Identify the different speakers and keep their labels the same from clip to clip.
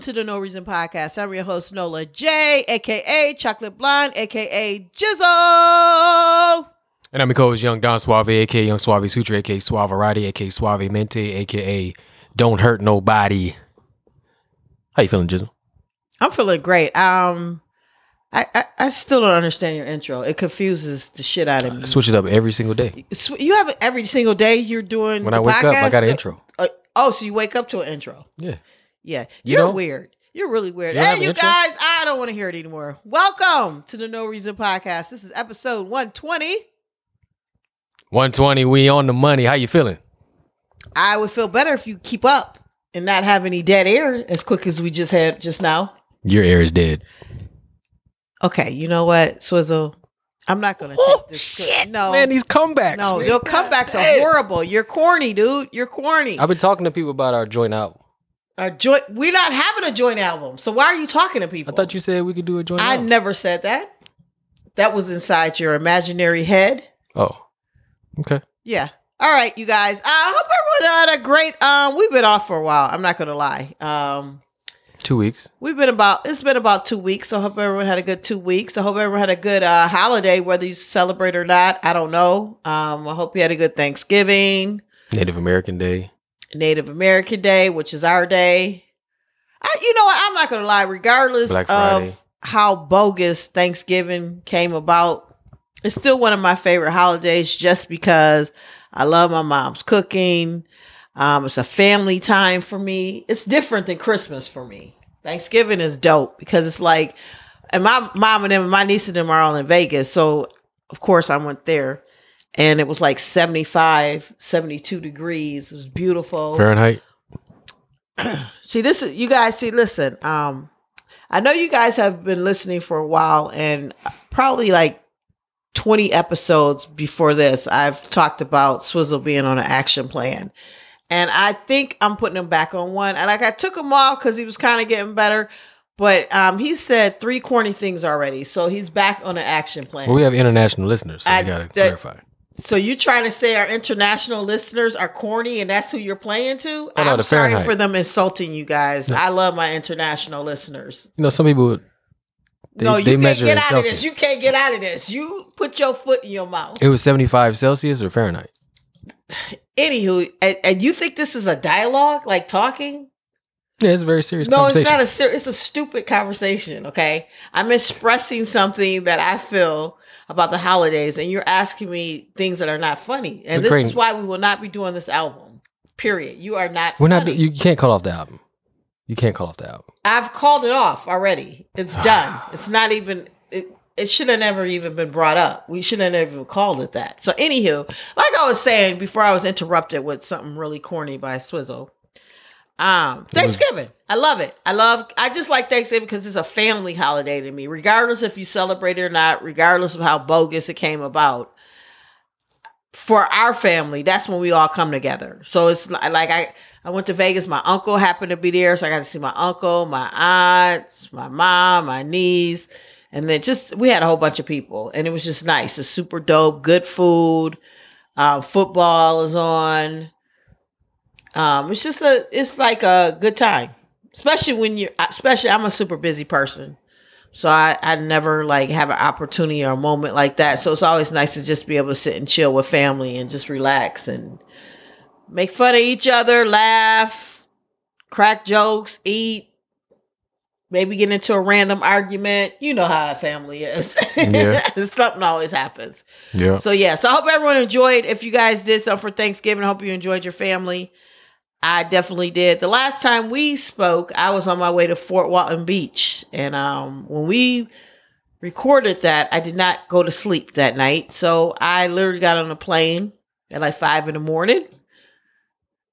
Speaker 1: Welcome to the No Reason Podcast. I'm your host, Nola J, aka Chocolate Blonde, aka Jizzle.
Speaker 2: And I'm your co-host, Young Don Suave, aka Young Suave Sutra, aka Suaverati, aka Suave Mente, aka Don't Hurt Nobody. How you feeling, Jizzle?
Speaker 1: I'm feeling great. Um, I, I, I still don't understand your intro. It confuses the shit out of me.
Speaker 2: I switch it up every single day.
Speaker 1: You have it every single day. You're doing
Speaker 2: When I wake up, I got an intro.
Speaker 1: Uh, oh, so you wake up to an intro?
Speaker 2: Yeah.
Speaker 1: Yeah,
Speaker 2: You
Speaker 1: you're
Speaker 2: don't?
Speaker 1: weird. You're really weird.
Speaker 2: You
Speaker 1: hey, you
Speaker 2: intro?
Speaker 1: guys, I don't want to hear it anymore. Welcome to the No Reason Podcast. This is episode 120.
Speaker 2: 120, we on the money. How you feeling?
Speaker 1: I would feel better if you keep up and not have any dead air as quick as we just had just now.
Speaker 2: Your air is dead.
Speaker 1: Okay, you know what, Swizzle? I'm not gonna oh, take this. shit. No,
Speaker 2: Man, these comebacks.
Speaker 1: no,
Speaker 2: man.
Speaker 1: your comebacks are horrible. You're corny, dude. You're corny.
Speaker 2: I've been talking to people about our joint album.
Speaker 1: A joint. We're not having a joint album, so why are you talking to people?
Speaker 2: I thought you said we could do a joint
Speaker 1: I
Speaker 2: album.
Speaker 1: never said that. That was inside your imaginary head.
Speaker 2: oh, okay.
Speaker 1: Yeah. All right, you guys. I hope everyone had a great. Um, we've been off for a while. I'm not gonna lie. Um,
Speaker 2: Two weeks.
Speaker 1: we've been about. It's been about two weeks. So I hope everyone had a good two weeks. I hope everyone had a good uh, holiday, whether you celebrate or not. I don't know. Um, I hope you had a good Thanksgiving,
Speaker 2: Native American Day.
Speaker 1: Native American Day, which is our day. I, you know what? I'm not gonna lie. Regardless of how bogus Thanksgiving came about, it's still one of my favorite holidays just because I love my mom's cooking. Um, it's a family time for me. It's different than Christmas for me. Thanksgiving is dope because it's like, and my mom and them, my niece and them are all in Vegas. So, of course, I went there and it was like 75, 72 degrees. It was beautiful.
Speaker 2: Fahrenheit.
Speaker 1: See, this is you guys. See, listen. Um, I know you guys have been listening for a while, and probably like twenty episodes before this, I've talked about Swizzle being on an action plan, and I think I'm putting him back on one. And like I took him off because he was kind of getting better, but um, he said three corny things already, so he's back on an action plan.
Speaker 2: Well, we have international listeners, so
Speaker 1: I-
Speaker 2: we got to clarify.
Speaker 1: So you trying to say our international listeners are corny and that's who you're playing to?
Speaker 2: Oh, no,
Speaker 1: I'm sorry
Speaker 2: Fahrenheit.
Speaker 1: for them insulting you guys. I love my international listeners.
Speaker 2: You know, some people, would- They-
Speaker 1: no,
Speaker 2: they
Speaker 1: you can't
Speaker 2: measure
Speaker 1: get out of this. You can't get out of this. You put your foot in your mouth.
Speaker 2: it was 75 Celsius or Fahrenheit.
Speaker 1: Anywho, and, and you think this is a dialogue, like talking?
Speaker 2: Yeah, it's a very serious
Speaker 1: No, it's not a ser- it's a stupid conversation, okay? I'm expressing something that I feel about the holidays and you're asking me things that are not funny. And this is why we will not be doing this album. Period. You are not
Speaker 2: We're not. You can't call off the album. You can't call off the album.
Speaker 1: I've called it off already. It's ah. done. It's not even it it should have never even been brought up. We should have never even called it that. So anywho, like I was saying before I was interrupted with something really corny by Swizzle. Um, Thanksgiving. I love it. I love I just like Thanksgiving because it's a family holiday to me, regardless if you celebrate it or not, regardless of how bogus it came about. For our family, that's when we all come together. So it's like I I went to Vegas. My uncle happened to be there, so I got to see my uncle, my aunts, my mom, my niece, and then just we had a whole bunch of people, and it was just nice. It's super dope. Good food. Um, football is on. Um, it's just a, it's like a good time, especially when you're, especially I'm a super busy person, so I I never like have an opportunity or a moment like that. So it's always nice to just be able to sit and chill with family and just relax and make fun of each other, laugh, crack jokes, eat, maybe get into a random argument. You know how a family is.
Speaker 2: Yeah.
Speaker 1: Something always happens.
Speaker 2: Yeah.
Speaker 1: So yeah, so I hope everyone enjoyed. If you guys did something for Thanksgiving, I hope you enjoyed your family. I definitely did. The last time we spoke, I was on my way to Fort Walton Beach, and um, when we recorded that, I did not go to sleep that night. So I literally got on a plane at like five in the morning.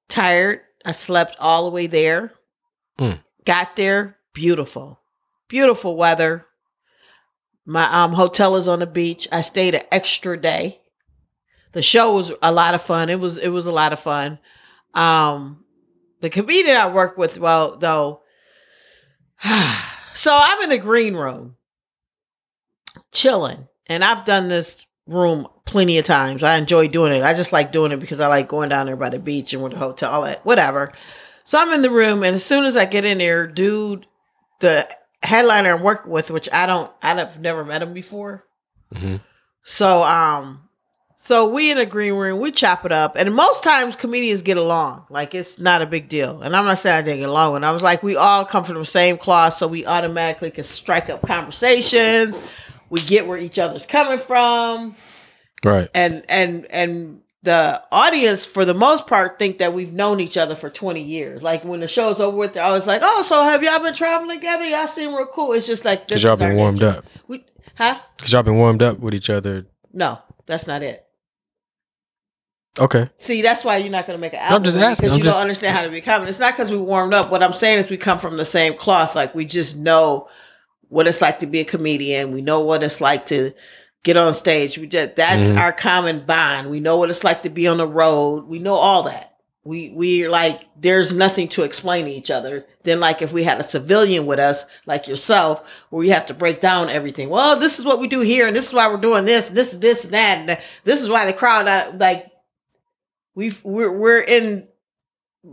Speaker 1: Tired. I slept all the way there.
Speaker 2: Mm.
Speaker 1: Got there. Beautiful. Beautiful weather. My um hotel is on the beach. I stayed an extra day. The show was a lot of fun. It was it was a lot of fun. Um the comedian I work with, well, though, so I'm in the green room chilling. And I've done this room plenty of times. I enjoy doing it. I just like doing it because I like going down there by the beach and with the hotel, all that, whatever. So I'm in the room, and as soon as I get in there, dude, the headliner I'm working with, which I don't, I've never met him before.
Speaker 2: Mhm.
Speaker 1: So, um, so we in a green room, we chop it up, and most times comedians get along, like it's not a big deal. And I'm not saying I didn't get along with. I was like, we all come from the same cloth, so we automatically can strike up conversations. We get where each other's coming from
Speaker 2: Right.
Speaker 1: and and and the audience for the most part think that we've known each other for 20 years like when the show's over with they're always like oh so have y'all been traveling together y'all seem real cool it's just like this
Speaker 2: Because y'all been warmed
Speaker 1: nature.
Speaker 2: up.
Speaker 1: we, huh
Speaker 2: Because y'all been warmed up with each other.
Speaker 1: no that's not it
Speaker 2: Okay.
Speaker 1: see that's why you're not going to make an
Speaker 2: I'm
Speaker 1: album
Speaker 2: just
Speaker 1: with
Speaker 2: asking,
Speaker 1: because
Speaker 2: I'm
Speaker 1: you
Speaker 2: just-
Speaker 1: don't understand how to be coming. It's not because we warmed up. What i'm saying is we come from the same cloth. Like we just know what it's like to be a comedian. We know what it's like to get on stage. We just that's
Speaker 2: Mhm.
Speaker 1: our common bond. We know what it's like to be on the road. We know all that. We we like there's nothing to explain to each other than like if we had a civilian with us like yourself where you have to break down everything. Well this is what we do here and this is why we're doing this and this this and that and this is why the crowd uh, like we we're we're in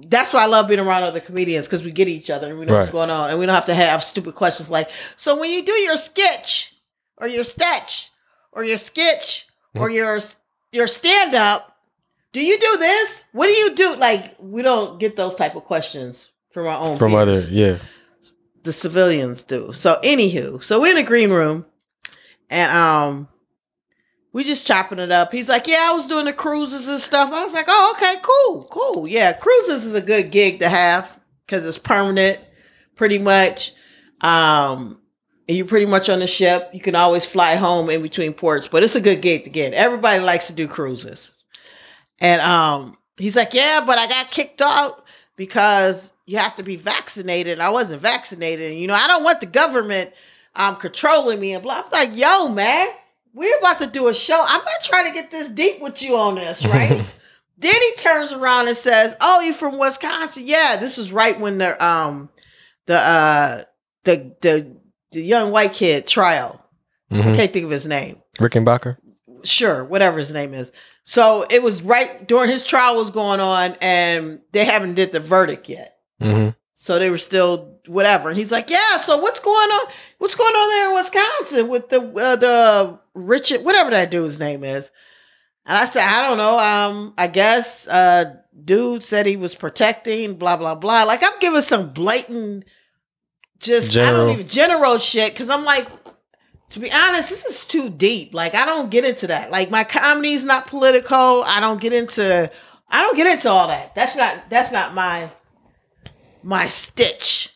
Speaker 1: that's why I love being around other comedians because we get each other and we know what's going on and we don't have to have stupid questions like so when you do your sketch or your sketch or your sketch or your your stand up do you do this? What do you do? Like we don't get those type of questions from our own
Speaker 2: From other, yeah.
Speaker 1: the civilians do. So anywho, so we're in a green room and um we just chopping it up. He's like, Yeah, I was doing the cruises and stuff. I was like, Oh, okay, cool, cool. Yeah, cruises is a good gig to have because it's permanent, pretty much. Um and you're pretty much on the ship. You can always fly home in between ports, but it's a good gig to get. Everybody likes to do cruises. And um he's like, Yeah, but I got kicked out because you have to be vaccinated. I wasn't vaccinated. And, you know, I don't want the government um controlling me and blah. I'm like, yo, man, we're about to do a show. I'm not trying to get this deep with you on this, right? then he turns around and says, Oh, you from Wisconsin? Yeah, this was right when the um the uh the the the young white kid trial. I
Speaker 2: hmm
Speaker 1: can't think of his name
Speaker 2: Rickenbacker?
Speaker 1: sure, whatever his name is. So it was right during his trial was going on, and they haven't did the verdict yet.
Speaker 2: hmm
Speaker 1: So they were still whatever. And he's like, "Yeah, so what's going on? What's going on there in Wisconsin with the uh, the Richard, whatever that dude's name is?" And I said, "I don't know. Um, I guess uh, dude said he was protecting blah blah blah. Like I'm giving some blatant, just I don't even general shit because I'm like." To be honest, this is too deep. Like I don't get into that. Like my comedy's not political. I don't get into I don't get into all that. That's not that's not my my stitch.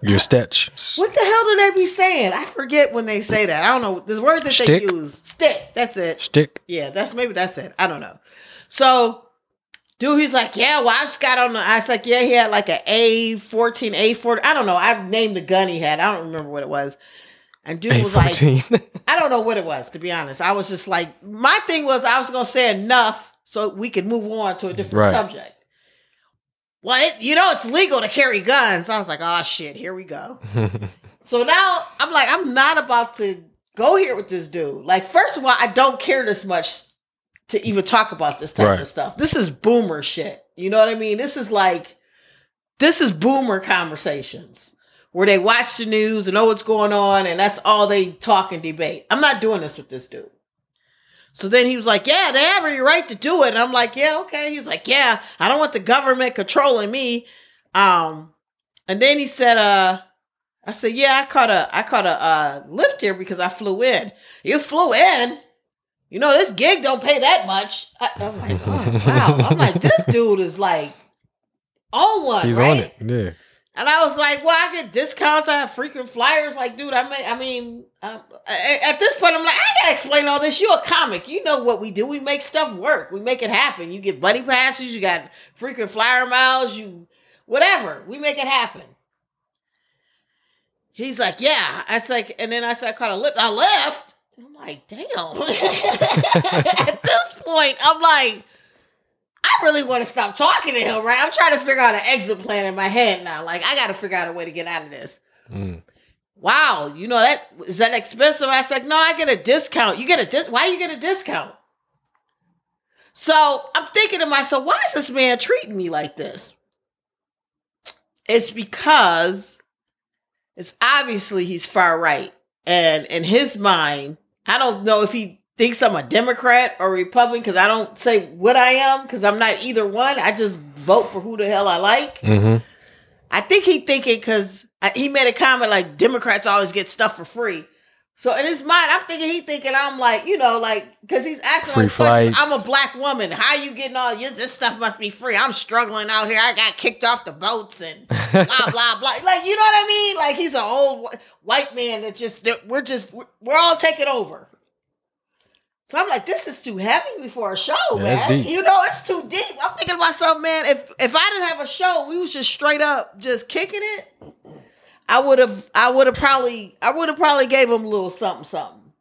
Speaker 2: Your uh, stitch.
Speaker 1: What the hell do they be saying? I forget when they say that. I don't know. The word that
Speaker 2: Shtick?
Speaker 1: they use. Stick. That's it.
Speaker 2: Stick.
Speaker 1: Yeah, that's maybe that's it. I don't know. So dude, he's like, Yeah, well, I just got on the I was like, Yeah, he had like a A 14, A 40. I don't know. I named the gun he had. I don't remember what it was. And dude was like, I don't know what it was, to be honest. I was just like, my thing was I was gonna say enough so we could move on to a different
Speaker 2: Right.
Speaker 1: subject. Well, it, you know, it's legal to carry guns. I was like, oh shit, here we go. So now I'm like, I'm not about to go here with this dude. Like, first of all, I don't care this much to even talk about this type
Speaker 2: Right.
Speaker 1: of stuff. This is boomer shit. You know what I mean? This is like, this is boomer conversations where they watch the news and know what's going on, and that's all they talk and debate. I'm not doing this with this dude. So then he was like, Yeah, they have every right to do it. And I'm like, Yeah, okay. He's like, Yeah, I don't want the government controlling me. Um, and then he said, uh, I said, Yeah, I caught a I caught a uh lift here because I flew in. You flew in? You know, this gig don't pay that much. I, I'm like, oh wow. I'm like, this dude is like on one.
Speaker 2: He's
Speaker 1: right?
Speaker 2: on it. Yeah.
Speaker 1: And I was like, well, I get discounts. I have frequent flyers. Like, dude, I mean, I mean, at this point, I'm like, I gotta explain all this. You're a comic. You know what we do. We make stuff work. We make it happen. You get buddy passes. You got frequent flyer miles. You, whatever. We make it happen. He's like, yeah. I was like, and then I said, I caught a lip. I left. I'm like, damn. at this point, I'm like, I really want to stop talking to him, right? I'm trying to figure out an exit plan in my head now. Like, I got to figure out a way to get out of this. Mm. Wow, you know that is that expensive? I said, no, I get a discount. You get a dis. Why you get a discount? So I'm thinking to myself, why is this man treating me like this? It's because it's obviously he's far right, and in his mind, I don't know if he thinks I'm a Democrat or Republican because I don't say what I am because I'm not either one. I just vote for who the hell I like. Mm-hmm. I think he thinking because he made a comment like Democrats always get stuff for free. So in his mind, I'm thinking he thinking I'm like you know like because he's asking free questions. I'm a black woman. How you getting all this stuff must be free? I'm struggling out here. I got kicked off the boats and blah blah blah. Like you know what I mean? Like he's an old white man that just that we're just we're all taking over. So I'm like, this is too heavy before a show, yeah, man. You know, it's too deep. I'm thinking to myself, man, if if I didn't have a show, we was just straight up just kicking it. I would have, I would have probably, I would have probably gave him a little something, something.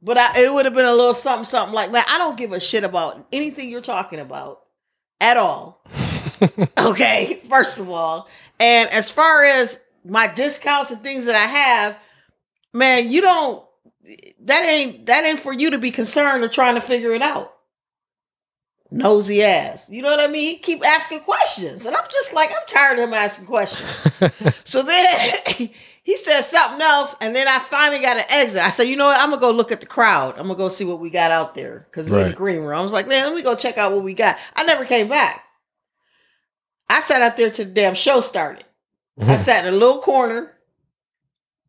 Speaker 1: But I, it would have been a little something, something like, man, I don't give a shit about anything you're talking about at all. okay, first of all, and as far as my discounts and things that I have, man, you don't that ain't that ain't for you to be concerned or trying to figure it out. Nosy ass. You know what I mean? He keep asking questions. And I'm just like, I'm tired of him asking questions. so then he said something else, and then I finally got an exit. I said, you know what? I'm gonna go look at the crowd. I'm gonna go see what we got out there. Because we're in the green room. I was like, man, let me go check out what we got. I never came back. I sat out there till the damn show started. Mm-hmm. I sat in a little corner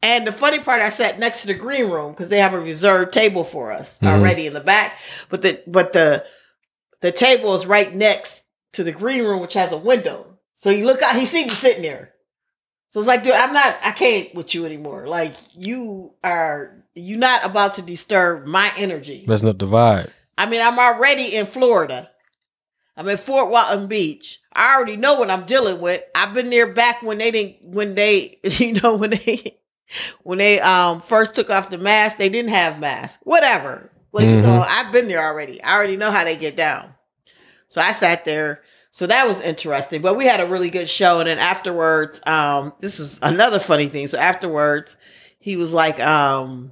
Speaker 1: and the funny part, I sat next to the green room because they have a reserved table for us mm-hmm. already in the back. But the but the the table is right next to the green room, which has a window. So you look out, he see me sitting there. So it's like, dude, I'm not, I can't with you anymore. Like you are, you're not about to disturb my energy.
Speaker 2: Messing up the vibe.
Speaker 1: I mean, I'm already in Florida. I'm in Fort Walton Beach. I already know what I'm dealing with. I've been there back when they didn't, when they, you know, when they when they um first took off the mask, they didn't have masks. Whatever. Like, mm-hmm. you know, I've been there already. I already know how they get down. So I sat there. So that was interesting. But we had a really good show. And then afterwards, um, this was another funny thing. So afterwards, he was like, um,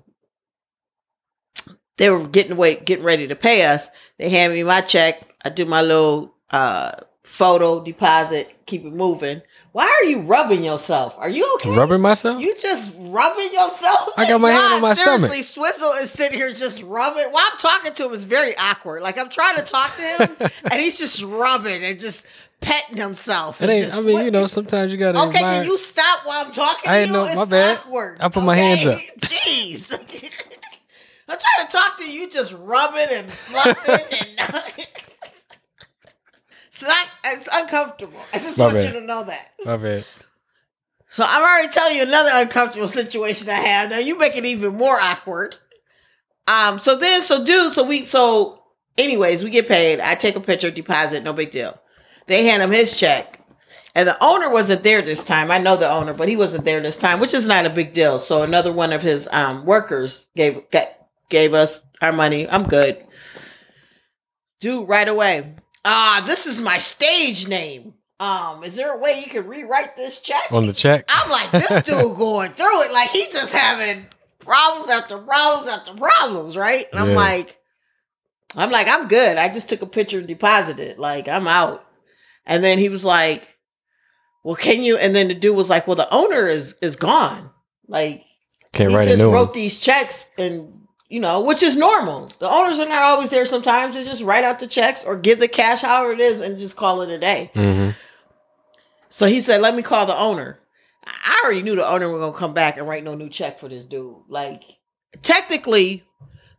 Speaker 1: they were getting away, getting ready to pay us. They hand me my check. I do my little uh photo deposit, keep it moving. Why are you rubbing yourself? Are you okay?
Speaker 2: Rubbing myself?
Speaker 1: You just rubbing yourself?
Speaker 2: I got my God, hand on my
Speaker 1: seriously,
Speaker 2: stomach.
Speaker 1: Swizzle is sitting here just rubbing. While I'm talking to him, it's very awkward. Like I'm trying to talk to him, and he's just rubbing and just petting himself.
Speaker 2: It ain't,
Speaker 1: just,
Speaker 2: I mean, what, you know, sometimes you gotta.
Speaker 1: Okay, admire. can you stop while I'm talking? I ain't know.
Speaker 2: My bad.
Speaker 1: Awkward.
Speaker 2: I put okay? my hands up.
Speaker 1: Jeez. I'm trying to talk to you, just rubbing and fluffing and. It's not. It's uncomfortable. I just My want bad. you to know that.
Speaker 2: Love it.
Speaker 1: So I'm already telling you another uncomfortable situation I have. Now you make it even more awkward. Um. So then, so dude, so we, so anyways, we get paid. I take a picture, deposit, no big deal. They hand him his check. And the owner wasn't there this time. I know the owner, but he wasn't there this time, which is not a big deal. So another one of his um, workers gave gave us our money. I'm good. Dude, right away ah, this is my stage name. Um, is there a way you can rewrite this check?
Speaker 2: On the check?
Speaker 1: I'm like, this dude going through it. Like he just having problems after problems after problems, right? And I'm like, I'm like, I'm good. I just took a picture and deposited. Like, I'm out. And then he was like, Well, can you? And then the dude was like, Well, the owner is is gone. Like
Speaker 2: Can't
Speaker 1: he
Speaker 2: write
Speaker 1: just wrote
Speaker 2: one.
Speaker 1: these checks and you know, which is normal. The owners are not always there sometimes. They just write out the checks or give the cash, however it is, and just call it a day. Mm-hmm. So he said, let me call the owner. I already knew the owner was going to come back and write no new check for this dude. Like, technically,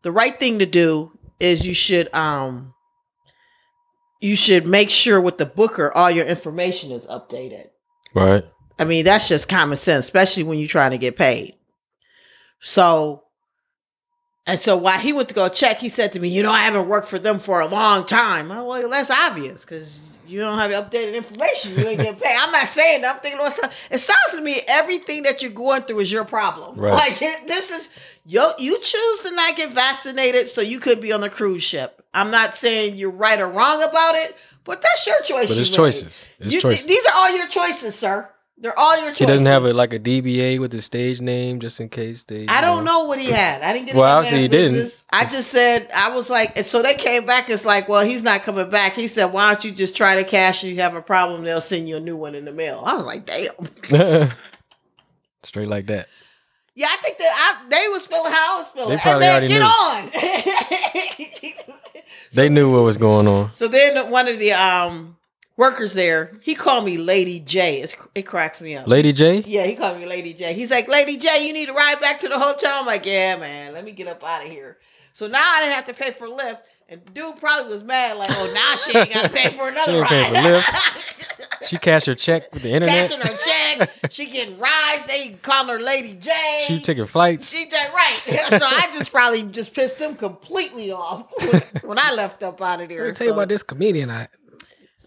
Speaker 1: the right thing to do is you should, um, you should make sure with the booker all your information is updated.
Speaker 2: Right.
Speaker 1: I mean, that's just common sense, especially when you're trying to get paid. So, and so while he went to go check, he said to me, "You know, I haven't worked for them for a long time." I'm like, well, that's obvious because you don't have updated information. You ain't getting paid. I'm not saying that. I'm thinking to myself, it sounds to me everything that you're going through is your problem.
Speaker 2: Right.
Speaker 1: Like it- this is yo, You choose to not get vaccinated, so you could be on the cruise ship. I'm not saying you're right or wrong about it, but that's your choice.
Speaker 2: But it's choices. It's
Speaker 1: You-
Speaker 2: choices.
Speaker 1: These are all your choices, sir. They're all your choices.
Speaker 2: He doesn't have a, like a DBA with his stage name just in case they.
Speaker 1: I don't know what he had. I didn't get.
Speaker 2: Well, obviously he didn't.
Speaker 1: I just said I was like, and so they came back. It's like, well, he's not coming back. He said, why don't you just try to cash? And you have a problem, they'll send you a new one in the mail. I was like, damn.
Speaker 2: Straight like that.
Speaker 1: Yeah, I think that I, they was feeling how I was feeling.
Speaker 2: They
Speaker 1: Hey,
Speaker 2: probably
Speaker 1: man,
Speaker 2: already
Speaker 1: get on.
Speaker 2: They knew what was going on.
Speaker 1: so then one of the um workers there, he called me Lady J. It's, it cracks me up.
Speaker 2: Lady J.
Speaker 1: Yeah, he called me Lady J. He's like, Lady J, you need to ride back to the hotel. I'm like, yeah, man, let me get up out of here. So now I didn't have to pay for Lyft. And dude probably was mad, like, oh, now she ain't got to pay for another ride.
Speaker 2: for She cashed her check with the internet.
Speaker 1: Cashing her check. She getting rides. They calling her Lady J.
Speaker 2: She taking flights.
Speaker 1: She did right. so I just probably just pissed them completely off when I left up out of
Speaker 2: Let
Speaker 1: there.
Speaker 2: me tell you
Speaker 1: So
Speaker 2: about this comedian. I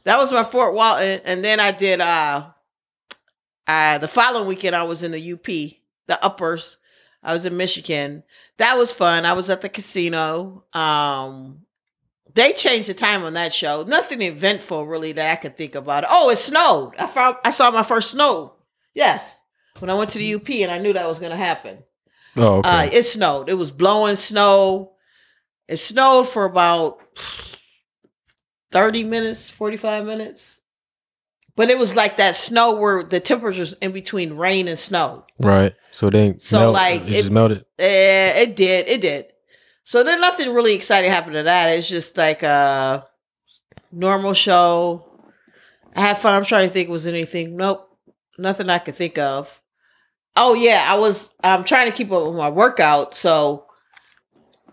Speaker 1: That was my Fort Walton, and then I did uh, uh the following weekend I was in the UP, the uppers. I was in Michigan. That was fun. I was at the casino. Um they changed the time on that show. Nothing eventful really that I could think about. Oh, it snowed. I found I saw my first snow. Yes. When I went to the UP and I knew that was gonna happen.
Speaker 2: oh okay.
Speaker 1: Uh, it snowed. It was blowing snow. It snowed for about 30 minutes, 45 minutes. But it was like that snow where the temperatures in between rain and snow.
Speaker 2: right. So they
Speaker 1: So,
Speaker 2: melt,
Speaker 1: like,
Speaker 2: it,
Speaker 1: it-
Speaker 2: just melted.
Speaker 1: Eh, it did. It did. So there's nothing really exciting happened to that. It's just like a normal show. I had fun. I'm trying to think was anything. Nope. Nothing I could think of. Oh yeah, I was I'm trying to keep up with my workout, so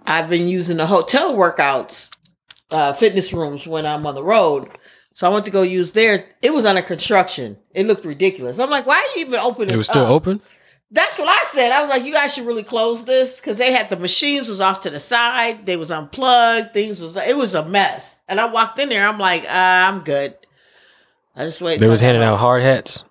Speaker 1: I've been using the hotel workouts, uh, fitness rooms when I'm on the road. So I went to go use theirs. It was under construction. It looked ridiculous. I'm like, why are you even open this
Speaker 2: It was still
Speaker 1: up?
Speaker 2: open.
Speaker 1: That's what I said. I was like, you guys should really close this because they had the machines was off to the side. They was unplugged. Things was it was a mess. And I walked in there. I'm like, uh, I'm good. I just wait.
Speaker 2: They was handing out hard hats.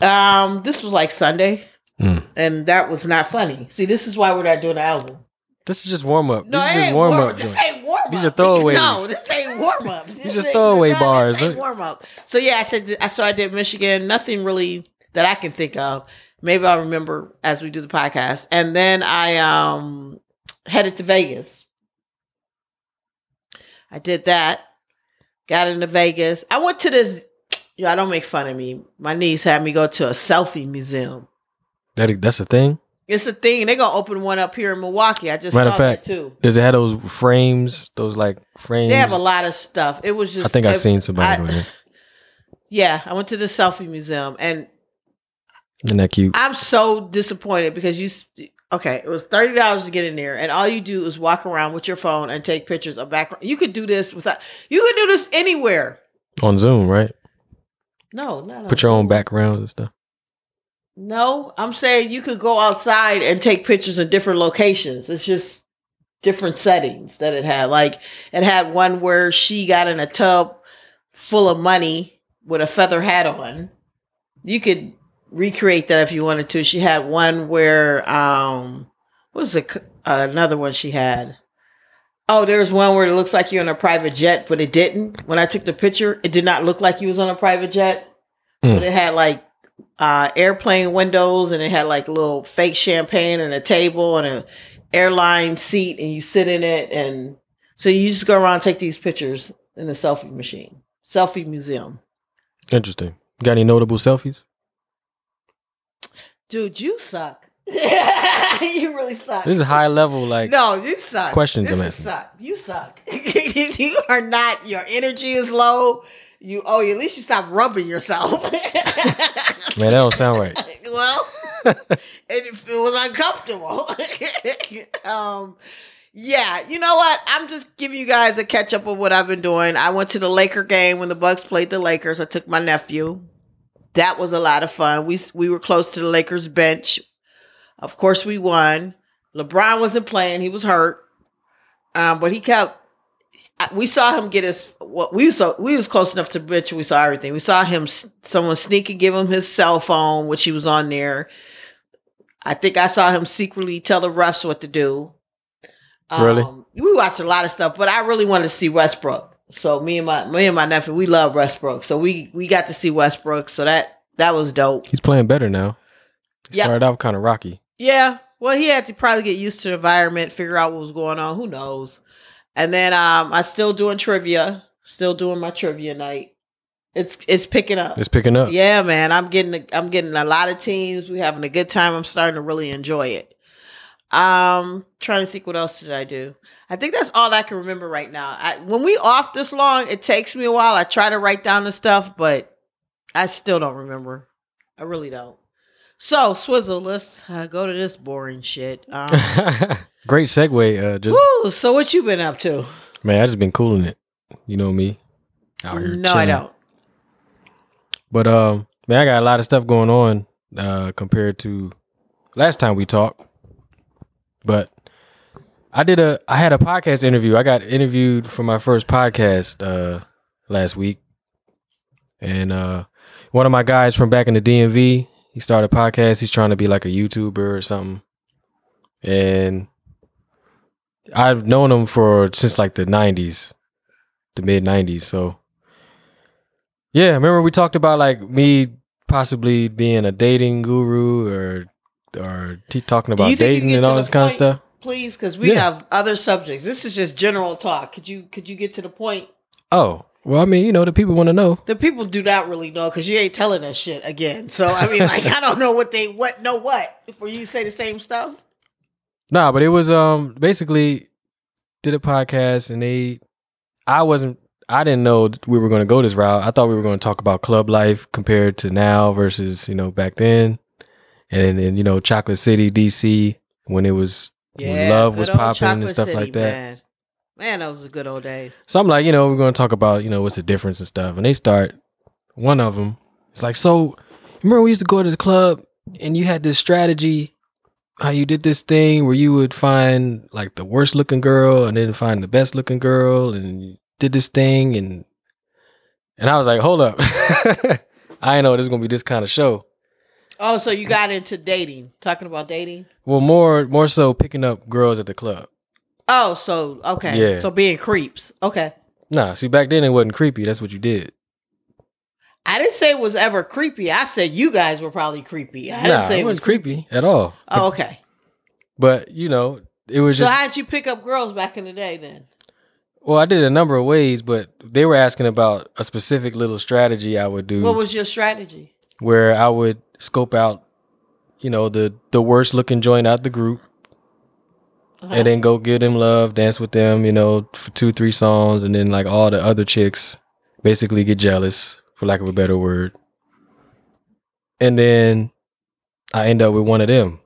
Speaker 1: Um, this was like Sunday,
Speaker 2: Mm.
Speaker 1: and that was not funny. See, this is why we're not doing the album.
Speaker 2: This is just warm up.
Speaker 1: No,
Speaker 2: this
Speaker 1: it
Speaker 2: is just
Speaker 1: ain't
Speaker 2: warm
Speaker 1: warm.
Speaker 2: up.
Speaker 1: This ain't warm.
Speaker 2: These are throwaways.
Speaker 1: No, this ain't warm up. These
Speaker 2: just throwaway bars. Look.
Speaker 1: Warm up. So yeah, I said. I so I did Michigan. Nothing really that I can think of. Maybe I'll remember as we do the podcast. And then I um headed to Vegas. I did that. Got into Vegas. I went to this. Yeah, don't make fun of me. My niece had me go to a selfie museum.
Speaker 2: That, that's a thing.
Speaker 1: It's a thing. They're gonna open one up here in Milwaukee. I just
Speaker 2: Matter
Speaker 1: saw
Speaker 2: of fact,
Speaker 1: that too.
Speaker 2: Does it have those frames? Those like frames?
Speaker 1: They have a lot of stuff. It was just.
Speaker 2: I think I
Speaker 1: it-
Speaker 2: seen somebody
Speaker 1: I-
Speaker 2: there.
Speaker 1: Yeah, I went to the selfie museum, and
Speaker 2: Isn't that cute?
Speaker 1: I'm so disappointed because you. Okay, it was thirty dollars to get in there, and all you do is walk around with your phone and take pictures of background. You could do this without. You could do this anywhere.
Speaker 2: On Zoom, right?
Speaker 1: No, not
Speaker 2: Put your own
Speaker 1: Zoom.
Speaker 2: backgrounds and stuff.
Speaker 1: No, I'm saying you could go outside and take pictures in different locations. It's just different settings that it had. Like it had one where she got in a tub full of money with a feather hat on. You could recreate that if you wanted to. She had one where um what was it uh, another one she had? Oh, there's one where it looks like you're on a private jet, but it didn't. When I took the picture, it did not look like you was on a private jet.
Speaker 2: Hmm.
Speaker 1: But it had like uh airplane windows and it had like little fake champagne and a table and a airline seat and you sit in it and so you just go around and take these pictures in the selfie machine. Selfie museum.
Speaker 2: Interesting. Got any notable selfies?
Speaker 1: Dude, you suck. you really suck.
Speaker 2: This is high level, like
Speaker 1: no, you suck.
Speaker 2: questions
Speaker 1: This
Speaker 2: I'm
Speaker 1: is
Speaker 2: asking.
Speaker 1: suck. You suck. you are not. Your energy is low. You oh, at least you stop rubbing yourself.
Speaker 2: man, that don't sound right.
Speaker 1: well, it, it was uncomfortable. um, yeah, you know what? I'm just giving you guys a catch up of what I've been doing. I went to the Laker game when the Bucks played the Lakers. I took my nephew. that was a lot of fun. We we were close to the Lakers bench. Of course, we won. LeBron wasn't playing; he was hurt. Um, but he kept. We saw him get his. What we saw, we was close enough to bench. We saw everything. We saw him. Someone sneak and give him his cell phone, which he was on there. I think I saw him secretly tell the refs what to do.
Speaker 2: Really?
Speaker 1: Um, we watched a lot of stuff, but I really wanted to see Westbrook. So me and my me and my nephew, we love Westbrook. So we we got to see Westbrook. So that that was dope.
Speaker 2: He's playing better now. He
Speaker 1: Yep.
Speaker 2: started off kind of rocky.
Speaker 1: Yeah. Well, he had to probably get used to the environment, figure out what was going on. Who knows? And then um, I still doing trivia. Still doing my trivia night. It's it's picking up.
Speaker 2: It's picking up.
Speaker 1: Yeah, man. I'm getting a, I'm getting a lot of teams. We having a good time. I'm starting to really enjoy it. Um, trying to think what else did I do? I think that's all I can remember right now. I, when we off this long, it takes me a while. I try to write down the stuff, but I still don't remember. I really don't. So Swizzle, let's uh, go to this boring shit. Um,
Speaker 2: Great segue. Uh, just
Speaker 1: woo, so what you been up to?
Speaker 2: man, I just been cooling it. You know me, out here.
Speaker 1: No, I don't.
Speaker 2: But um, man, I got a lot of stuff going on uh compared to last time we talked. But I did a I had a podcast interview. I got interviewed for my first podcast uh last week. And uh one of my guys from back in the DMV, he started a podcast. He's trying to be like a YouTuber or something. And I've known him for since like the 90s, the mid 90s. So yeah, remember we talked about like me possibly being a dating guru or or t- talking about dating and all this kind of stuff.
Speaker 1: Please, because we
Speaker 2: Yeah.
Speaker 1: have other subjects. This is just general talk. Could you could you get to the point?
Speaker 2: Oh, well, I mean, you know, the people want to know.
Speaker 1: The people do not really know because you ain't telling us shit again. So I mean, like I don't know what they what know what for you say the same stuff.
Speaker 2: Nah, but it was um basically did a podcast and they I wasn't I didn't know we were going to go this route. I thought we were going to talk about club life compared to now versus, you know, back then. And then, you know, Chocolate City, DC when it was when love was popping and stuff
Speaker 1: City,
Speaker 2: like that.
Speaker 1: Man. Man, those are good old days.
Speaker 2: So I'm like, you know, we're going to talk about, you know, what's the difference and stuff. And they start, one of them, it's like, so remember we used to go to the club and you had this strategy, how you did this thing where you would find like the worst looking girl and then find the best looking girl and you did this thing. And, and I was like, hold up. I know this was going to be this kind of show.
Speaker 1: Oh, so you got into dating? Talking about dating?
Speaker 2: Well, more, more so picking up girls at the club.
Speaker 1: Oh, so okay.
Speaker 2: Yeah.
Speaker 1: So being creeps. Okay.
Speaker 2: Nah, see, back then it wasn't creepy. That's what you did.
Speaker 1: I didn't say it was ever creepy. I said you guys were probably creepy. I
Speaker 2: nah,
Speaker 1: didn't say
Speaker 2: it
Speaker 1: it was
Speaker 2: creepy at all.
Speaker 1: Oh, okay.
Speaker 2: But, you know, it was
Speaker 1: So
Speaker 2: just.
Speaker 1: how did you pick up girls back in the day then?
Speaker 2: Well, I did a number of ways, but they were asking about a specific little strategy I would do
Speaker 1: What was your strategy?
Speaker 2: where I would scope out, you know, the the worst looking joint out the group
Speaker 1: Uh-huh.
Speaker 2: and then go give them love, dance with them, you know, for two, three songs, and then like all the other chicks basically get jealous, for lack of a better word. And then I end up with one of them.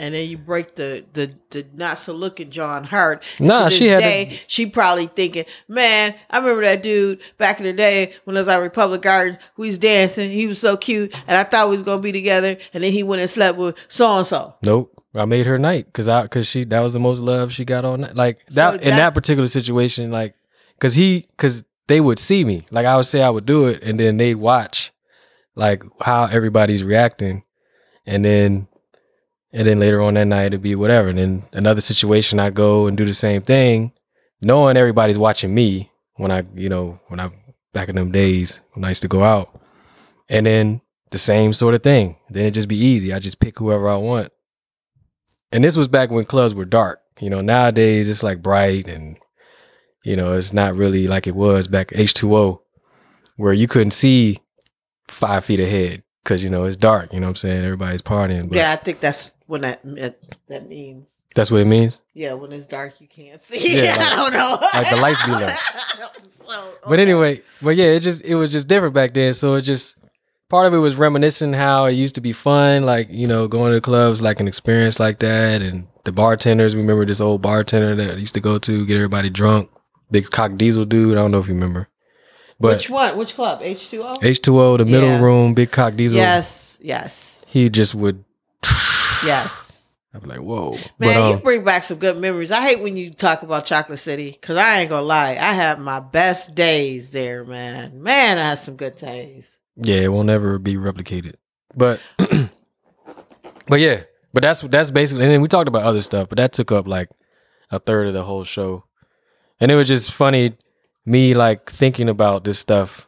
Speaker 1: and then you break the the, the not so looking John Hart.
Speaker 2: Nah, she had
Speaker 1: day,
Speaker 2: to-
Speaker 1: she probably thinking, man, I remember that dude back in the day when I was at Republic Gardens. We was dancing. He was so cute, and I thought we was gonna be together. And then he went and slept with so and so.
Speaker 2: Nope. I made her night because I because she that was the most love she got on that. Like that
Speaker 1: So
Speaker 2: in that particular situation, like because he because they would see me. Like I would say I would do it, and then they'd watch like how everybody's reacting, and then and then later on that night it'd be whatever. And then another situation I'd go and do the same thing, knowing everybody's watching me when I you know when I back in them days when I used to go out, and then the same sort of thing. Then it'd just be easy. I just pick whoever I want. And this was back when clubs were dark. You know, nowadays it's like bright and you know, it's not really like it was back H2O where you couldn't see five feet ahead because, you know, it's dark. You know what I'm saying? Everybody's partying. But
Speaker 1: yeah, I think that's what that that means.
Speaker 2: that's what it means.
Speaker 1: Yeah, when it's dark, you can't see.
Speaker 2: Yeah, like-
Speaker 1: I don't know.
Speaker 2: like the lights be low.
Speaker 1: So,
Speaker 2: But anyway, but yeah, it just it was just different back then. So it just part of it was reminiscing how it used to be fun, like you know, going to clubs, like an experience like that, and the bartenders. We remember this old bartender that I used to go to get everybody drunk, big cock diesel dude. I don't know if you remember. But
Speaker 1: Which one? Which club? H two O.
Speaker 2: H2O, the middle
Speaker 1: Yeah.
Speaker 2: room, Big Cock Diesel,
Speaker 1: Yes, yes,
Speaker 2: he just would.
Speaker 1: yes.
Speaker 2: I'd be like, whoa.
Speaker 1: Man,
Speaker 2: but, um,
Speaker 1: you bring back some good memories. I hate when you talk about Chocolate City because I ain't gonna lie, I had my best days there, man. Man, I had some good days.
Speaker 2: Yeah, it won't ever be replicated. But, but yeah, but that's that's basically. And then we talked about other stuff, but that took up like a third of the whole show, and it was just funny me like thinking about this stuff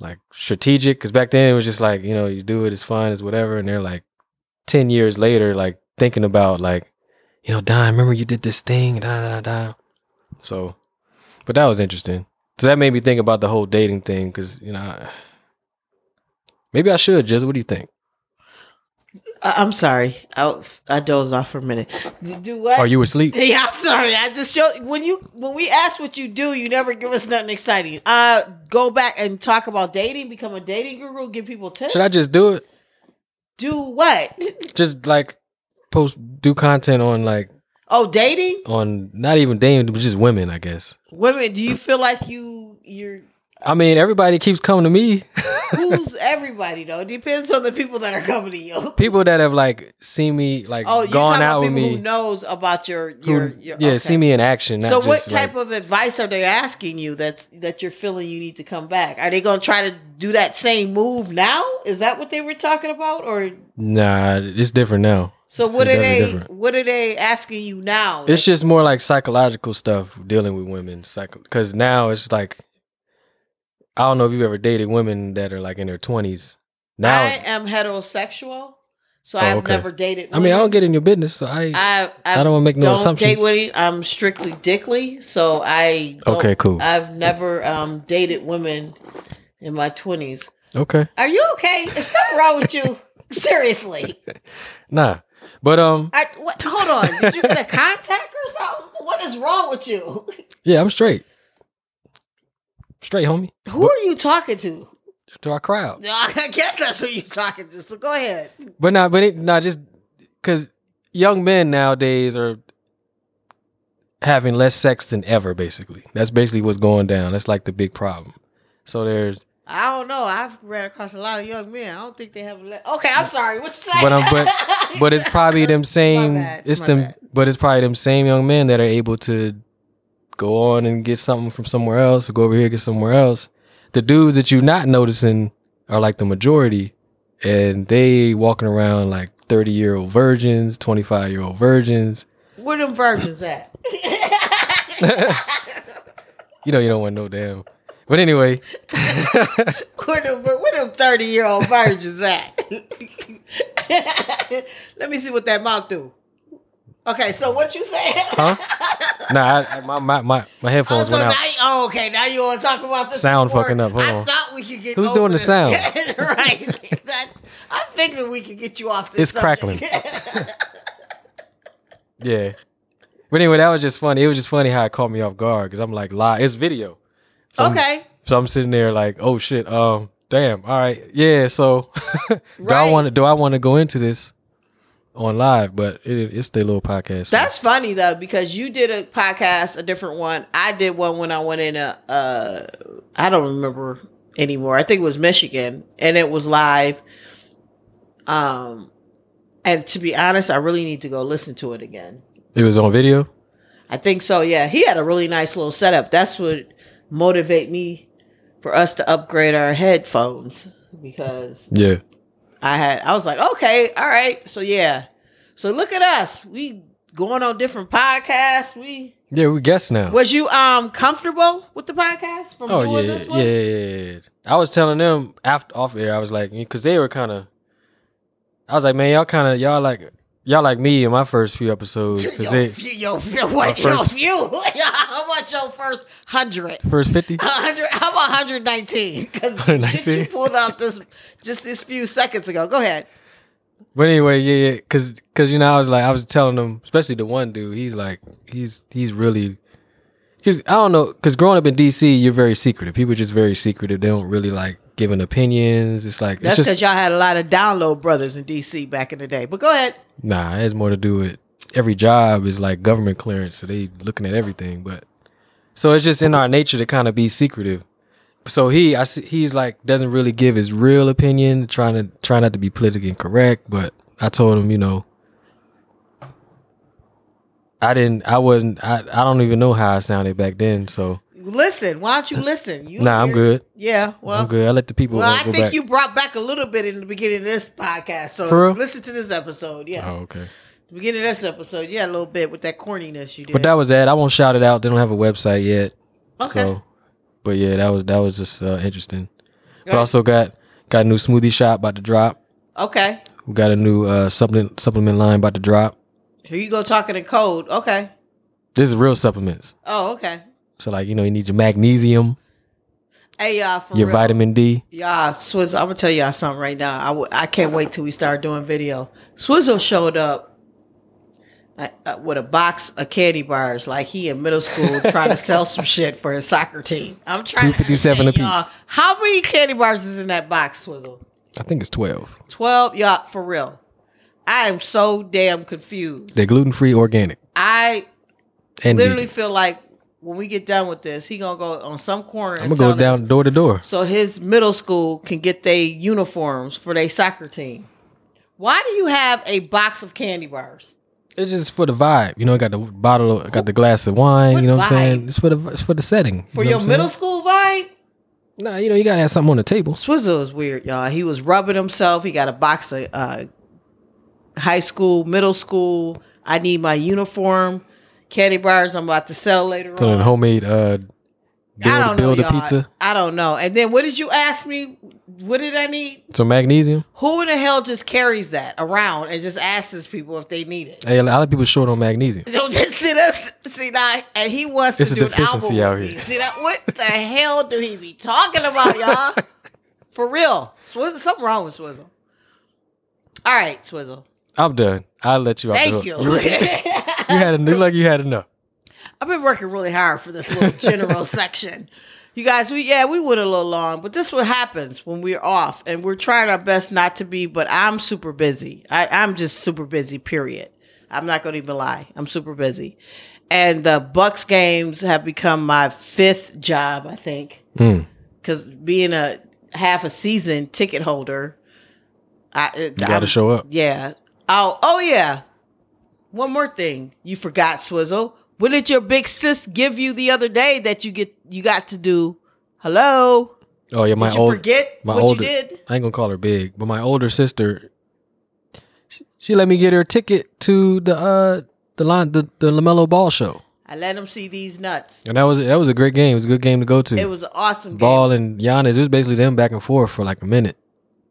Speaker 2: like strategic because back then it was just like you know you do it it's fun it's whatever and they're like 10 years later like thinking about like you know Don remember you did this thing da da da so but that was interesting so that made me think about the whole dating thing because you know I- maybe I should just what do you think
Speaker 1: I- I'm sorry, I I dozed off for a minute. D- Do what?
Speaker 2: Are you asleep
Speaker 1: Yeah, I'm sorry. I just show when you when we ask what you do, you never give us nothing exciting. Uh go back and talk about dating, become a dating guru, give people tips.
Speaker 2: should I just do it
Speaker 1: do what?
Speaker 2: just like post do content on like
Speaker 1: Oh, dating?
Speaker 2: on not even dating but just women I guess
Speaker 1: Women, do you feel like you you're
Speaker 2: I mean everybody keeps coming to me
Speaker 1: who's everybody though? It depends on the people that are coming to you.
Speaker 2: people that have like seen me like
Speaker 1: Oh,
Speaker 2: gone
Speaker 1: talking
Speaker 2: out
Speaker 1: about
Speaker 2: with
Speaker 1: people
Speaker 2: me
Speaker 1: who knows about your
Speaker 2: who-
Speaker 1: your, your
Speaker 2: yeah
Speaker 1: okay.
Speaker 2: see me in action not
Speaker 1: So what
Speaker 2: just,
Speaker 1: type
Speaker 2: like-
Speaker 1: of advice are they asking you that's that you're feeling you need to come back? Are they going to try to do that same move now? Is that what they were talking about or
Speaker 2: nah it's different now
Speaker 1: so what
Speaker 2: It's
Speaker 1: are they
Speaker 2: different.
Speaker 1: what are they asking you now?
Speaker 2: it's just more like psychological stuff dealing with women because now it's like i don't know if you've ever dated women that are like in their 20s now
Speaker 1: I
Speaker 2: i,
Speaker 1: am heterosexual, so
Speaker 2: Oh,
Speaker 1: I've
Speaker 2: okay.
Speaker 1: never dated Women.
Speaker 2: I mean i don't get in your business so i,
Speaker 1: I,
Speaker 2: I don't wanna make no
Speaker 1: don't
Speaker 2: assumptions.
Speaker 1: Date women. I'm strictly dickly, so I.
Speaker 2: Okay, cool.
Speaker 1: I've never um, dated women in my twenties.
Speaker 2: okay
Speaker 1: Are you okay? Is something wrong with you? Seriously.
Speaker 2: nah but um
Speaker 1: I, what, hold on. Did you get a contact or something? What is wrong with you?
Speaker 2: yeah i'm straight straight homie
Speaker 1: Who are you talking to?
Speaker 2: to our crowd
Speaker 1: I guess that's who you're talking to. So go ahead.
Speaker 2: But not, but it, not just because young men nowadays are having less sex than ever. Basically, that's basically what's going down. That's like the big problem. So there's,
Speaker 1: I don't know. I've ran across a lot of young men. I don't think they have. Le- okay, I'm sorry. What you say?
Speaker 2: but um, but but it's probably them same.
Speaker 1: bad,
Speaker 2: It's them,
Speaker 1: bad.
Speaker 2: but it's probably them same young men that are able to go on and get something from somewhere else, or go over here and get somewhere else. The dudes that you're not noticing are like the majority, and they walking around like thirty year old virgins, twenty five year old virgins.
Speaker 1: Where them virgins at?
Speaker 2: You know you don't want no damn. But anyway,
Speaker 1: where them where them thirty year old virgins at? Let me see what that mouth do. Okay, so what you saying?
Speaker 2: huh? Nah, I, I- my, my my my
Speaker 1: Oh,
Speaker 2: headphones
Speaker 1: so
Speaker 2: went
Speaker 1: now,
Speaker 2: out.
Speaker 1: you- oh, okay. Now you want to talk about this
Speaker 2: Sound fucking up, hold
Speaker 1: I
Speaker 2: on.
Speaker 1: thought we could get
Speaker 2: Who's doing the sound?
Speaker 1: right. That- I figured we could get you off this.
Speaker 2: It's
Speaker 1: subject.
Speaker 2: crackling. Yeah. But anyway, that was just funny. It was just funny how it caught me off guard because I'm like live. It's video. So I'm-
Speaker 1: okay.
Speaker 2: so I'm sitting there like, oh shit. Um, damn. All right. Yeah. So do I want to do I want to go into this on live? But it, it's the little podcast. so-
Speaker 1: That's funny though because you did a podcast, a different one. I did one when I went in a. Uh, I don't remember anymore. I think it was Michigan, and it was live. Um, and to be honest, I really need to go listen to it again.
Speaker 2: it was on video.
Speaker 1: I think so. Yeah, he had a really nice little setup. That's what motivate me for us to upgrade our headphones because
Speaker 2: Yeah.
Speaker 1: I had I was like, okay, all right, so yeah, so look at us, we going on different podcasts. We
Speaker 2: Yeah. We guess now.
Speaker 1: was you um comfortable with the podcast from
Speaker 2: Oh
Speaker 1: doing
Speaker 2: yeah,
Speaker 1: this
Speaker 2: yeah,
Speaker 1: one?
Speaker 2: yeah, yeah, yeah. I was telling them after off air. I was like, because they were kind of. I was like, man, y'all kind of y'all like y'all like me in my first few episodes. Cause
Speaker 1: Yo,
Speaker 2: they,
Speaker 1: few, yo, what,
Speaker 2: My
Speaker 1: yo,
Speaker 2: first-
Speaker 1: few. How about your first hundred?
Speaker 2: first fifty.
Speaker 1: hundred. How about hundred nineteen? Because shit you pulled out this just this few seconds ago. Go ahead.
Speaker 2: But anyway, yeah, yeah, cause, cause you know, I was like, I was telling them, especially the one dude. He's like, he's he's really, cause I don't know, cause growing up in DC, you're very secretive. People are just very secretive. They don't really like giving opinions. It's like
Speaker 1: That's because y'all had a lot of download brothers in DC back in the day. But go ahead.
Speaker 2: nah. It has more to do with every job is like government clearance, so they looking at everything. But so it's just in our nature to kind of be secretive. so he, I see, he's like doesn't really give his real opinion, trying to try not to be politically correct. But I told him, you know, I didn't, I wasn't, I, I don't even know how I sounded back then. So
Speaker 1: Listen, why don't you listen? You
Speaker 2: nah, I'm good.
Speaker 1: Yeah, well,
Speaker 2: I'm good. I let the people
Speaker 1: Well, I think
Speaker 2: back.
Speaker 1: you brought back a little bit in the beginning of this podcast. So listen to this episode. Yeah,
Speaker 2: oh, okay.
Speaker 1: the beginning of this episode. Yeah, a little bit with that corniness you did.
Speaker 2: But that was that. I won't shout it out. They don't have a website yet.
Speaker 1: okay.
Speaker 2: So, but yeah, that was that was just uh, interesting. But
Speaker 1: Right.
Speaker 2: also got got a new smoothie shop about to drop.
Speaker 1: okay.
Speaker 2: We got a new uh, supplement supplement line about to drop.
Speaker 1: Here you go talking in code. Okay.
Speaker 2: This is real supplements.
Speaker 1: Oh, okay.
Speaker 2: So like you know you need your magnesium,
Speaker 1: Hey, y'all, for
Speaker 2: your
Speaker 1: real.
Speaker 2: vitamin D.
Speaker 1: Y'all, Swizz, I'm gonna tell y'all something right now. I, w- I can't wait till we start doing video. Swizzle showed up uh, uh, with a box of candy bars, like he in middle school trying to sell some shit for his soccer team. I'm trying to
Speaker 2: 257
Speaker 1: understand,
Speaker 2: apiece.
Speaker 1: y'all, How many candy bars is in that box, Swizzle?
Speaker 2: I think it's twelve.
Speaker 1: Twelve, y'all, for real. I am so damn confused.
Speaker 2: They're gluten free, organic,
Speaker 1: I
Speaker 2: and
Speaker 1: literally
Speaker 2: vegan.
Speaker 1: feel like when we get done with this, he gonna go on some corner.
Speaker 2: I'm gonna go down door to door.
Speaker 1: so his middle school can get their uniforms for their soccer team. Why do you have a box of candy bars?
Speaker 2: It's just for the vibe. You know, I got the bottle, I got the glass of wine.
Speaker 1: What
Speaker 2: you know what I'm saying? It's for the it's for the setting.
Speaker 1: For
Speaker 2: you know
Speaker 1: your middle school vibe?
Speaker 2: Nah, you know you gotta have something on the table.
Speaker 1: Swizzle is weird, y'all. He was rubbing himself. He got a box of uh, high school, middle school. I need my uniform. Candy bars I'm about to sell later
Speaker 2: So
Speaker 1: on.
Speaker 2: then homemade uh,
Speaker 1: I don't
Speaker 2: build
Speaker 1: know,
Speaker 2: a
Speaker 1: y'all.
Speaker 2: pizza.
Speaker 1: I don't know. And then what did you ask me? What did I need?
Speaker 2: So magnesium.
Speaker 1: Who in the hell just carries that around and just asks people if they need it?
Speaker 2: Hey, a lot of people short on magnesium.
Speaker 1: Don't just see us see that, and he wants
Speaker 2: It's
Speaker 1: to
Speaker 2: a
Speaker 1: do an album
Speaker 2: deficiency out here.
Speaker 1: See that? What the hell do he be talking about, y'all? For real, Swizzle, something wrong with Swizzle. All right, Swizzle.
Speaker 2: I'm done. I'll let you out.
Speaker 1: Thank you.
Speaker 2: You, had enough. Like you had enough.
Speaker 1: I've been working really hard for this little general section. You guys, we yeah, we went a little long, but this what happens when we're off, and we're trying our best not to be. But I'm super busy. I, I'm just super busy. Period. I'm not going to even lie. I'm super busy, and the Bucks games have become my fifth job. I think
Speaker 2: Mm.
Speaker 1: because being a half a season ticket holder, I
Speaker 2: You got to show up.
Speaker 1: yeah. Oh, oh yeah. One more thing you forgot, Swizzle. What did your big sis give you the other day that you get you got to do? Hello.
Speaker 2: Oh yeah, my
Speaker 1: did you
Speaker 2: old
Speaker 1: forget
Speaker 2: my
Speaker 1: what
Speaker 2: older.
Speaker 1: you did?
Speaker 2: I ain't gonna call her big, but my older sister. She, she let me get her a ticket to the uh the line the the LaMelo Ball show,
Speaker 1: I let him see these nuts.
Speaker 2: and that was that was a great game. It was a good game to go to.
Speaker 1: It was an awesome game.
Speaker 2: Ball and Giannis. It was basically them back and forth for like a minute,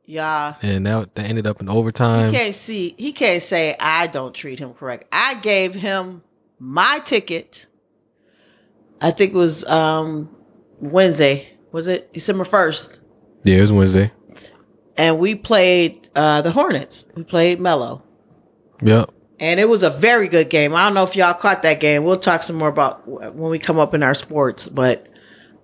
Speaker 1: Yeah.
Speaker 2: and that, that ended up in overtime.
Speaker 1: He can't see he can't say I don't treat him correct. I gave him my ticket. I think it was um Wednesday. Was it December first?
Speaker 2: Yeah, it was Wednesday.
Speaker 1: And we played uh the Hornets. We played Melo.
Speaker 2: Yep.
Speaker 1: And it was a very good game. I don't know if y'all caught that game. We'll talk some more about when we come up in our sports, but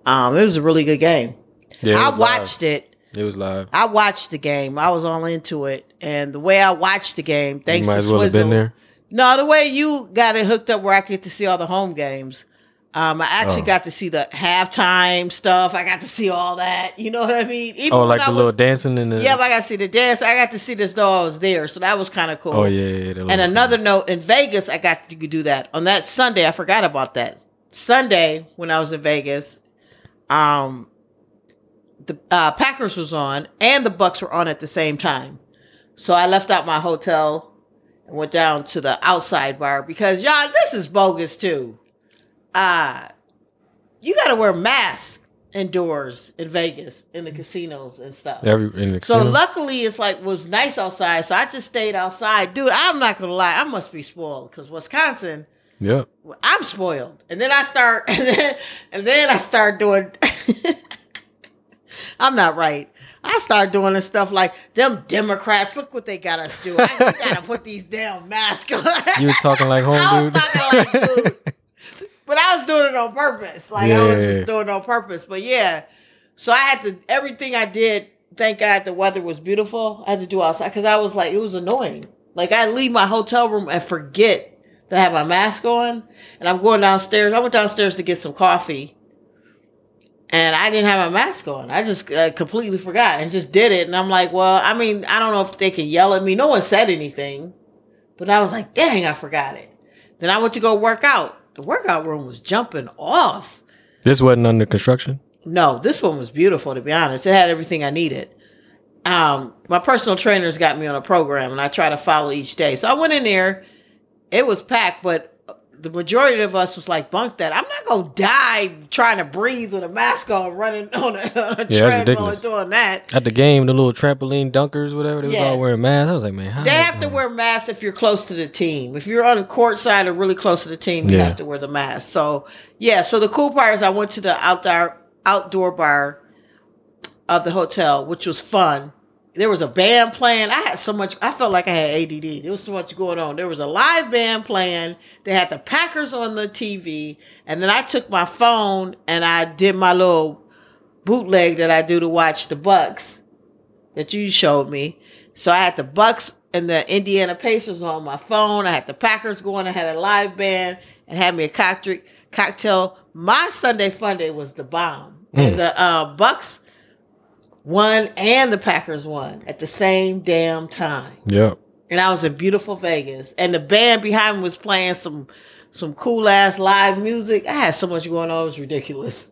Speaker 1: um, it was a really good game.
Speaker 2: Yeah,
Speaker 1: I watched.
Speaker 2: Live. It was live.
Speaker 1: I watched the game. I was all into it, and the way I watched the game, thanks
Speaker 2: you might
Speaker 1: to
Speaker 2: as well have been there.
Speaker 1: No, the way you got it hooked up where I get to see all the home games. Um, I actually
Speaker 2: Oh.
Speaker 1: got to see the halftime stuff. I got to see all that. You know what I mean? Even
Speaker 2: Oh, like the
Speaker 1: was-
Speaker 2: little dancing and the.
Speaker 1: Yeah, but I got to see the dance. I got to see this though I was there, so that was kind of cool.
Speaker 2: Oh yeah, yeah.
Speaker 1: And another note in Vegas, I got to do that on that Sunday. I forgot about that Sunday when I was in Vegas. Um, the uh, Packers was on and the Bucks were on at the same time, so I left out my hotel and went down to the outside bar because y'all, this is bogus too. Uh you got to wear masks indoors in Vegas in the casinos and stuff.
Speaker 2: Every in the
Speaker 1: So
Speaker 2: casino.
Speaker 1: luckily, it's like was nice outside. So I just stayed outside, dude. I'm not gonna lie, I must be spoiled because Wisconsin,
Speaker 2: Yep.
Speaker 1: I'm spoiled. And then I start, and then, and then I start doing. I'm not right. I start doing this stuff like them Democrats. Look what they got us doing. I gotta put these damn masks on.
Speaker 2: You was talking like home,
Speaker 1: I was
Speaker 2: dude.
Speaker 1: talking like dude. But I was doing it on purpose. Like I was just doing it on purpose. But yeah. So I had to everything I did, thank God the weather was beautiful. I had to do outside because I was like, it was annoying. Like I leave my hotel room and forget that I have my mask on. And I'm going downstairs. I went downstairs to get some coffee. And I didn't have a mask on. I just uh, completely forgot and just did it. And I'm like, well, I mean, I don't know if they can yell at me. No one said anything, but I was like, dang, I forgot it. Then I went to go work out. The workout room was jumping off.
Speaker 2: This wasn't under construction.
Speaker 1: No, this one was beautiful to be honest. It had everything I needed. Um, my personal trainers got me on a program and I try to follow each day. So I went in there. It was packed, but the majority of us was like, bunk that. I'm not gonna die trying to breathe with a mask on, running on a, on a
Speaker 2: Yeah,
Speaker 1: treadmill doing that.
Speaker 2: At the game, the little trampoline dunkers, whatever, they was
Speaker 1: Yeah.
Speaker 2: all wearing masks. I was like, man,
Speaker 1: they have to wear masks if you're close to the team. If you're on the court side or really close to the team, you
Speaker 2: Yeah.
Speaker 1: have to wear the mask. So yeah, so the cool part is I went to the outdoor outdoor bar of the hotel, which was fun. There was a band playing. I had so much. I felt like I had ADD. There was so much going on. There was a live band playing. They had the Packers on the TV, and then I took my phone and I did my little bootleg that I do to watch the Bucks that you showed me. So I had the Bucks and the Indiana Pacers on my phone. I had the Packers going. I had a live band and had me a cocktail. Cocktail. My Sunday fun day was the bomb. And the uh, Bucks won and the Packers won at the same damn time.
Speaker 2: Yep.
Speaker 1: And I was in beautiful Vegas, and the band behind me was playing some some cool ass live music. I had so much going on; it was ridiculous.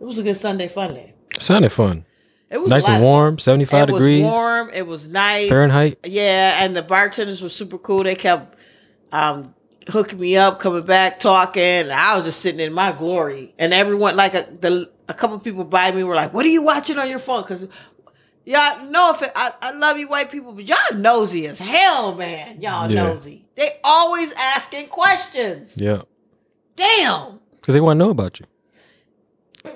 Speaker 1: It was a good Sunday fun day.
Speaker 2: Sounded fun.
Speaker 1: It was
Speaker 2: Nice and warm, 75
Speaker 1: it
Speaker 2: degrees
Speaker 1: was warm. It was nice.
Speaker 2: Fahrenheit.
Speaker 1: Yeah, and the bartenders were super cool. They kept um, hooking me up, coming back, talking. I was just sitting in my glory. And everyone, like a, the a couple people by me, were like, "What are you watching on your phone?" Because y'all know if it, I, I love you, white people, but y'all nosy as hell, man. Y'all
Speaker 2: Yeah.
Speaker 1: nosy. They always asking questions.
Speaker 2: Yeah.
Speaker 1: Damn.
Speaker 2: Because they want to know about you.
Speaker 1: I,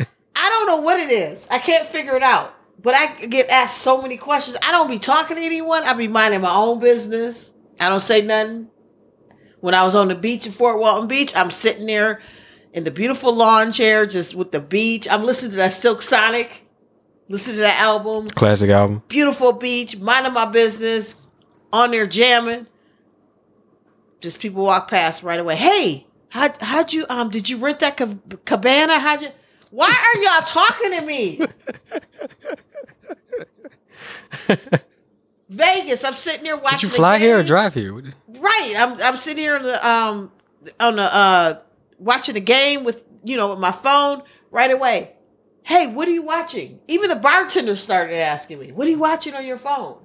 Speaker 1: I I don't know what it is. I can't figure it out. But I get asked so many questions. I don't be talking to anyone. I be minding my own business. I don't say nothing. When I was on the beach in Fort Walton Beach, I'm sitting there in the beautiful lawn chair, just with the beach. I'm listening to that Silk Sonic. Listen to that album.
Speaker 2: Classic album.
Speaker 1: Beautiful beach, minding my business, on there jamming. Just people walk past right away. Hey, how how'd you um did you rent that ca- cabana? How'd you? Why are y'all talking to me? Vegas. I'm sitting here watching.
Speaker 2: Did you
Speaker 1: the
Speaker 2: fly here or drive here?
Speaker 1: Right. I'm I'm sitting here on the um on the uh watching a game with you know with my phone right away. Hey, what are you watching? Even the bartender started asking me, "What are you watching on your phone?"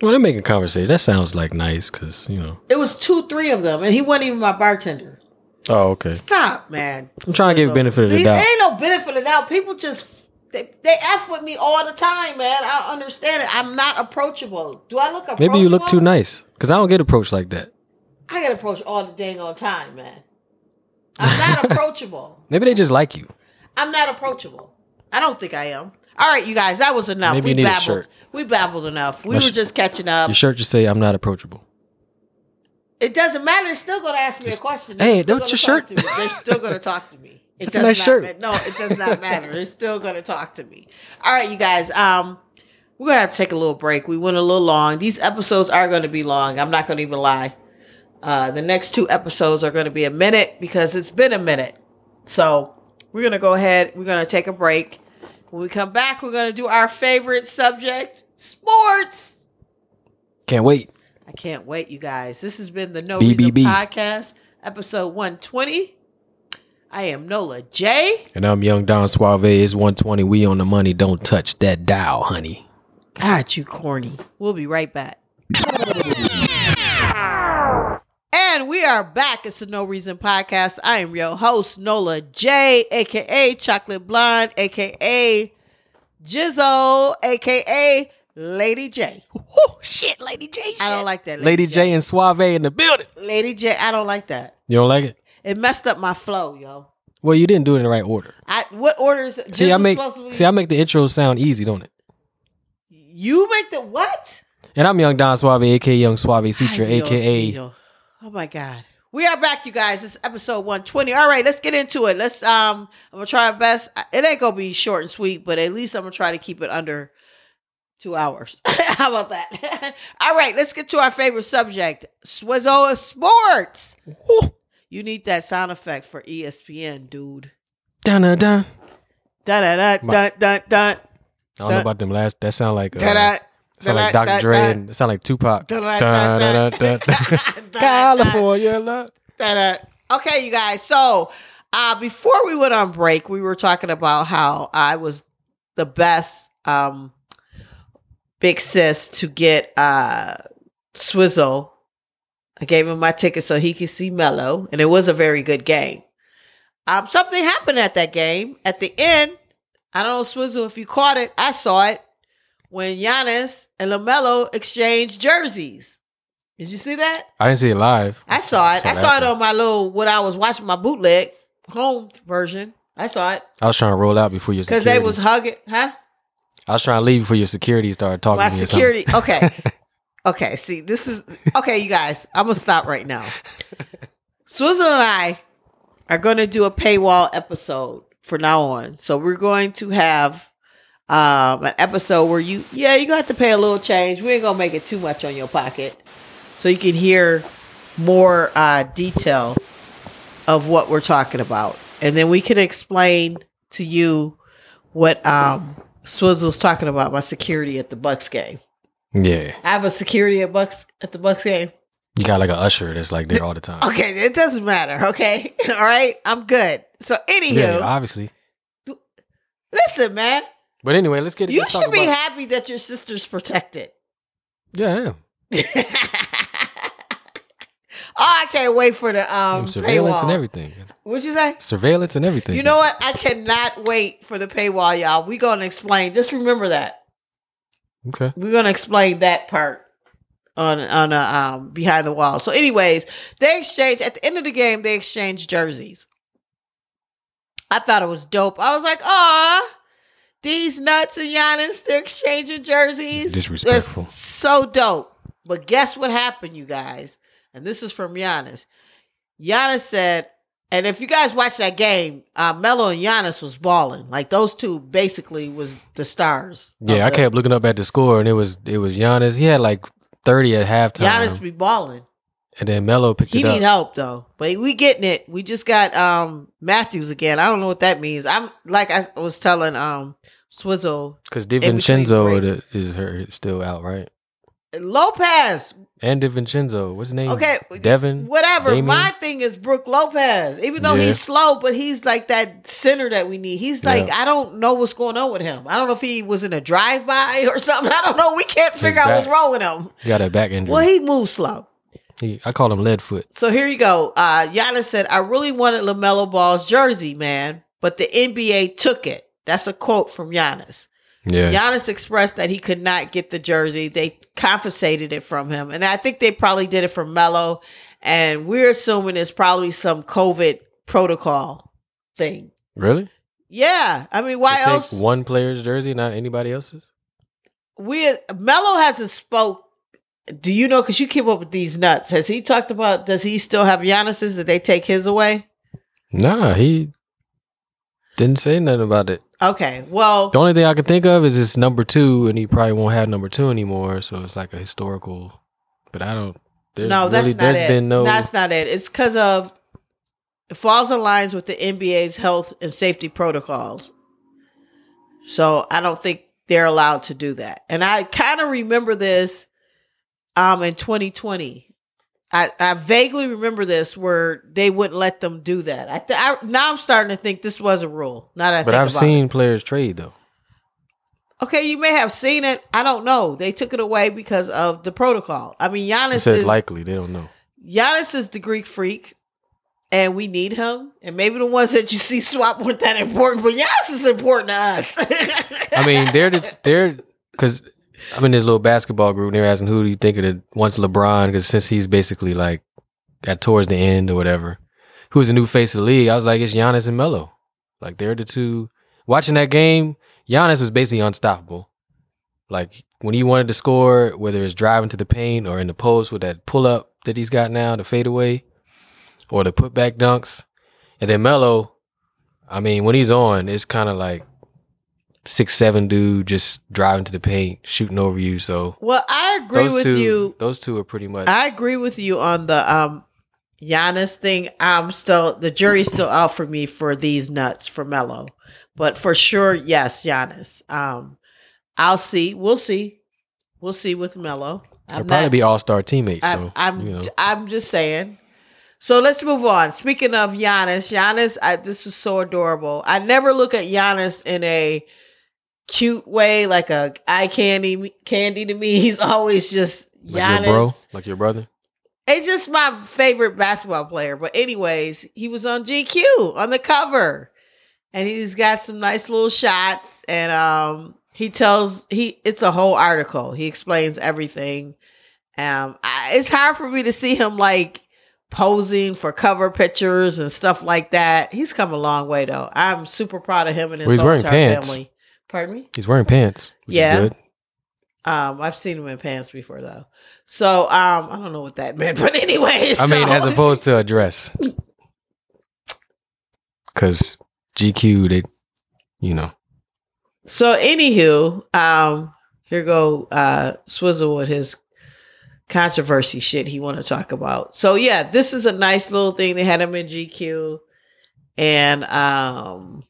Speaker 2: Well, they're making conversation. That sounds like nice because, you know.
Speaker 1: It was two, three of them, and he wasn't even my bartender.
Speaker 2: Oh, okay.
Speaker 1: Stop, man.
Speaker 2: I'm trying to give benefit of the doubt.
Speaker 1: Ain't no benefit of the doubt. People just they, they f with me all the time, man. I understand it. I'm not approachable. Do I look approachable?
Speaker 2: Maybe you look too nice because I don't get approached like that.
Speaker 1: I get approached all the dang on time, man. I'm not approachable.
Speaker 2: Maybe they just like you.
Speaker 1: I'm not approachable. I don't think I am. All right, you guys, that was enough.
Speaker 2: Maybe
Speaker 1: we
Speaker 2: you need a
Speaker 1: babbled.
Speaker 2: shirt.
Speaker 1: We babbled enough. We
Speaker 2: My
Speaker 1: were
Speaker 2: sh-
Speaker 1: just catching up.
Speaker 2: Your shirt just say, I'm not approachable.
Speaker 1: It doesn't matter. They're still going to ask me a question.
Speaker 2: Hey,
Speaker 1: They're
Speaker 2: that's
Speaker 1: gonna
Speaker 2: your shirt.
Speaker 1: They're still going to talk to me. It
Speaker 2: That's a nice
Speaker 1: not
Speaker 2: shirt.
Speaker 1: no, it does not matter. They're still going to talk to me. All right, you guys. Um, we're going to have to take a little break. We went a little long. These episodes are going to be long. I'm not going to even lie. Uh, the next two episodes are going to be a minute because it's been a minute. So we're going to go ahead. We're going to take a break. When we come back, we're going to do our favorite subject, sports.
Speaker 2: Can't wait.
Speaker 1: I can't wait, you guys. This has been the No
Speaker 2: BBB.
Speaker 1: Reason Podcast, episode 120. I am Nola J.
Speaker 2: And I'm Young Don Suave. It's 120. We on the money. Don't touch that dial, honey.
Speaker 1: God, you corny. We'll be right back. And we are back. It's the No Reason Podcast. I am your host, Nola J, aka Chocolate Blonde, aka Jizzo, aka Lady J.
Speaker 2: Oh, shit, Lady J.
Speaker 1: I don't like that.
Speaker 2: Lady J and Suave in the building.
Speaker 1: Lady J, I don't like that.
Speaker 2: You don't like it?
Speaker 1: It messed up my flow, yo.
Speaker 2: Well, you didn't do it in the right order.
Speaker 1: I what orders?
Speaker 2: See, I make see, I make the intro sound easy, don't it?
Speaker 1: You make the what?
Speaker 2: And I'm Young Don Suave, aka Young Suave Sutra, aka
Speaker 1: mío. Oh my God. We are back, you guys. This is episode 120. All right, let's get into it. Let's um I'm gonna try my best. It ain't gonna be short and sweet, but at least I'm gonna try to keep it under two hours. How about that? All right, let's get to our favorite subject. Swizzo Sports. You need that sound effect for ESPN, dude.
Speaker 2: dun dun dun.
Speaker 1: Dun dun dun dun dun dun.
Speaker 2: I don't know about them last. That sound like uh,
Speaker 1: Dun dun.
Speaker 2: Sound like Dr. Dre and it sound like Tupac. California love.
Speaker 1: Okay, you guys. So uh, before we went on break, we were talking about how I was the best um, big sis to get uh, Swizzle. I gave him my ticket so he could see Melo, and it was a very good game. Um, something happened at that game. At the end, I don't know, Swizzle, if you caught it, I saw it when Giannis and LaMelo exchanged jerseys. Did you see that?
Speaker 2: I didn't see it live.
Speaker 1: I saw it. I saw it on my little what I was watching my bootleg home version. I saw it
Speaker 2: I was trying to roll out before your
Speaker 1: because they was hugging, huh?
Speaker 2: I was trying to leave before your security started talking
Speaker 1: My
Speaker 2: to me. or
Speaker 1: security. Okay, okay. See, this is okay, you guys. I'm gonna stop right now. Susan and I are going to do a paywall episode for now on. So we're going to have um, an episode where you, yeah, you got to pay a little change. We ain't gonna make it too much on your pocket, so you can hear more uh, detail of what we're talking about, and then we can explain to you what um, Swizzle's talking about. My security at the Bucks game.
Speaker 2: Yeah,
Speaker 1: I have a security at Bucks at the Bucks game.
Speaker 2: you got like a usher that's like there all the time.
Speaker 1: Okay, it doesn't matter. Okay, all right, I'm good. So, anywho,
Speaker 2: Yeah, obviously.
Speaker 1: listen, man,
Speaker 2: But anyway, let's get.
Speaker 1: you
Speaker 2: let's
Speaker 1: should be
Speaker 2: about-
Speaker 1: happy that your sister's protected.
Speaker 2: Yeah, I am.
Speaker 1: oh, I can't wait for the um
Speaker 2: surveillance
Speaker 1: paywall.
Speaker 2: and everything.
Speaker 1: What'd you say?
Speaker 2: Surveillance and everything.
Speaker 1: You know what? I cannot wait for the paywall, y'all. We gonna explain. Just remember that.
Speaker 2: Okay.
Speaker 1: We're gonna explain that part on on a um behind the wall. So, anyways, they exchanged at the end of the game. They exchanged jerseys. I thought it was dope. I was like, "Ah, these nuts and Giannis, they're exchanging jerseys.
Speaker 2: Disrespectful.
Speaker 1: That's so dope." But guess what happened, you guys? And this is from Giannis. Giannis said, and if you guys watch that game, uh, Melo and Giannis was balling. Like those two basically was the stars.
Speaker 2: Yeah, I
Speaker 1: the-
Speaker 2: kept looking up at the score, and it was it was Giannis. He had like thirty at halftime,
Speaker 1: Giannis be balling.
Speaker 2: And then Melo picked
Speaker 1: He
Speaker 2: it up.
Speaker 1: He need help though, but we getting it. We just got um Matthews again. I don't know what that means. I'm like I was telling um Swizzle
Speaker 2: Because DiVincenzo is her still out, right?
Speaker 1: Lopez.
Speaker 2: And DiVincenzo, what's his name?
Speaker 1: Okay,
Speaker 2: Devin.
Speaker 1: Whatever.
Speaker 2: Damien?
Speaker 1: My thing is Brooke Lopez. Even though
Speaker 2: Yeah.
Speaker 1: he's slow, but he's like that center that we need. He's like
Speaker 2: Yeah.
Speaker 1: I don't know what's going on with him. I don't know if he was in a drive by or something. I don't know. We can't
Speaker 2: His
Speaker 1: figure out what's wrong with him.
Speaker 2: He got a back injury.
Speaker 1: Well, he moves slow.
Speaker 2: He- I call him Leadfoot.
Speaker 1: So here you go. Uh, Giannis said, I really wanted LaMelo Ball's jersey, man, but the NBA took it. That's a quote from Giannis.
Speaker 2: Yeah.
Speaker 1: Giannis expressed that he could not get the jersey. They confiscated it from him. And I think they probably did it for Melo. And we're assuming it's probably some COVID protocol thing.
Speaker 2: Really?
Speaker 1: Yeah. I mean, why
Speaker 2: take
Speaker 1: else?
Speaker 2: one player's jersey, not anybody else's?
Speaker 1: we Melo hasn't spoke. Do you know? Because you keep up with these nuts. Has he talked about? Does he still have Giannis's? Did they take his away?
Speaker 2: Nah, he didn't say nothing about it.
Speaker 1: Okay. Well,
Speaker 2: The only thing I can think of is it's number two, and he probably won't have number two anymore. So it's like a historical. But I don't. There's
Speaker 1: no, that's
Speaker 2: really,
Speaker 1: not
Speaker 2: there's
Speaker 1: it.
Speaker 2: been no.
Speaker 1: That's not it. It's because of it falls in lines with the NBA's health and safety protocols. So I don't think they're allowed to do that. And I kind of remember this um in 2020. I, I vaguely remember this where they wouldn't let them do that. I, th- I now I'm starting to think this was a rule. Not that
Speaker 2: but I've seen players trade though.
Speaker 1: Okay, you may have seen it. I don't know. They took it away because of the protocol. I mean,
Speaker 2: It
Speaker 1: Giannis
Speaker 2: says
Speaker 1: is
Speaker 2: likely. They don't know.
Speaker 1: Giannis is the Greek freak, and we need him. And maybe the ones that you see swap weren't that important, but Giannis is important to us.
Speaker 2: I mean, they're the, they're because I'm in this little basketball group. and They're asking who do you think of the once LeBron because since he's basically like at towards the end or whatever, who's the new face of the league? I was like, it's Giannis and Melo. Like they're the two. Watching that game, Giannis was basically unstoppable. Like when he wanted to score, whether it's driving to the paint or in the post with that pull up that he's got now, the fadeaway, or the putback dunks, and then Melo. I mean, when he's on, it's kind of like six seven dude just driving to the paint, shooting over you. So
Speaker 1: well, I agree with
Speaker 2: two,
Speaker 1: you.
Speaker 2: those two are pretty much.
Speaker 1: I agree with you on the um Giannis thing. I'm still the jury's still out for me for these nuts for Melo. But for sure, yes, Giannis. Um, I'll see. We'll see. We'll see with Melo.
Speaker 2: They'll probably be all star teammates.
Speaker 1: I'm,
Speaker 2: so,
Speaker 1: I'm,
Speaker 2: you know.
Speaker 1: I'm just saying. So let's move on. Speaking of Giannis, Giannis, I, this was so adorable. I never look at Giannis in a cute way, like a eye candy candy to me. He's always just Giannis.
Speaker 2: like your bro, like your brother.
Speaker 1: It's just my favorite basketball player. But anyways, he was on GQ on the cover, and he's got some nice little shots. And um, he tells he it's a whole article. He explains everything. Um, I, it's hard for me to see him like posing for cover pictures and stuff like that. He's come a long way though. I'm super proud of him and his
Speaker 2: Well, he's
Speaker 1: whole
Speaker 2: wearing
Speaker 1: entire
Speaker 2: pants.
Speaker 1: family. Pardon me.
Speaker 2: He's wearing pants.
Speaker 1: Yeah. Um, I've seen him in pants before though. So um, I don't know what that meant, but anyways.
Speaker 2: I mean, as opposed to a dress, because GQ, they, you know,
Speaker 1: So anywho, um, here go uh Swizzle with his controversy shit he want to talk about. So yeah, this is a nice little thing. They had him in GQ, and um,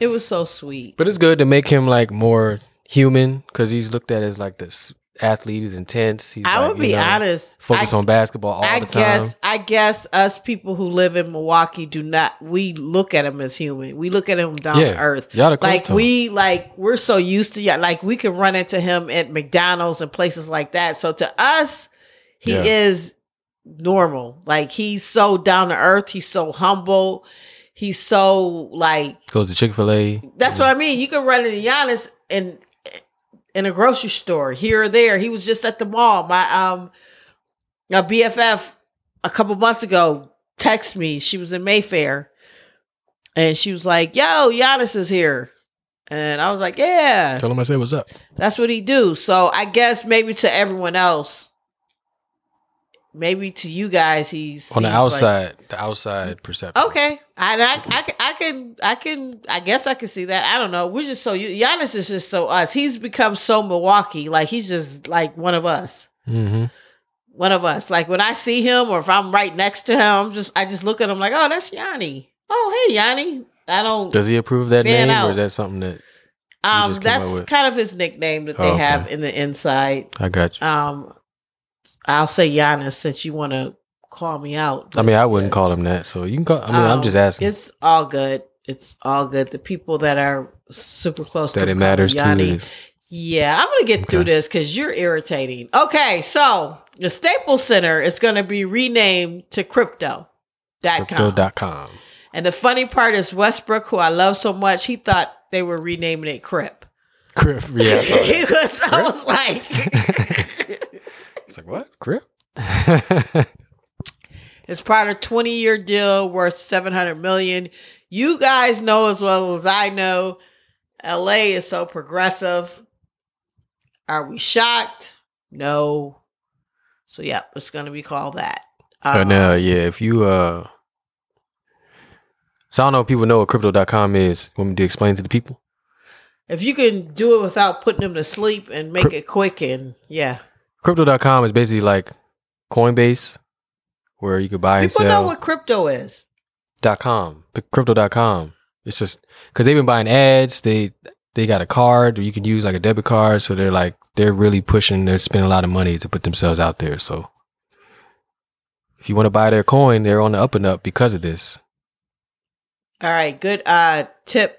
Speaker 1: it was so sweet.
Speaker 2: but it's good to make him like more human because he's looked at as like this athlete. He's intense. He's
Speaker 1: I
Speaker 2: like,
Speaker 1: would
Speaker 2: you
Speaker 1: be
Speaker 2: know,
Speaker 1: honest.
Speaker 2: Focus
Speaker 1: I,
Speaker 2: on basketball all
Speaker 1: I
Speaker 2: the time.
Speaker 1: guess I guess us people who live in Milwaukee do not we look at him as human. We look at him down
Speaker 2: Yeah.
Speaker 1: to earth.
Speaker 2: Y'all are close
Speaker 1: like
Speaker 2: to him.
Speaker 1: we like we're so used to like we can run into him at McDonald's and places like that. So to us, he
Speaker 2: Yeah.
Speaker 1: is normal. Like he's so down to earth. He's so humble. He's so like
Speaker 2: goes to Chick Fil A.
Speaker 1: that's what I mean. You can run into Giannis in in a grocery store here or there. He was just at the mall. My um my BFF a couple months ago texted me. She was in Mayfair and she was like, Yo, Giannis is here. And I was like, Yeah,
Speaker 2: Tell him I said what's up.
Speaker 1: that's what he do. So I guess maybe to everyone else, maybe to you guys, he's
Speaker 2: On the
Speaker 1: seems like-
Speaker 2: outside, the outside perception.
Speaker 1: Okay, and I, I, can- I can, I can, I guess I can see that. I don't know. We're just so Giannis is just so us. He's become so Milwaukee. Like he's just like one of us.
Speaker 2: hmm
Speaker 1: One of us. Like when I see him, or if I'm right next to him, I'm just I just look at him like, oh, that's Yanni. Oh, hey, Yanni. I don't.
Speaker 2: Does he approve that name,
Speaker 1: out.
Speaker 2: or is that something that
Speaker 1: um,
Speaker 2: just came up
Speaker 1: that's kind of his nickname that they
Speaker 2: Oh, okay.
Speaker 1: have in the inside.
Speaker 2: I got you?
Speaker 1: Um, I'll say Giannis since you want to call me out.
Speaker 2: I mean, I wouldn't call him that. So you can call. I mean, I'm
Speaker 1: Um,
Speaker 2: just asking.
Speaker 1: It's all good. It's all good. The people that are super close
Speaker 2: that
Speaker 1: to
Speaker 2: it matters
Speaker 1: Yanni.
Speaker 2: to.
Speaker 1: Yeah, I'm gonna get through this because you're irritating. Okay, so the Staples Center is gonna be renamed to Crypto. Dot com.
Speaker 2: Crypto.com.
Speaker 1: And the funny part is Westbrook, who I love so much, he thought they were renaming it Crip.
Speaker 2: Crip. Yeah.
Speaker 1: Was, I was like,
Speaker 2: like what? Crip.
Speaker 1: It's part of a 20 year deal worth 700 million. You guys know as well as I know, LA is so progressive. Are we shocked? No. So yeah, it's going to be called that.
Speaker 2: But
Speaker 1: Um,
Speaker 2: now, yeah, if you uh so I don't know if people know what crypto.com is. Want me to explain to the people?
Speaker 1: if you can do it without putting them to sleep and make
Speaker 2: Cryp-
Speaker 1: it quick and yeah,
Speaker 2: Crypto.com is basically like Coinbase, where you could buy and
Speaker 1: people know what crypto is.
Speaker 2: dot com, crypto.com. It's just because they've been buying ads. They they got a card or you can use like a debit card. So they're like they're really pushing. They're spending a lot of money to put themselves out there. So if you want to buy their coin, they're on the up and up because of this.
Speaker 1: All right, good uh tip.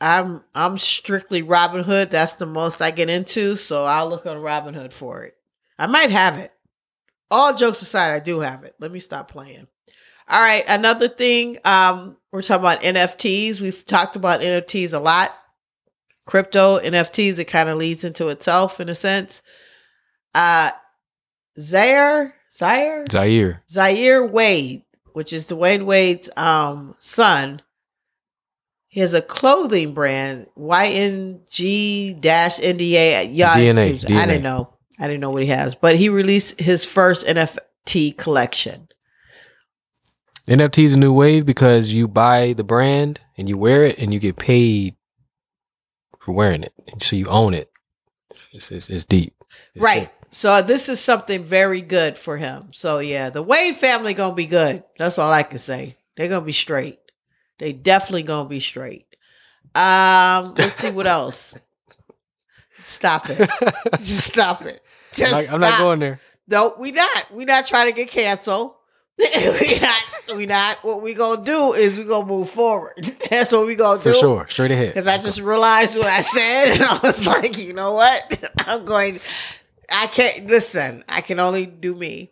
Speaker 1: I'm I'm strictly Robinhood. That's the most I get into, so I'll look on Robinhood for it. I might have it. All jokes aside, I do have it. Let me stop playing. All right, another thing. Um, we're talking about NFTs. We've talked about NFTs a lot. Crypto NFTs. It kind of leads into itself in a sense. Uh, Zaire, Zaire,
Speaker 2: Zaire.
Speaker 1: Zaire Wade, which is Dwyane Wade's um son, he has a clothing brand, YNG dash NDA. Yeah,
Speaker 2: DNA,
Speaker 1: I didn't know. I didn't know what he has, but he released his first NFT collection.
Speaker 2: NFT is a new wave because you buy the brand and you wear it and you get paid for wearing it. So you own it. It's, it's, it's deep. It's
Speaker 1: right.
Speaker 2: sick.
Speaker 1: So this is something very good for him. So yeah, the Wade family gonna be good. That's all I can say. They're gonna be straight. They definitely gonna be straight. Um, let's see what else. Stop it. Just stop it. Just
Speaker 2: I'm, not, I'm not going there.
Speaker 1: No, we not. We not trying to get canceled. we not. We not. What we gonna do is we gonna move forward. That's what we gonna
Speaker 2: For
Speaker 1: do.
Speaker 2: For sure. Straight ahead.
Speaker 1: Because I just realized what I said, and I was like, you know what? I'm going. I can't listen. I can only do me.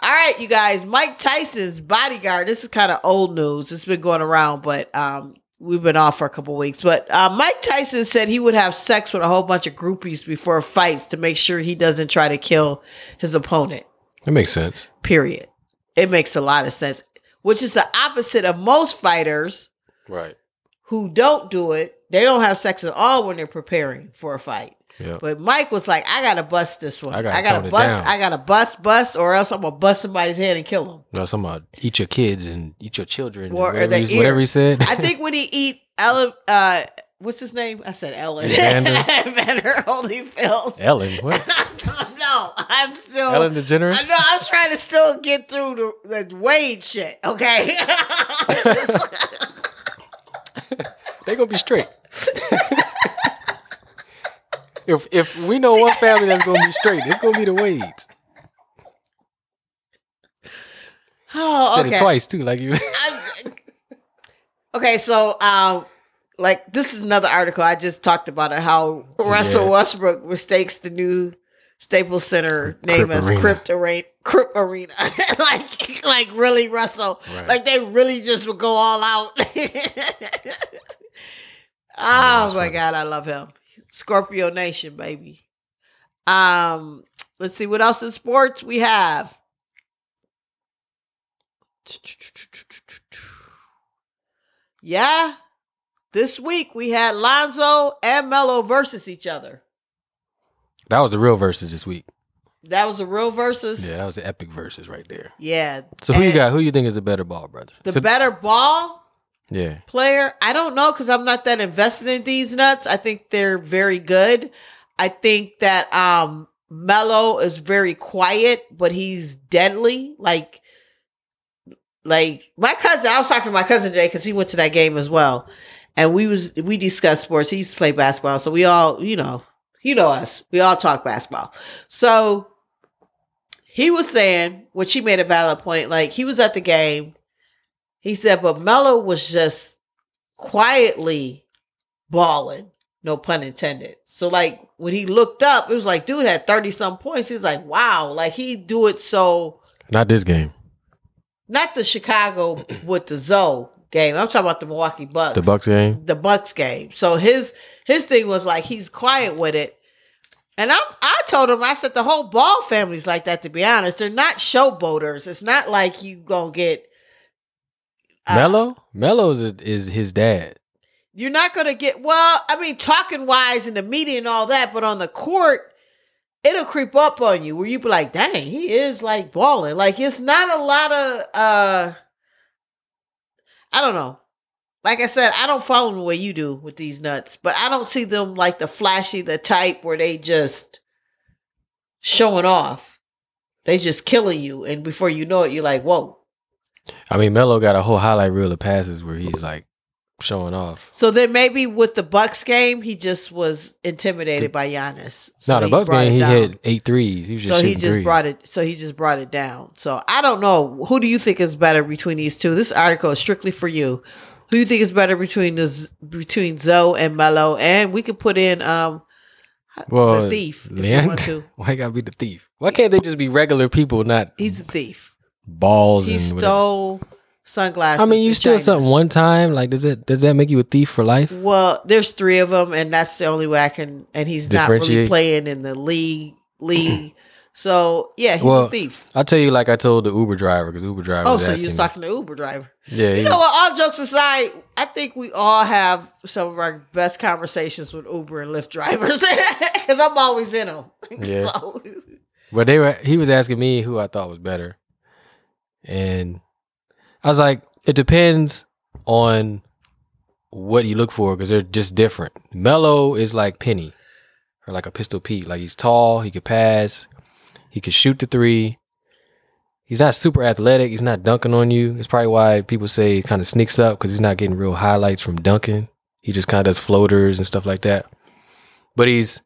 Speaker 1: All right, you guys. Mike Tyson's bodyguard. This is kind of old news. It's been going around, but um, we've been off for a couple weeks. But uh, Mike Tyson said he would have sex with a whole bunch of groupies before fights to make sure he doesn't try to kill his opponent.
Speaker 2: That makes sense.
Speaker 1: Period. It makes a lot of sense, which is the opposite of most fighters
Speaker 2: Right.
Speaker 1: who don't do it. They don't have sex at all when they're preparing for a fight.
Speaker 2: Yeah.
Speaker 1: But Mike was like, I gotta bust this one.
Speaker 2: I
Speaker 1: I
Speaker 2: gotta
Speaker 1: gotta,
Speaker 2: tone it
Speaker 1: bust.
Speaker 2: down."
Speaker 1: I gotta bust, bust, or else I'm gonna bust somebody's head and kill him.
Speaker 2: No, something about eat your kids and eat your children.
Speaker 1: Or-
Speaker 2: whatever, he, whatever he said.
Speaker 1: I think when he eat Ellen, uh, what's his name? I said Ellen.
Speaker 2: Evander
Speaker 1: Holyfield.
Speaker 2: Ellen. What?
Speaker 1: no, I'm still.
Speaker 2: Ellen DeGeneres?
Speaker 1: I know. I'm trying to still get through the, the Wade shit. Okay.
Speaker 2: They gonna be straight. If if we know one family that's gonna be straight, it's gonna be the Wades.
Speaker 1: oh,
Speaker 2: Said
Speaker 1: okay.
Speaker 2: it twice too, like you.
Speaker 1: Okay, so um, like this is another article I just talked about it. How Russell
Speaker 2: Yeah.
Speaker 1: Westbrook mistakes the new Staples Center name
Speaker 2: Crip
Speaker 1: as
Speaker 2: Arena.
Speaker 1: Crypt Arena. Crip Arena, like, like really, Russell,
Speaker 2: Right.
Speaker 1: like they really just would go all out. oh my god, I love him, Scorpio Nation, baby. Um, let's see what else in sports we have. Yeah. This week we had Lonzo and Melo versus each other.
Speaker 2: that was the real versus this week.
Speaker 1: That was a real versus.
Speaker 2: Yeah, that was the epic versus right there.
Speaker 1: Yeah.
Speaker 2: So who you got? Who you think is a better ball brother?
Speaker 1: The
Speaker 2: So-
Speaker 1: better ball
Speaker 2: yeah.
Speaker 1: player, I don't know because I'm not that invested in these nuts. I think they're very good. I think that um Melo is very quiet, but he's deadly. Like, like my cousin. I was talking to my cousin today because he went to that game as well, and we was we discussed sports. He used to play basketball, so we all, you know, you know us. We all talk basketball. So he was saying, which he made a valid point. Like he was at the game. He said, but Melo was just quietly balling, no pun intended. So like when he looked up, it was like dude had 30 some points. He's like, wow, like he do it so
Speaker 2: Not this game.
Speaker 1: not the Chicago with the Zoe game. I'm talking about the Milwaukee Bucks.
Speaker 2: The Bucks game.
Speaker 1: The Bucks game. So his his thing was like he's quiet with it. And I I told him I said the whole ball family's like that to be honest. They're not showboaters. It's not like you gonna get uh,
Speaker 2: Mello. Mello is, is his dad.
Speaker 1: you're not gonna get well i mean talking wise in the media and all that but on the court it'll creep up on you where you be like dang he is like balling like it's not a lot of uh i don't know like i said i don't follow them the way you do with these nuts but i don't see them like the flashy the type where they just showing off they just killing you and before you know it you're like whoa
Speaker 2: I mean, Melo got a whole highlight reel of passes where he's like showing off.
Speaker 1: So then maybe with the Bucks game, he just was intimidated by Giannis. So
Speaker 2: no, the
Speaker 1: he
Speaker 2: Bucks game he hit eight threes. He
Speaker 1: So he just
Speaker 2: threes.
Speaker 1: brought it. So he just brought it down. So I don't know. Who do you think is better between these two? This article is strictly for you. Who do you think is better between the between Zoe and Melo? And we could put in um
Speaker 2: well,
Speaker 1: the thief if you want to.
Speaker 2: Why gotta be the thief? Why can't they just be regular people, not
Speaker 1: He's a thief.
Speaker 2: Balls
Speaker 1: He
Speaker 2: and whatever?
Speaker 1: stole sunglasses.
Speaker 2: I mean, you
Speaker 1: in
Speaker 2: steal
Speaker 1: China.
Speaker 2: something one time. Like, does it does that make you a thief for life?
Speaker 1: Well, there's three of them, and that's the only way I can. And he's not really playing in the league. League. So yeah, he's a thief.
Speaker 2: I'll tell you, like I told the Uber driver, because Uber driver.
Speaker 1: Oh,
Speaker 2: was
Speaker 1: so you
Speaker 2: asking
Speaker 1: was
Speaker 2: me-
Speaker 1: talking to Uber driver.
Speaker 2: Yeah,
Speaker 1: You know
Speaker 2: was-
Speaker 1: what? All jokes aside, I think we all have some of our best conversations with Uber and Lyft drivers because I'm always in them.
Speaker 2: Yeah.
Speaker 1: So,
Speaker 2: But they were he was asking me who I thought was better. And I was like, it depends on what you look for because they're just different. Melo is like Penny or like a pistol Pete. Like he's tall, he could pass, he could shoot the three. He's not super athletic. He's not dunking on you. It's probably why people say he kind of sneaks up because he's not getting real highlights from dunking. He just kind of does floaters and stuff like that. But he's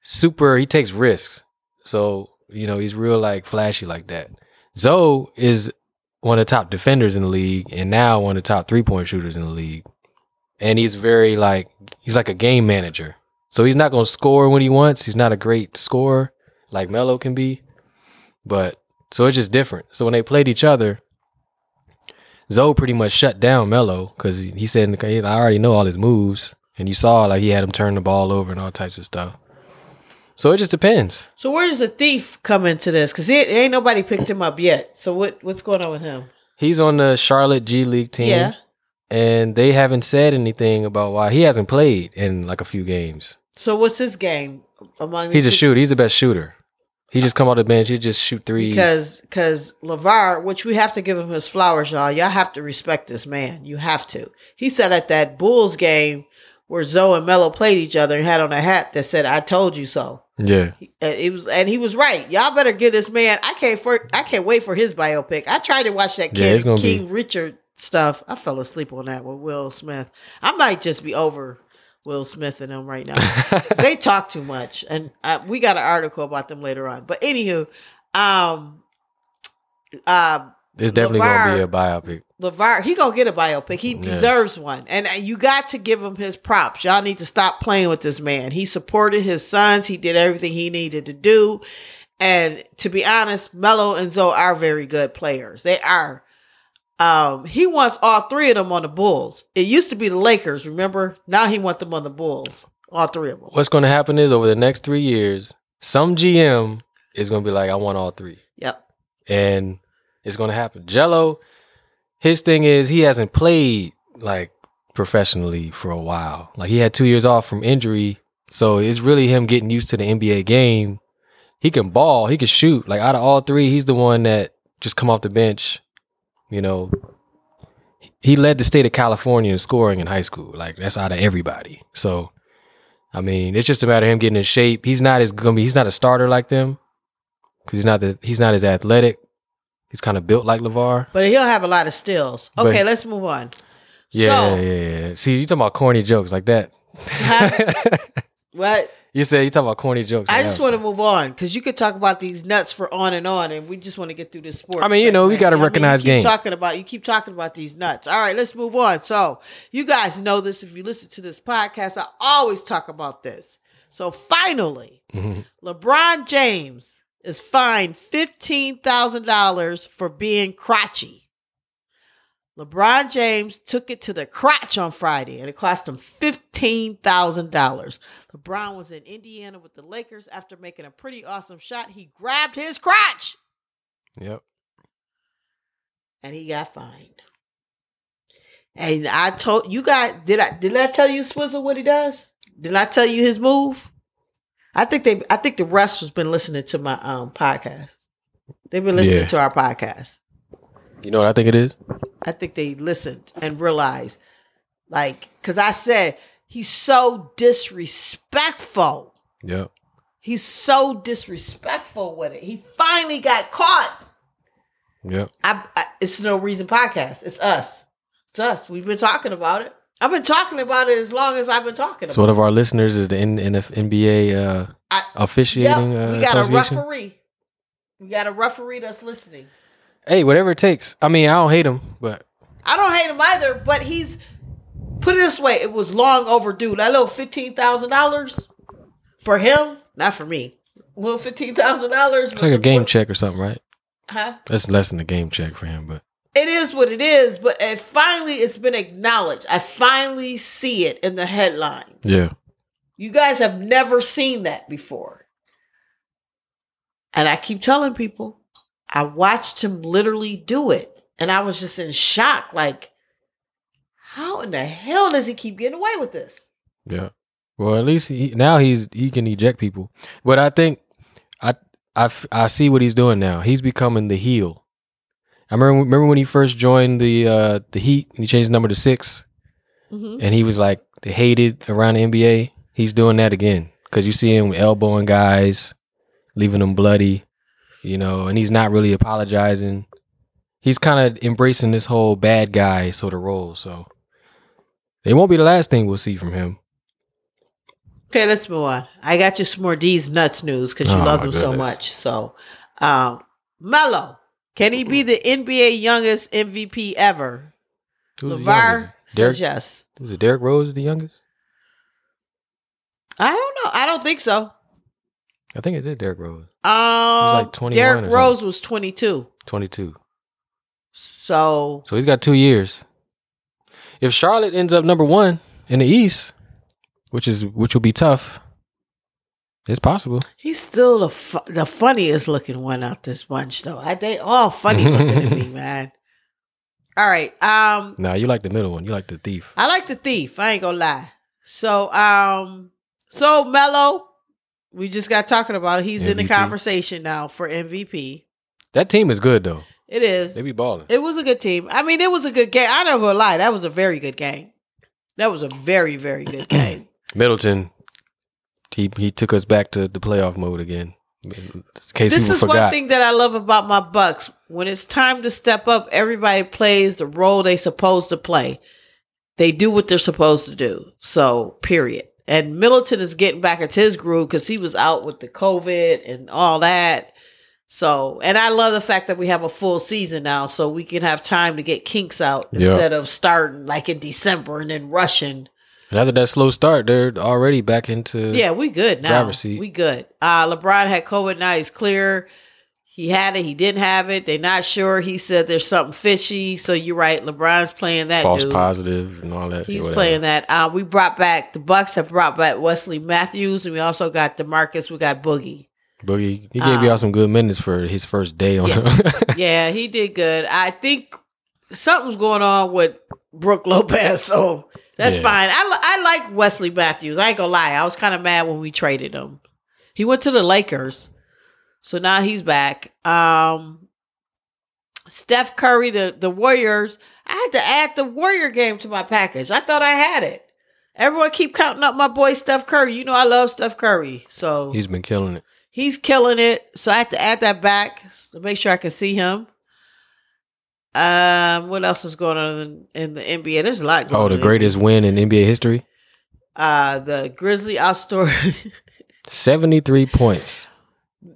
Speaker 2: super. He takes risks. So you know he's real like flashy like that. Zoe is one of the top defenders in the league, and now one of the top three point shooters in the league. And he's very like he's like a game manager. So he's not to score when he wants. He's not a great scorer like Melo can be, but so it's just different. So when they played each other, Zoe pretty much shut down Melo because he said, I already know all his moves. And you saw like he had him turn the ball over and all types of stuff. So it just depends.
Speaker 1: So where does the thief come into this? Because ain't nobody picked him up yet. So what what's going on with him?
Speaker 2: He's on the Charlotte G League team.
Speaker 1: Yeah.
Speaker 2: And they haven't said anything about why he hasn't played in like a few games.
Speaker 1: So what's his game among?
Speaker 2: He's a
Speaker 1: two-
Speaker 2: shooter. He's the best shooter. He just come off the bench. He just shoot threes.
Speaker 1: because because LaVar, which we have to give him his flowers, y'all. Y'all have to respect this man. You have to. He said at that Bulls game where Zoe and Melo played each other and had on a hat that said "I told you so."
Speaker 2: yeah,
Speaker 1: It was, and he was right. Y'all better get this man. I can't for. I can't wait for his biopic. I tried to watch that
Speaker 2: Yeah,
Speaker 1: King,
Speaker 2: be-
Speaker 1: Richard stuff. I fell asleep on that with Will Smith. I might just be over Will Smith and them right now. they talk too much, and uh, we got an article about them later on. But anywho, um, uh,
Speaker 2: it's definitely gonna be a biopic.
Speaker 1: LaVar, he gonna get a biopic. He
Speaker 2: Yeah.
Speaker 1: deserves one, and you got to give him his props. Y'all need to stop playing with this man. He supported his sons. He did everything he needed to do, and to be honest, Melo and Zoe are very good players. They are. Um, he wants all three of them on the Bulls. It used to be the Lakers, remember? Now he wants them on the Bulls. All three of them.
Speaker 2: What's gonna happen is over the next three years, some GM is gonna be like, I want all three.
Speaker 1: Yep.
Speaker 2: and it's gonna happen. Gelo, his thing is he hasn't played like professionally for a while. Like he had two years off from injury, so it's really him getting used to the NBA game. He can ball, he can shoot. Like out of all three, he's the one that just come off the bench. You know, he led the state of California in scoring in high school. Like that's out of everybody. So, I mean, it's just a matter of him getting in shape. He's not as gonna be. He's not a starter like them because he's not the, he's not as athletic. He's kind of built like LaVar.
Speaker 1: But he'll have a lot of stills.
Speaker 2: But-
Speaker 1: Okay, let's move on.
Speaker 2: Yeah,
Speaker 1: so,
Speaker 2: yeah, yeah. See, you talking about corny jokes like that.
Speaker 1: what?
Speaker 2: you said you talking about corny jokes.
Speaker 1: I
Speaker 2: like
Speaker 1: just
Speaker 2: that.
Speaker 1: want to move on because you could talk about these nuts for on and on, and we just want to get through this sport.
Speaker 2: I mean, you know, we
Speaker 1: segment.
Speaker 2: gotta
Speaker 1: I mean, you
Speaker 2: recognize
Speaker 1: keep
Speaker 2: game.
Speaker 1: Talking about you keep talking about these nuts. All right, let's move on. So you guys know this if you listen to this podcast. I always talk about this. So finally,
Speaker 2: Mhm.
Speaker 1: LeBron James is fined fifteen thousand dollars for being crotchy. LeBron James took it to the crotch on Friday and it cost him $15,000. LeBron was in Indiana with the Lakers after making a pretty awesome shot. He grabbed his crotch
Speaker 2: Yep.
Speaker 1: and he got fined. And I told you guys, did I did I tell you Swizzle what he does? Did I tell you his move? I think they I think the rest has been listening to my um podcast. They've been listening
Speaker 2: Yeah.
Speaker 1: to our podcast.
Speaker 2: You know what I think it is?
Speaker 1: I think they listened and realized, like, because I said he's so disrespectful.
Speaker 2: Yeah.
Speaker 1: He's so disrespectful with it. He finally got caught.
Speaker 2: Yeah.
Speaker 1: I, I, it's no reason podcast. It's us. It's us. We've been talking about it. I've been talking about it as long as I've been talking about it.
Speaker 2: So one of our listeners is the N- NF NBA uh,
Speaker 1: I-
Speaker 2: officiating
Speaker 1: Yep,
Speaker 2: uh,
Speaker 1: we got a referee. We got a referee that's listening.
Speaker 2: Hey, whatever it takes. I mean, I don't hate him, but
Speaker 1: I don't hate him either, but he's put it this way: it was long overdue. That little fifteen thousand dollars for him, not for me. little fifteen thousand dollars.
Speaker 2: it's like a game check or something, right?
Speaker 1: Huh?
Speaker 2: That's less than a game check for him, but
Speaker 1: It is what it is, but it finally it's been acknowledged. I finally see it in the headlines.
Speaker 2: yeah.
Speaker 1: You guys have never seen that before. And I keep telling people, I watched him literally do it. And I was just in shock. Like, how in the hell does he keep getting away with this?
Speaker 2: Yeah. Well, at least he, now he's he can eject people. But I think I, I, I see what he's doing now. He's becoming the heel. I remember remember when he first joined the uh the Heat and he changed the number to 6
Speaker 1: Mhm.
Speaker 2: and he was like the hated around the NBA. He's doing that again cuz you see him elbowing guys, leaving them bloody, you know, and he's not really apologizing. He's kind of embracing this whole bad guy sort of role, so It won't be the last thing we'll see from him.
Speaker 1: Okay, let's move on. I got you some more D's nuts news because you
Speaker 2: Oh,
Speaker 1: love them so much. So, um, Melo, can he be the NBA youngest MVP ever?
Speaker 2: Who's LaVar
Speaker 1: says yes.
Speaker 2: was it Derrick Rose the youngest?
Speaker 1: I don't know. I don't think so.
Speaker 2: I think it is Derrick Rose.
Speaker 1: Um,
Speaker 2: like 21
Speaker 1: Derrick Rose was 22.
Speaker 2: 22.
Speaker 1: So,
Speaker 2: So he's got two years. If Charlotte ends up number one in the East, which is which will be tough, it's possible.
Speaker 1: he's still the fu- the funniest looking one out this bunch, though. I they all funny looking to me, man. All right. Um,
Speaker 2: Nah, you like the middle one. You like the thief.
Speaker 1: I like the thief. I ain't gonna lie. So, um, so Melo, we just got talking about it. He's in the conversation now for MVP.
Speaker 2: That team is good though.
Speaker 1: It is.
Speaker 2: They be balling.
Speaker 1: It was a good team. I mean, it was a good game. I don't gonna lie. That was a very good game. That was a very, very good game.
Speaker 2: Middleton, he he took us back to the playoff mode again. In case
Speaker 1: this is
Speaker 2: forgot.
Speaker 1: one thing that I love about my Bucks. When it's time to step up, everybody plays the role they supposed to play. They do what they're supposed to do. So, period. And Middleton is getting back into his groove because he was out with the COVID and all that. So, and I love the fact that we have a full season now, so we can have time to get kinks out
Speaker 2: Yeah.
Speaker 1: instead of starting like in December and then rushing.
Speaker 2: And after that slow start, they're already back into
Speaker 1: Yeah, we good now.
Speaker 2: Driver's seat.
Speaker 1: We good. Uh LeBron had COVID. Now he's clear. He had it. He didn't have it. They're not sure. He said there's something fishy. So you're right. LeBron's playing that.
Speaker 2: false
Speaker 1: dude.
Speaker 2: positive and all that.
Speaker 1: He's
Speaker 2: whatever.
Speaker 1: playing that. Uh, we brought back the Bucks have brought back Wesley Matthews, and we also got DeMarcus. We got Boogie.
Speaker 2: Boogie. He gave
Speaker 1: Um,
Speaker 2: y'all some good minutes for his first day on.
Speaker 1: Yeah. yeah, he did good. I think something's going on with Brook Lopez, so that's
Speaker 2: Yeah.
Speaker 1: fine. I I like Wesley Matthews. I ain't gonna lie. I was kind of mad when we traded him. He went to the Lakers, so now he's back. Um, Steph Curry, the the Warriors. I had to add the Warrior game to my package. I thought I had it. Everyone keep counting up my boy Steph Curry. You know I love Steph Curry, so
Speaker 2: He's been killing it.
Speaker 1: He's killing it. So I have to add that back to make sure I can see him. Um, what else is going on in, the NBA? There's a lot going
Speaker 2: Oh, the greatest win in NBA history.
Speaker 1: Uh, the Grizzly outstory
Speaker 2: Seventy-three points.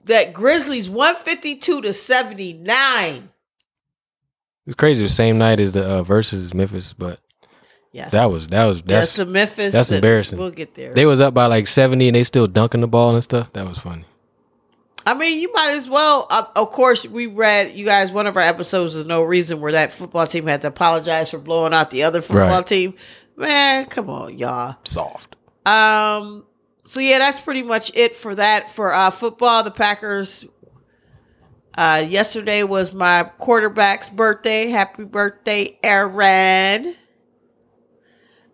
Speaker 1: that Grizzlies 152 to 79.
Speaker 2: It's crazy. The same night as the uh, versus Memphis, but
Speaker 1: Yes.
Speaker 2: that was that was
Speaker 1: that's
Speaker 2: that's
Speaker 1: the Memphis.
Speaker 2: that's embarrassing.
Speaker 1: We'll get there.
Speaker 2: they was up by like seventy and they still dunking the ball and stuff. That was funny.
Speaker 1: I mean, you might as well. Uh, of course, we read you guys. One of our episodes is no reason where that football team had to apologize for blowing out the other football
Speaker 2: Right.
Speaker 1: team. Man, come on, y'all.
Speaker 2: Soft.
Speaker 1: Um. So yeah, that's pretty much it for that for uh, football. The Packers. Uh, yesterday was my quarterback's birthday. Happy birthday, Aaron.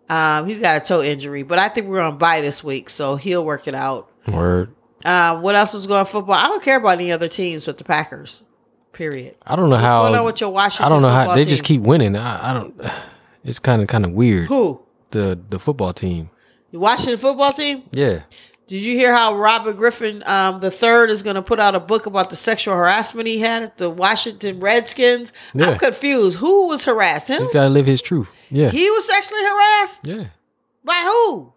Speaker 1: Um, he's got a toe injury, but I think we're on bye this week, so he'll work it out.
Speaker 2: Word.
Speaker 1: Um, what else was going on football? I don't care about any other teams but the Packers. Period.
Speaker 2: I don't know
Speaker 1: What's
Speaker 2: how.
Speaker 1: going on with your Washington?
Speaker 2: I don't know how they
Speaker 1: team?
Speaker 2: just keep winning. I, I don't. It's kind of kind of weird.
Speaker 1: who
Speaker 2: The the football team.
Speaker 1: the Washington football team.
Speaker 2: Yeah.
Speaker 1: Did you hear how Robert Griffin um, the third is going to put out a book about the sexual harassment he had at the Washington Redskins?
Speaker 2: Yeah.
Speaker 1: I'm confused. Who was harassed? Him?
Speaker 2: He's got to live his truth. Yeah.
Speaker 1: He was sexually harassed
Speaker 2: yeah.
Speaker 1: by who?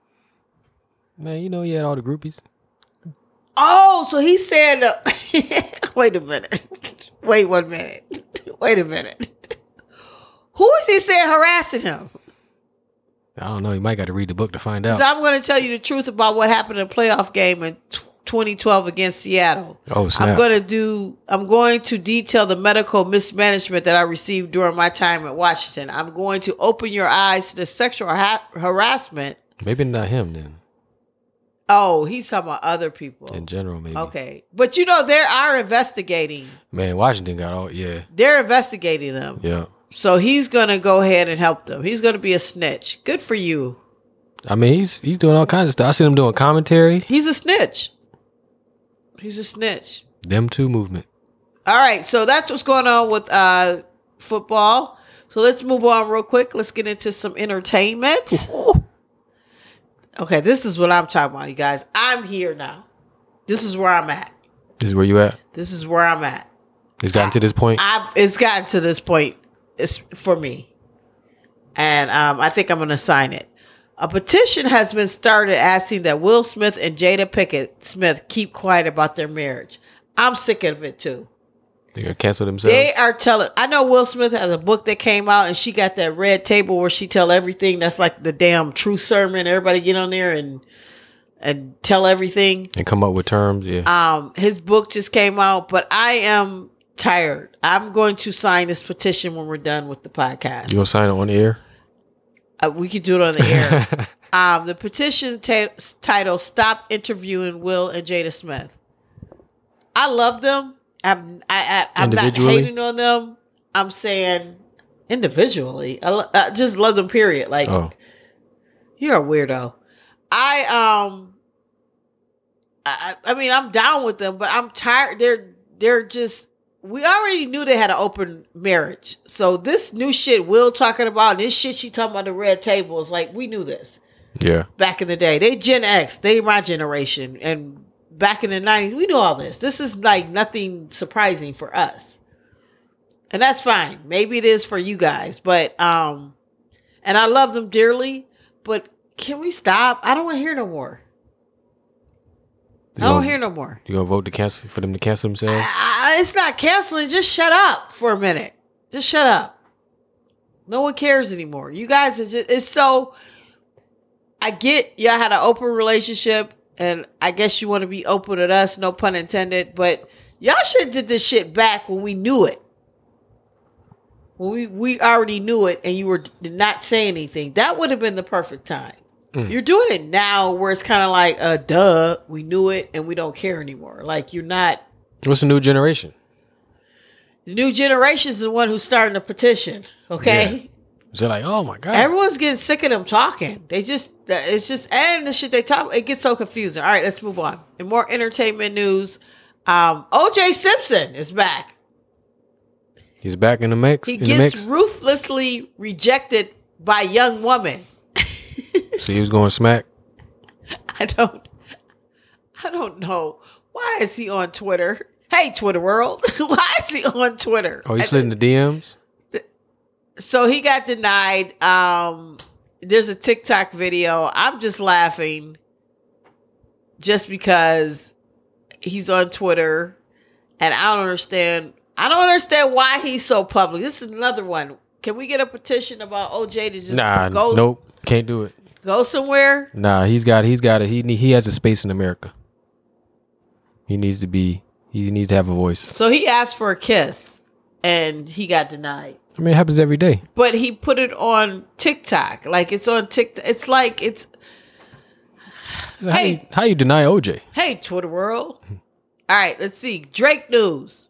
Speaker 2: Man, you know he had all the groupies.
Speaker 1: Oh, so he said. Uh, wait a minute. Wait one minute. Wait a minute. Who is he saying harassing him?
Speaker 2: I don't know. You might got to read the book to find out.
Speaker 1: So I'm going to tell you the truth about what happened in the playoff game in t- 2012 against Seattle.
Speaker 2: oh snap!
Speaker 1: I'm going to do. I'm going to detail the medical mismanagement that I received during my time at Washington. I'm going to open your eyes to the sexual ha- harassment.
Speaker 2: maybe not him then.
Speaker 1: Oh, he's talking about other people.
Speaker 2: In general, maybe.
Speaker 1: Okay, but you know they are investigating.
Speaker 2: Man, Washington got all. Yeah.
Speaker 1: They're investigating them.
Speaker 2: Yeah.
Speaker 1: So he's going to go ahead and help them. He's going to be a snitch. Good for you.
Speaker 2: I mean, he's he's doing all kinds of stuff. I seen him doing commentary.
Speaker 1: He's a snitch. He's a snitch.
Speaker 2: Them two movement.
Speaker 1: All right, so that's what's going on with uh football. So let's move on real quick. Let's get into some entertainment. Okay, this is what I'm talking about, you guys. I'm here now. This is where I'm at.
Speaker 2: This is where you at.
Speaker 1: This is where I'm at.
Speaker 2: It's gotten to this point.
Speaker 1: I've it's gotten to this point. It's for me. and um, I think I'm going to sign it. A petition has been started asking that Will Smith and Jada Pinkett Smith keep quiet about their marriage. I'm sick of it too.
Speaker 2: They gonna cancel themselves.
Speaker 1: They are telling. I know Will Smith has a book that came out, and she got that red table where she tell everything. That's like the damn true sermon. Everybody get on there and and tell everything.
Speaker 2: and come up with terms. Yeah.
Speaker 1: Um, his book just came out, but I am tired. I'm going to sign this petition when we're done with the podcast.
Speaker 2: you gonna sign it on the air?
Speaker 1: Uh, we could do it on the air. um, the petition ta- title "Stop Interviewing Will and Jada Smith." I love them. I'm I, I I'm not hating on them. I'm saying individually. I, I just love them. Period. Like
Speaker 2: oh,
Speaker 1: you're a weirdo. I um I, I mean I'm down with them, but I'm tired. They're they're just we already knew they had an open marriage. So this new shit Will talking about, this shit she talking about the red table is like we knew this
Speaker 2: yeah.
Speaker 1: back in the day. They Gen X, they my generation, and back in the nineties, we knew all this. This is like nothing surprising for us, and that's fine. Maybe it is for you guys, but um, and I love them dearly. But can we stop? I don't want to hear no more.
Speaker 2: You
Speaker 1: I don't
Speaker 2: gonna-
Speaker 1: hear no more.
Speaker 2: You gonna vote to cancel for them to cancel themselves?
Speaker 1: I, it's not canceling. Just shut up for a minute. Just shut up. No one cares anymore. You guys are just, it's so. I get y'all had an open relationship, and I guess you want to be open with us, no pun intended, but y'all should have did this shit back when we knew it. When we, we already knew it and you were did not say anything. That would have been the perfect time. You're doing it now where it's kind of like, uh, duh, we knew it and we don't care anymore. Like you're not
Speaker 2: What's the new generation?
Speaker 1: the new generation is the one who's starting the petition. Okay.
Speaker 2: They're like, oh my god.
Speaker 1: Everyone's getting sick of them talking. They just, it's just, and the shit they talk, it gets so confusing. All right, let's move on. In more entertainment news, um, OJ Simpson is back.
Speaker 2: He's back in the mix.
Speaker 1: He gets
Speaker 2: mix.
Speaker 1: ruthlessly rejected by young woman.
Speaker 2: So he was going smack.
Speaker 1: I don't, I don't know. Why is he on Twitter? Hey, Twitter world. Why is he on Twitter?
Speaker 2: Oh, he slid in the DMs.
Speaker 1: So he got denied um there's a tiktok video i'm just laughing just because he's on twitter and i don't understand i don't understand why he's so public this is another one can we get a petition about oj to just
Speaker 2: Nah,
Speaker 1: go
Speaker 2: nope, can't do it.
Speaker 1: go somewhere
Speaker 2: Nah, he's got he's got it. He he has a space in America. He needs to be. He needs to have a voice.
Speaker 1: so he asked for a kiss and he got denied
Speaker 2: I mean, it happens every day.
Speaker 1: but he put it on tiktok like it's on tiktok it's like it's
Speaker 2: So how,
Speaker 1: Hey.
Speaker 2: you, how you deny OJ?
Speaker 1: Hey, Twitter world. All right, let's see. Drake news.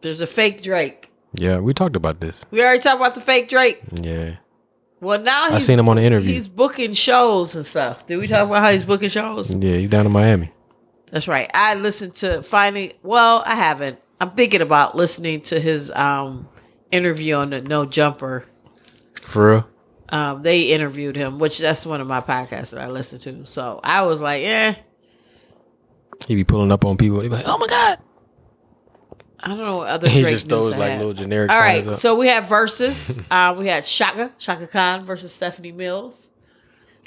Speaker 1: There's a fake Drake.
Speaker 2: Yeah, we talked about this.
Speaker 1: We already talked about the fake Drake.
Speaker 2: Yeah,
Speaker 1: Well, now
Speaker 2: I seen him on the interview.
Speaker 1: he's booking shows and stuff. Did we talk about how he's booking shows?
Speaker 2: Yeah, he's down in Miami.
Speaker 1: That's right. I listened to finally. Well, I haven't. I'm thinking about listening to his um interview on the No Jumper.
Speaker 2: For real.
Speaker 1: Um, they interviewed him, which that's one of my podcasts that I listen to. So I was like, yeah.
Speaker 2: He be pulling up on people. He be like, "Oh my god!"
Speaker 1: I don't know what other
Speaker 2: He just throws like little generic.
Speaker 1: All right, so we have verses. uh, we had Chaka Chaka Khan versus Stephanie Mills.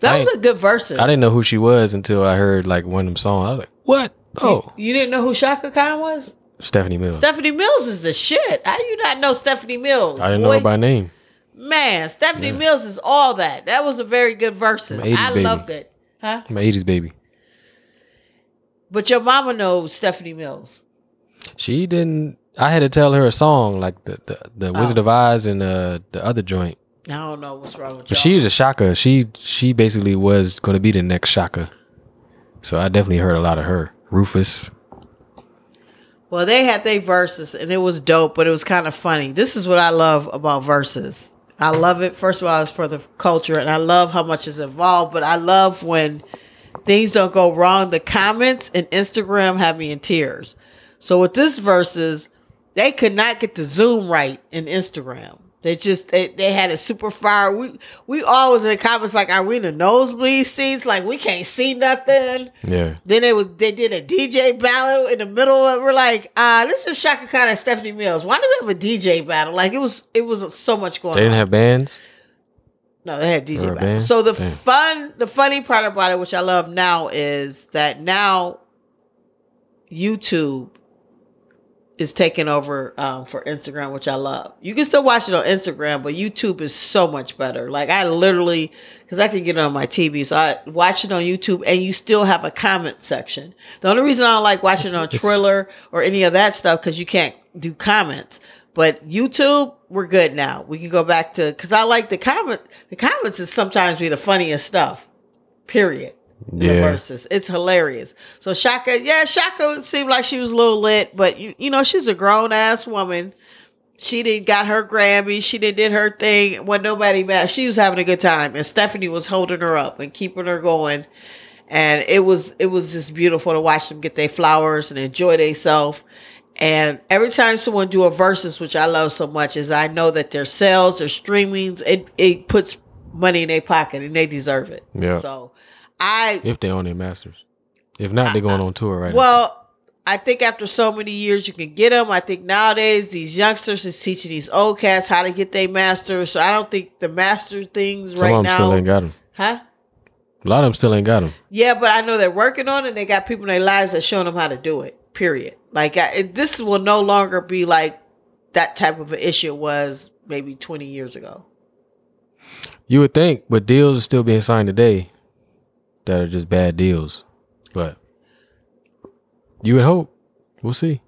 Speaker 1: That was a good verse.
Speaker 2: I didn't know who she was until I heard like one of them songs. I was like, "What? Oh,
Speaker 1: You didn't know who Chaka Khan was?
Speaker 2: Stephanie Mills."
Speaker 1: Stephanie Mills is the shit. How do you not know Stephanie Mills?
Speaker 2: I didn't know
Speaker 1: boy?
Speaker 2: her by name.
Speaker 1: Man, Stephanie Mills is all that. That was a very good.
Speaker 2: I'm 80s
Speaker 1: I
Speaker 2: baby.
Speaker 1: loved it. Huh?
Speaker 2: I'm an '80s baby.
Speaker 1: But your mama knows Stephanie Mills.
Speaker 2: She didn't. I had to tell her a song like the the, the Wizard of Oz and uh, the other joint.
Speaker 1: I don't know what's wrong with
Speaker 2: But
Speaker 1: y'all.
Speaker 2: she's a Chaka. She she basically was going to be the next Chaka. So I definitely heard a lot of her. Rufus.
Speaker 1: Well, they had their verses and it was dope, but it was kind of funny. This is what I love about verses. I love it. First of all, it's for the culture, and I love how much is involved. But I love when things don't go wrong. The comments and Instagram have me in tears. So with this verses, they could not get the zoom right in Instagram. They just they, they had a super fire. We we always in the comments like, are we in the nosebleed seats? Like we can't see nothing.
Speaker 2: Yeah.
Speaker 1: Then it was they did a DJ battle in the middle. Of, we're like, uh, this is Chaka Khan and Stephanie Mills. Why do we have a DJ battle? Like it was it was so much going on.
Speaker 2: They didn't
Speaker 1: on.
Speaker 2: have bands.
Speaker 1: No, they had DJ battle. So the
Speaker 2: Damn.
Speaker 1: fun, the funny part about it, which I love now, is that now YouTube is taking over um, for Instagram, which I love. You can still watch it on Instagram, but YouTube is so much better. Like I literally, because I can get it on my TV, so I watch it on YouTube, and you still have a comment section. The only reason I don't like watching it on Triller or any of that stuff because you can't do comments. But YouTube, we're good now. We can go back to because I like the comment. The comments is sometimes be the funniest stuff. Period. The verses. It's hilarious. So Chaka, yeah, Chaka seemed like she was a little lit, but you, you know, she's a grown ass woman. She didn't got her Grammy. She didn't did her thing when nobody mad. She was having a good time, and Stephanie was holding her up and keeping her going. And it was it was just beautiful to watch them get their flowers and enjoy themselves. And every time someone do a versus, which I love so much, is I know that their sales, their streamings, it it puts money in their pocket and they deserve it.
Speaker 2: Yeah.
Speaker 1: So I
Speaker 2: If they own their masters. If not, they're going on tour right now.
Speaker 1: well, I think after so many years, you can get them. I think nowadays these youngsters is teaching these old cats how to get their masters. So I don't think the master things
Speaker 2: Some
Speaker 1: right
Speaker 2: of them still ain't got them.
Speaker 1: huh?
Speaker 2: A lot of them still ain't got them.
Speaker 1: Yeah, but I know they're working on it. They got people in their lives that showing them how to do it. Period. Like I, this will no longer be like that type of an issue was maybe twenty years ago.
Speaker 2: You would think, but deals are still being signed today that are just bad deals. But you would hope. We'll see.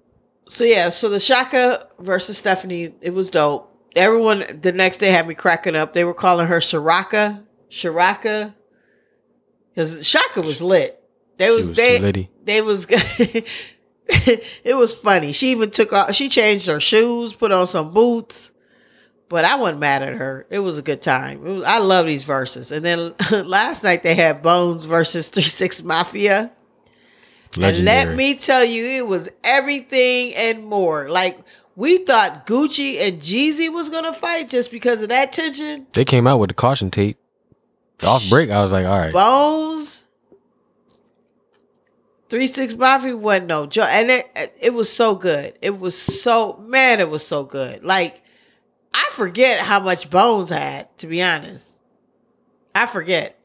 Speaker 1: So yeah, so the Chaka versus Stephanie, it was dope. Everyone the next day had me cracking up. They were calling her Shiraka, Shiraka, because Chaka was lit. They was,
Speaker 2: was
Speaker 1: they they was. it was funny. She even took off. She changed her shoes, put on some boots. But I wasn't mad at her. It was a good time. Was, I love these verses. And then last night they had Bones versus Three Six Mafia. And let me tell you, it was everything and more. Like we thought Gucci and Jeezy was gonna fight just because of that tension.
Speaker 2: They came out with the caution tape. Off break, I was like, all right.
Speaker 1: Bones, Three Six Mafia wasn't no joke, and it it was so good. It was so man, it was so good. Like I forget how much Bones had. To be honest, I forget.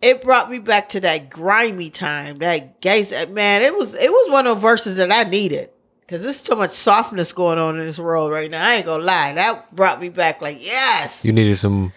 Speaker 1: It brought me back to that grimy time, that gangsta man. It was it was one of those verses that I needed because there's so much softness going on in this world right now. I ain't gonna lie, that brought me back. Like yes,
Speaker 2: You needed some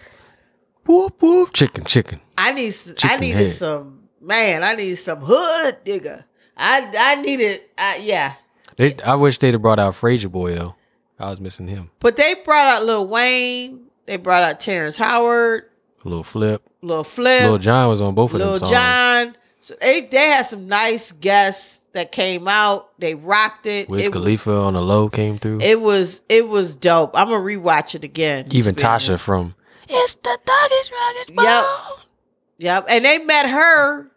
Speaker 2: whoop whoop chicken chicken.
Speaker 1: I need s- I
Speaker 2: Chicken
Speaker 1: needed
Speaker 2: head.
Speaker 1: some man. I needed some hood nigga. I I needed uh, yeah.
Speaker 2: They, I wish they'd have brought out Frayser Boy though. I was missing him.
Speaker 1: But they brought out Lil Wayne. They brought out Terrence Howard,
Speaker 2: little flip.
Speaker 1: Lil Flip,
Speaker 2: Lil
Speaker 1: Lil,
Speaker 2: Jon was on both of them songs.
Speaker 1: Jon. So they they had some nice guests that came out. They rocked it.
Speaker 2: Wiz
Speaker 1: it
Speaker 2: Khalifa on the low came through.
Speaker 1: It was it was dope. I'm gonna rewatch it again.
Speaker 2: Even Tasha
Speaker 1: honest.
Speaker 2: from It's the Thuggish Ruggish
Speaker 1: Yep. Yep. And they met her.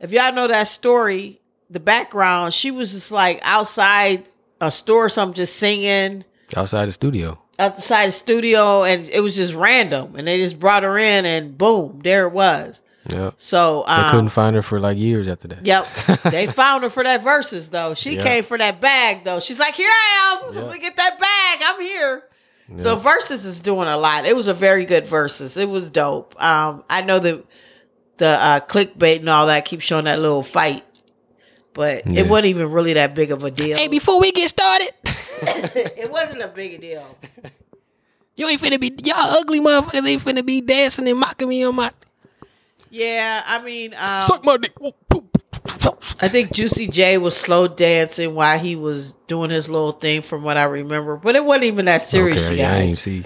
Speaker 1: If y'all know that story, the background, she was just like outside a store or something, just singing
Speaker 2: outside the studio.
Speaker 1: outside the studio, and it was just random. And they just brought her in, and boom, there it was.
Speaker 2: Yep.
Speaker 1: So
Speaker 2: They
Speaker 1: um,
Speaker 2: couldn't find her for like years after that.
Speaker 1: Yep. they found her for that verses though. She
Speaker 2: Yeah.
Speaker 1: came for that bag though. She's like, Here I am.
Speaker 2: Yeah.
Speaker 1: Let me get that bag. I'm here. So versus is doing a lot. It was a very good versus. It was dope. Um, I know the the uh, clickbait and all that keeps showing that little fight, but
Speaker 2: Yeah.
Speaker 1: it wasn't even really that big of a deal.
Speaker 2: Hey, before we get started,
Speaker 1: it wasn't a big deal.
Speaker 2: you ain't finna be y'all ugly motherfuckers ain't finna be dancing and mocking me on my
Speaker 1: Yeah, I mean, um,
Speaker 2: suck my dick. Whoop, whoop.
Speaker 1: I think Juicy J was slow dancing while he was doing his little thing, from what I remember. But it wasn't even that serious,
Speaker 2: okay,
Speaker 1: you
Speaker 2: yeah, I
Speaker 1: guys.
Speaker 2: ain't see.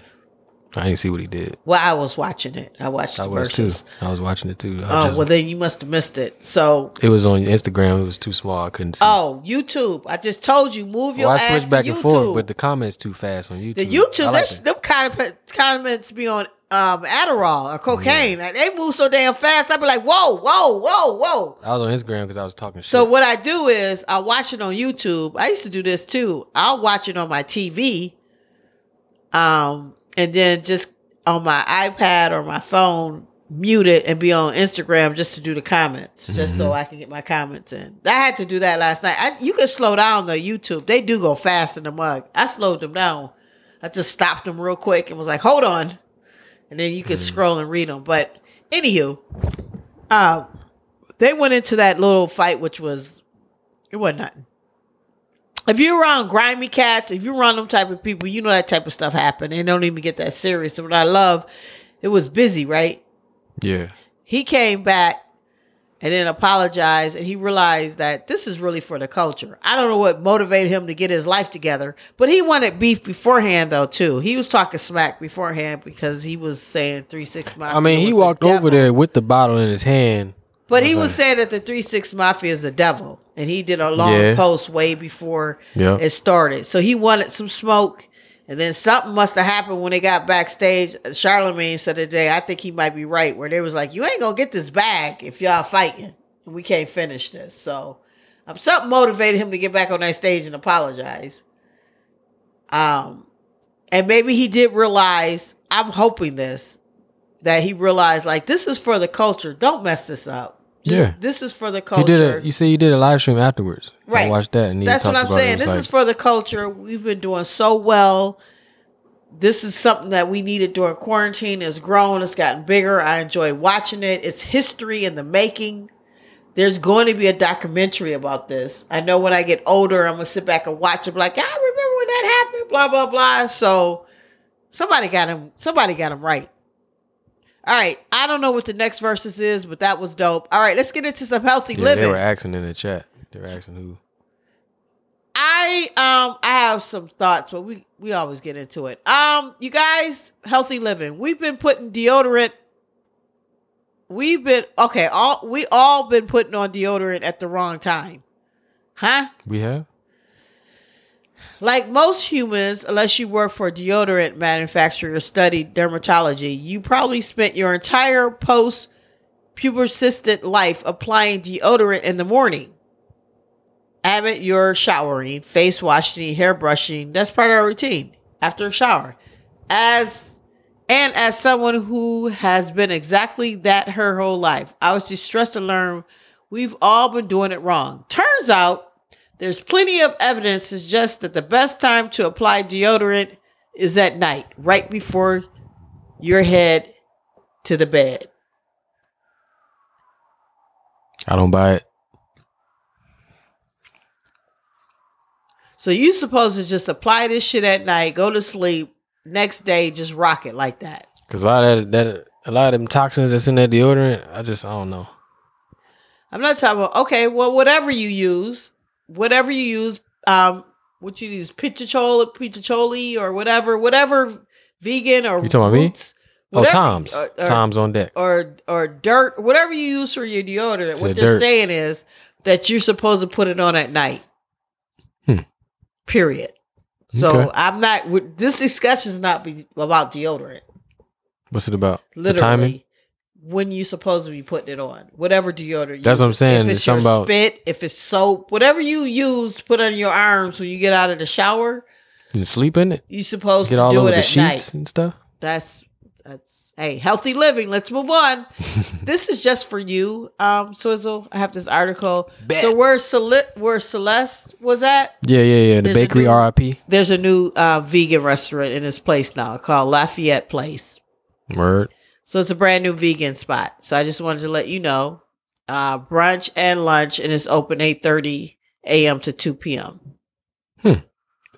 Speaker 2: I didn't see what he did.
Speaker 1: Well, I was watching it. I watched
Speaker 2: I
Speaker 1: the
Speaker 2: was
Speaker 1: verses.
Speaker 2: too. I was watching it too. I
Speaker 1: Oh
Speaker 2: just-
Speaker 1: well, then you must have missed it. So,
Speaker 2: it was on Instagram. It was too small. I couldn't see.
Speaker 1: oh, YouTube. I just told you, move your
Speaker 2: well, I
Speaker 1: ass
Speaker 2: switched back
Speaker 1: to
Speaker 2: and forth, but the comments too fast on YouTube.
Speaker 1: the YouTube,
Speaker 2: I like
Speaker 1: that's, them kind of comments be on um, Adderall or cocaine. Like, They move so damn fast. I'd be like, whoa, whoa, whoa, whoa.
Speaker 2: I was on Instagram because I was talking shit.
Speaker 1: So what I do is I watch it on YouTube. I used to do this too. I'll watch it on my TV. Um, and then just on my iPad or my phone mute it and be on Instagram just to do the comments, just so I can get my comments in. I had to do that last night. I, you can slow down the YouTube. They do go fast in the mug. I slowed them down. I just stopped them real quick and was like, hold on. And then you can scroll and read them. But anywho, uh, they went into that little fight, which was, it wasn't nothing. If you're around grimy cats, if you're around them type of people, you know that type of stuff happen. They don't even get that serious. And what I love, it was Bizzy, right?
Speaker 2: Yeah.
Speaker 1: he came back and then apologized and he realized that this is really for the culture. I don't know what motivated him to get his life together, but he wanted beef beforehand though too. He was talking smack beforehand because he was saying three six mafia.
Speaker 2: I mean, he
Speaker 1: was the
Speaker 2: walked over there with the bottle in his hand.
Speaker 1: but he
Speaker 2: was
Speaker 1: was saying that the three six mafia is the devil, and he did a long
Speaker 2: Yeah.
Speaker 1: post way before
Speaker 2: Yeah.
Speaker 1: it started. So he wanted some smoke. And then something must have happened when they got backstage. Charlemagne said today, I think he might be right, where they was like, "You ain't gonna get this bag if y'all fighting, and we can't finish this." So, um, something motivated him to get back on that stage and apologize. Um, and maybe he did realize. I'm hoping this that he realized, like, this is for the culture. Don't mess this up.
Speaker 2: Yeah.
Speaker 1: this is for the
Speaker 2: He
Speaker 1: culture.
Speaker 2: did a. You see, you did a live stream afterwards. I
Speaker 1: Right.
Speaker 2: watched that, and
Speaker 1: That's what I'm saying. This
Speaker 2: like-
Speaker 1: is for the culture. We've been doing so well. This is something that we needed during quarantine. It's grown. It's gotten bigger. I enjoy watching it. It's history in the making. There's going to be a documentary about this. I know when I get older, I'm gonna sit back and watch it. Like I remember when that happened. Blah blah blah. So somebody got him. Somebody got him right. All right. I don't know what the next verses is, but that was dope. All right. Let's get into some healthy
Speaker 2: yeah,
Speaker 1: living.
Speaker 2: they were asking in the chat. They were asking who.
Speaker 1: I um I have some thoughts, but we we always get into it. Um, you guys, healthy living. We've been putting deodorant. We've been okay. All we all been putting on deodorant at the wrong time, huh?
Speaker 2: We have.
Speaker 1: Like most humans, unless you work for a deodorant manufacturer or study dermatology, you probably spent your entire post pubescent life applying deodorant in the morning. Abbott, you're showering, face washing, hair brushing. That's part of our routine after a shower. As and as someone who has been exactly that her whole life, I was distressed to learn we've all been doing it wrong. Turns out there's plenty of evidence to suggest that the best time to apply deodorant is at night, right before your head to the bed.
Speaker 2: I don't buy it.
Speaker 1: So you supposed to just apply this shit at night, go to sleep, next day just rock it like that.
Speaker 2: Cause a lot of that, that a lot of them toxins that's in that deodorant, I just I don't know.
Speaker 1: I'm not talking about okay, well whatever you use, whatever you use, um, what you use, pichacholi, pichacholi or whatever, whatever vegan or
Speaker 2: You talking about me?
Speaker 1: roots,
Speaker 2: Oh, Tom's,
Speaker 1: or- or-
Speaker 2: Tom's on deck.
Speaker 1: or or dirt, whatever you use for your deodorant.
Speaker 2: It's
Speaker 1: what they're
Speaker 2: dirt.
Speaker 1: saying is that you're supposed to put it on at night.
Speaker 2: Hmm.
Speaker 1: Period. So
Speaker 2: Okay.
Speaker 1: I'm not. This discussion is not be about deodorant.
Speaker 2: What's it about?
Speaker 1: Literally, when you supposed to be putting it on, whatever deodorant. you
Speaker 2: That's what I'm saying.
Speaker 1: If
Speaker 2: It's
Speaker 1: it's your
Speaker 2: about-
Speaker 1: spit, if it's soap, whatever you use, to put on your arms when you get out of the shower.
Speaker 2: You sleep in it?
Speaker 1: You supposed
Speaker 2: Get
Speaker 1: to
Speaker 2: all
Speaker 1: do
Speaker 2: over
Speaker 1: it
Speaker 2: the
Speaker 1: at
Speaker 2: sheets
Speaker 1: night.
Speaker 2: and stuff?
Speaker 1: That's that's hey healthy living. Let's move on. this is just for you, um, Swizzle. I have this article.
Speaker 2: Bet.
Speaker 1: So where Celeste, where Celeste was at,
Speaker 2: Yeah, yeah, yeah. The bakery
Speaker 1: new-
Speaker 2: RIP.
Speaker 1: there's a new uh, vegan restaurant in this place now called Lafayette Place.
Speaker 2: Word.
Speaker 1: So it's a brand new vegan spot. So I just wanted to let you know, uh, brunch and lunch, and it's open eight thirty a.m. to two p.m. Hmm.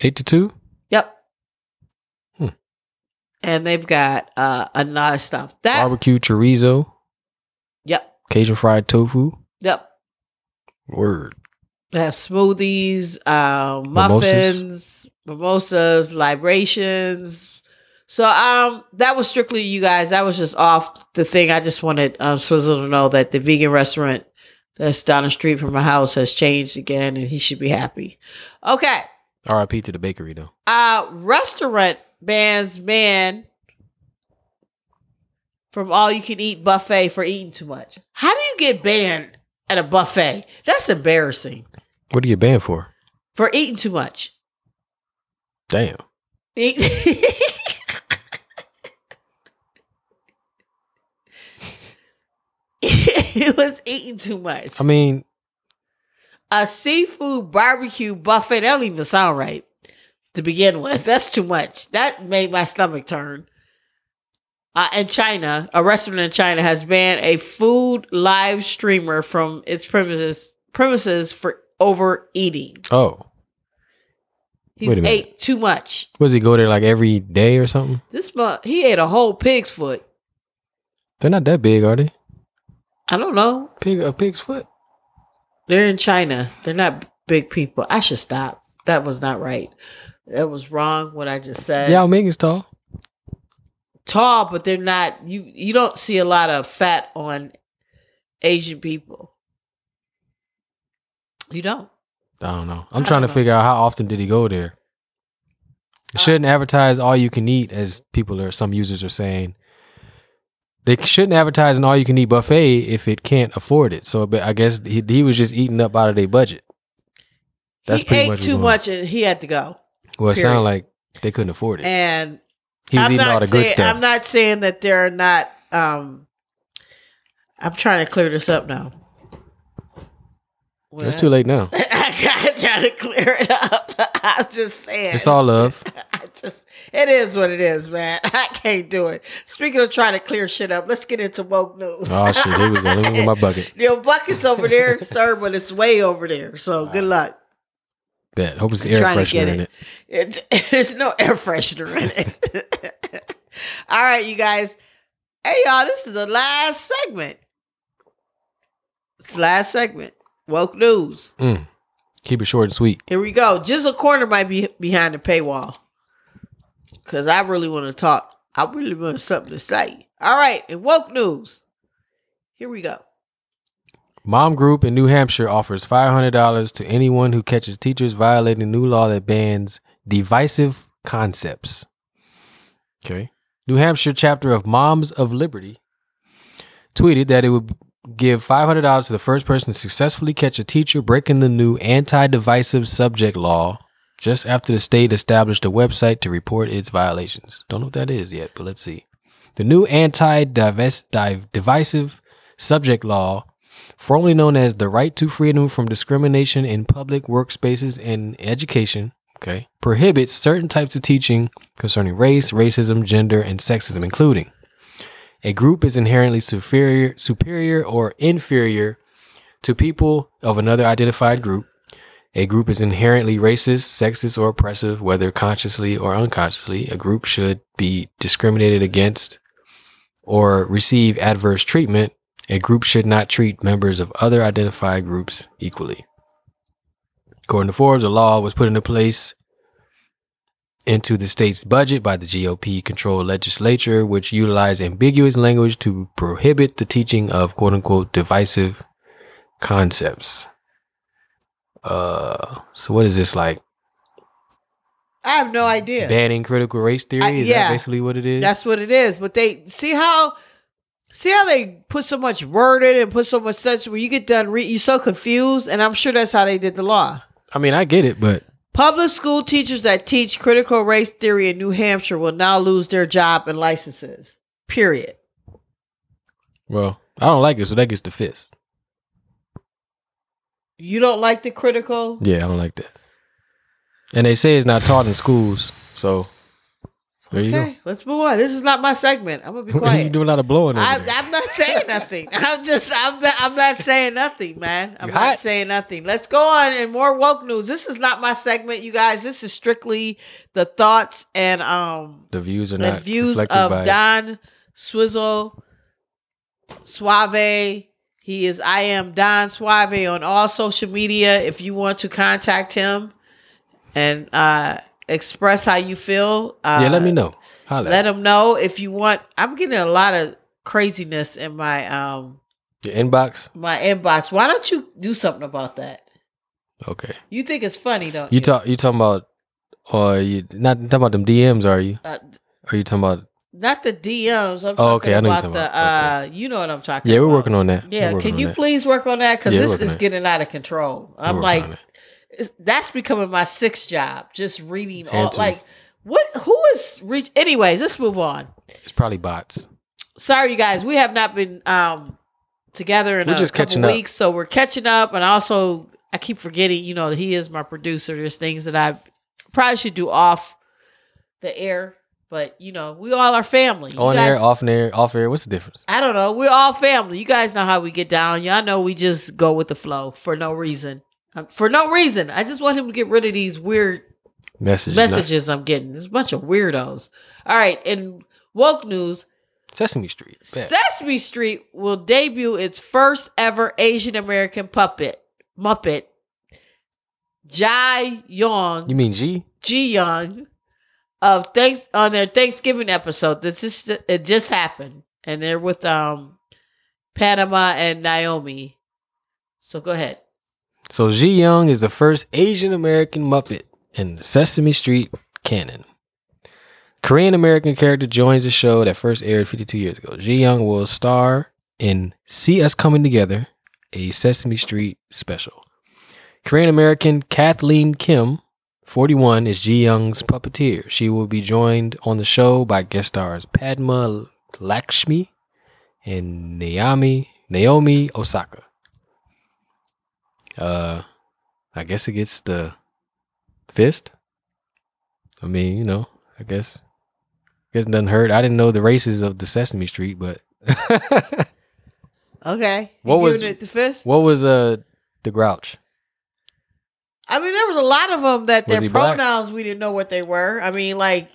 Speaker 2: Eight to two?
Speaker 1: Yep.
Speaker 2: Hmm.
Speaker 1: And they've got uh, a lot of stuff. That
Speaker 2: Barbecue chorizo,
Speaker 1: yep,
Speaker 2: Cajun fried tofu.
Speaker 1: yep.
Speaker 2: Word.
Speaker 1: They have smoothies, um,
Speaker 2: Mimosas.
Speaker 1: muffins, mimosas, libations. So um, that was strictly you guys. That was just off the thing. I just wanted um, Swizzle to know that the vegan restaurant that's down the street from my house has changed again, and he should be happy. Okay,
Speaker 2: RIP to the bakery though.
Speaker 1: uh, restaurant bans man from all you can eat buffet for eating too much. How do you get banned at a buffet? That's embarrassing
Speaker 2: What do you get banned for?
Speaker 1: for eating too much.
Speaker 2: Damn.
Speaker 1: Eat- he was eating too much.
Speaker 2: I mean,
Speaker 1: a seafood barbecue buffet. That don't even sound right to begin with. That's too much. That made my stomach turn. Uh, in China, a restaurant in China has banned a food live streamer from its premises premises for overeating.
Speaker 2: oh,
Speaker 1: He's
Speaker 2: Wait a minute.
Speaker 1: ate too much.
Speaker 2: was he go there like every day or something?
Speaker 1: This mu- he ate a whole pig's foot.
Speaker 2: They're not that big, are they?
Speaker 1: I don't know.
Speaker 2: Pig a pig's foot.
Speaker 1: They're in China. They're not big people. I should stop. That was not right. That was wrong. What I just said.
Speaker 2: Yao Ming is tall.
Speaker 1: tall, but they're not. You you don't see a lot of fat on Asian people. You don't.
Speaker 2: I don't know. I'm
Speaker 1: I
Speaker 2: trying to
Speaker 1: know.
Speaker 2: figure out how often did he go there. It
Speaker 1: Uh,
Speaker 2: shouldn't advertise all you can eat, as people are some users are saying. They shouldn't advertise an all you can eat buffet if it can't afford it. So, but I guess he, he was just eating up out of their budget. That's
Speaker 1: he
Speaker 2: pretty
Speaker 1: ate
Speaker 2: much
Speaker 1: too much, and he had to go.
Speaker 2: Well, it sounded like they couldn't afford it.
Speaker 1: And
Speaker 2: He was
Speaker 1: I'm
Speaker 2: eating all the good stuff.
Speaker 1: I'm not saying that they're not. Um, I'm trying to clear this up now.
Speaker 2: It's too late now.
Speaker 1: I gotta try to clear it up. I'm just saying.
Speaker 2: It's all love.
Speaker 1: I just it is what it is, man. I can't do it. Speaking of trying to clear shit up, let's get into woke news.
Speaker 2: Oh shit! Here we go. Let me get my bucket.
Speaker 1: Your bucket's over there, sir, but it's way over there. So good luck.
Speaker 2: Bet. Hope it's
Speaker 1: I'm
Speaker 2: air freshener
Speaker 1: get
Speaker 2: in
Speaker 1: it.
Speaker 2: it.
Speaker 1: It, there's no air freshener in it. All right, you guys. Hey, y'all, this is the last segment. It's the last segment. Woke news.
Speaker 2: Mm. Keep it short and sweet.
Speaker 1: Here we go. Just a Corner might be behind the paywall. Because I really want to talk. I really want something to say. All right, in woke news. Here we go.
Speaker 2: Mom Group in New Hampshire offers $500 to anyone who catches teachers violating new law that bans divisive concepts. Okay. New Hampshire chapter of Moms of Liberty tweeted that it would give $500 to the first person to successfully catch a teacher breaking the new anti divisive subject law just after the state established a website to report its violations. Don't know what that is yet, but let's see. The new anti divisive subject law formerly known as the right to freedom from discrimination in public workspaces and education, okay, prohibits certain types of teaching concerning race, racism, gender, and sexism, including a group is inherently superior, superior or inferior to people of another identified group. A group is inherently racist, sexist, or oppressive, whether consciously or unconsciously. A group should be discriminated against or receive adverse treatment a group should not treat members of other identified groups equally. According to Forbes, the law was put into place into the state's budget by the GOP controlled legislature, which utilized ambiguous language to prohibit the teaching of quote unquote divisive concepts. Uh, so what is this like?
Speaker 1: I have no idea.
Speaker 2: Banning critical race theory?
Speaker 1: I-
Speaker 2: is
Speaker 1: yeah.
Speaker 2: that basically what it is?
Speaker 1: That's what it is. But they see how see how they put so much word in and put so much such where you get done re- you're so confused, and I'm sure that's how they did the law.
Speaker 2: I mean, I get it, but
Speaker 1: Public school teachers that teach critical race theory in New Hampshire will now lose their job and licenses. Period.
Speaker 2: well, I don't like it, so that gets the fist.
Speaker 1: You don't like the critical?
Speaker 2: Yeah, I don't like that. And they say it's not taught in schools, so there
Speaker 1: Okay, let's move on. This is not my segment. I'm gonna be
Speaker 2: go. you
Speaker 1: quiet.
Speaker 2: doing a lot of blowing
Speaker 1: I, I'm not saying nothing. I'm just, I'm, not, I'm not saying nothing, man. I'm
Speaker 2: You
Speaker 1: not
Speaker 2: hot?
Speaker 1: saying nothing. Let's go on and more woke news. This is not my segment, you guys. This is strictly the thoughts and um
Speaker 2: the views are
Speaker 1: the
Speaker 2: not
Speaker 1: views of
Speaker 2: by
Speaker 1: Don Swizzle Suave. He is I am Don Suave on all social media. If you want to contact him and uh express how you feel, uh,
Speaker 2: Yeah, let me know. Holla.
Speaker 1: let him know if you want. I'm getting a lot of craziness in my um
Speaker 2: Your inbox.
Speaker 1: my inbox. Why don't you do something about that?
Speaker 2: Okay.
Speaker 1: You think it's funny, don't you?
Speaker 2: You talk. You talking about? Or you not talking about them DMs? Are you?
Speaker 1: Uh,
Speaker 2: Are you talking about?
Speaker 1: not the DMs. I'm
Speaker 2: Oh, okay, I know you're
Speaker 1: about
Speaker 2: talking
Speaker 1: the.
Speaker 2: about.
Speaker 1: Uh, you know what I'm talking. About.
Speaker 2: Yeah, we're working on that.
Speaker 1: Yeah, can you please work on that? Because
Speaker 2: Yeah,
Speaker 1: this is getting out of control. I'm like,
Speaker 2: on it.
Speaker 1: it's, that's becoming my sixth job. Just reading all like what? Who is reach? Anyways, let's move on.
Speaker 2: it's probably bots.
Speaker 1: Sorry, you guys. We have not been um together in
Speaker 2: We're
Speaker 1: a
Speaker 2: just
Speaker 1: couple
Speaker 2: catching up.
Speaker 1: weeks, so we're catching up. And also, I keep forgetting, you know, that he is my producer. There's things that I probably should do off the air, but you know, we all are family. You
Speaker 2: On
Speaker 1: guys-
Speaker 2: air, off air, off air. What's the difference?
Speaker 1: I don't know. We're all family. You guys know how we get down. Y'all know we just go with the flow for no reason. Um, for no reason. I just want him to get rid of these weird
Speaker 2: Message.
Speaker 1: messages I'm getting. There's a bunch of weirdos. All right. and woke news,
Speaker 2: Sesame Street.
Speaker 1: Sesame Street will debut its first ever Asian American puppet, Muppet, Jai Young,
Speaker 2: you mean G?
Speaker 1: Ji Young, of thanks on their Thanksgiving episode. This is it just happened, and they're with um Panama and Naomi. So go ahead.
Speaker 2: So Ji Young is the first Asian American Muppet in Sesame Street canon. Korean American character joins the show that first aired 52 years ago. Ji Young will star in See Us Coming Together, a Sesame Street special. Korean American Kathleen Kim, 41, is Ji Young's puppeteer. She will be joined on the show by guest stars Padma Lakshmi and Naomi Naomi Osaka. Uh, I guess it gets the fist. I mean, you know, I guess, guess it doesn't hurt. I didn't know the races of the Sesame Street, but
Speaker 1: Okay.
Speaker 2: What
Speaker 1: You
Speaker 2: was-
Speaker 1: it the fist?
Speaker 2: what was uh the Grouch?
Speaker 1: I mean, there was a lot of them that
Speaker 2: Was
Speaker 1: their
Speaker 2: he black?
Speaker 1: pronouns we didn't know what they were. I mean, like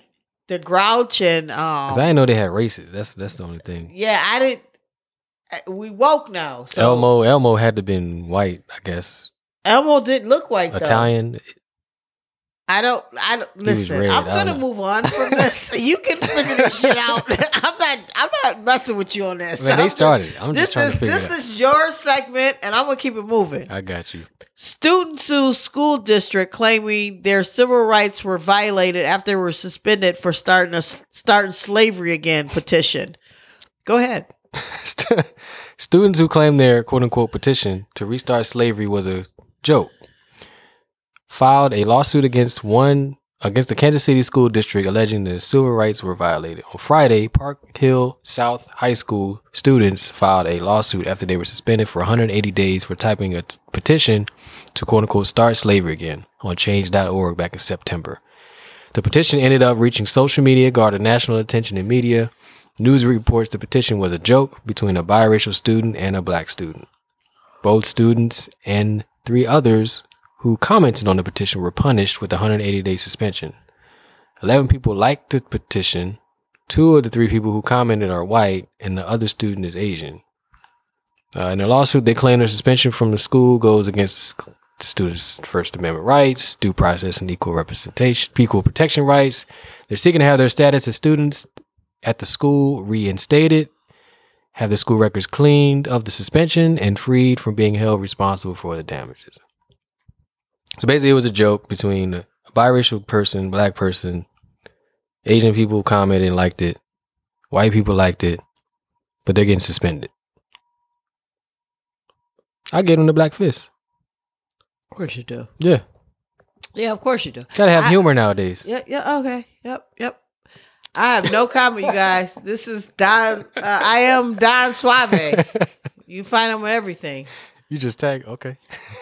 Speaker 1: the Grouch and um,
Speaker 2: 'Cause I didn't know they had races. That's that's the only thing.
Speaker 1: yeah, I didn't. I- We woke now. So
Speaker 2: Elmo Elmo had to been white, I guess.
Speaker 1: Elmo didn't look white though.
Speaker 2: Italian.
Speaker 1: I don't. I don't listen.
Speaker 2: red,
Speaker 1: I'm gonna move on from this. you can figure this shit out. I'm not. I'm not messing with you on this.
Speaker 2: Man,
Speaker 1: I'm
Speaker 2: they
Speaker 1: just-
Speaker 2: started. I'm
Speaker 1: this
Speaker 2: just trying
Speaker 1: is
Speaker 2: to figure
Speaker 1: this is your segment, and I'm gonna keep it moving.
Speaker 2: I got you.
Speaker 1: Student sues school district claiming their civil rights were violated after they were suspended for starting a starting slavery again petition. Go ahead.
Speaker 2: Students who claim their quote unquote petition to restart slavery was a joke filed a lawsuit against one against the Kansas City School District alleging the civil rights were violated. On Friday, Park Hill South High School students filed a lawsuit after they were suspended for 180 days for typing a t- petition to quote unquote start slavery again on change.org back in September. The petition ended up reaching social media, garnered national attention in media. News reports the petition was a joke between a biracial student and a black student. Both students and three others who commented on the petition were punished with a 180 day suspension. 11 people liked the petition. Two of the three people who commented are white, and the other student is Asian. Uh, in their lawsuit, they claim their suspension from the school goes against the students' First Amendment rights, due process, and equal representation, equal protection rights. They're seeking to have their status as students at the school reinstated, have the school records cleaned of the suspension, and freed from being held responsible for the damages. So basically, it was a joke between a biracial person, black person, Asian people commented and liked it, white people liked it, but they're getting suspended. I gave them the black fist.
Speaker 1: Of course you do.
Speaker 2: Yeah,
Speaker 1: Yeah, of course you do.
Speaker 2: gotta have
Speaker 1: I-
Speaker 2: humor nowadays.
Speaker 1: Yeah, yeah, okay. Yep, yep. I have no comment, you guys. This is Don. Uh, I am Don Suave. You find him with everything.
Speaker 2: you just tag, okay.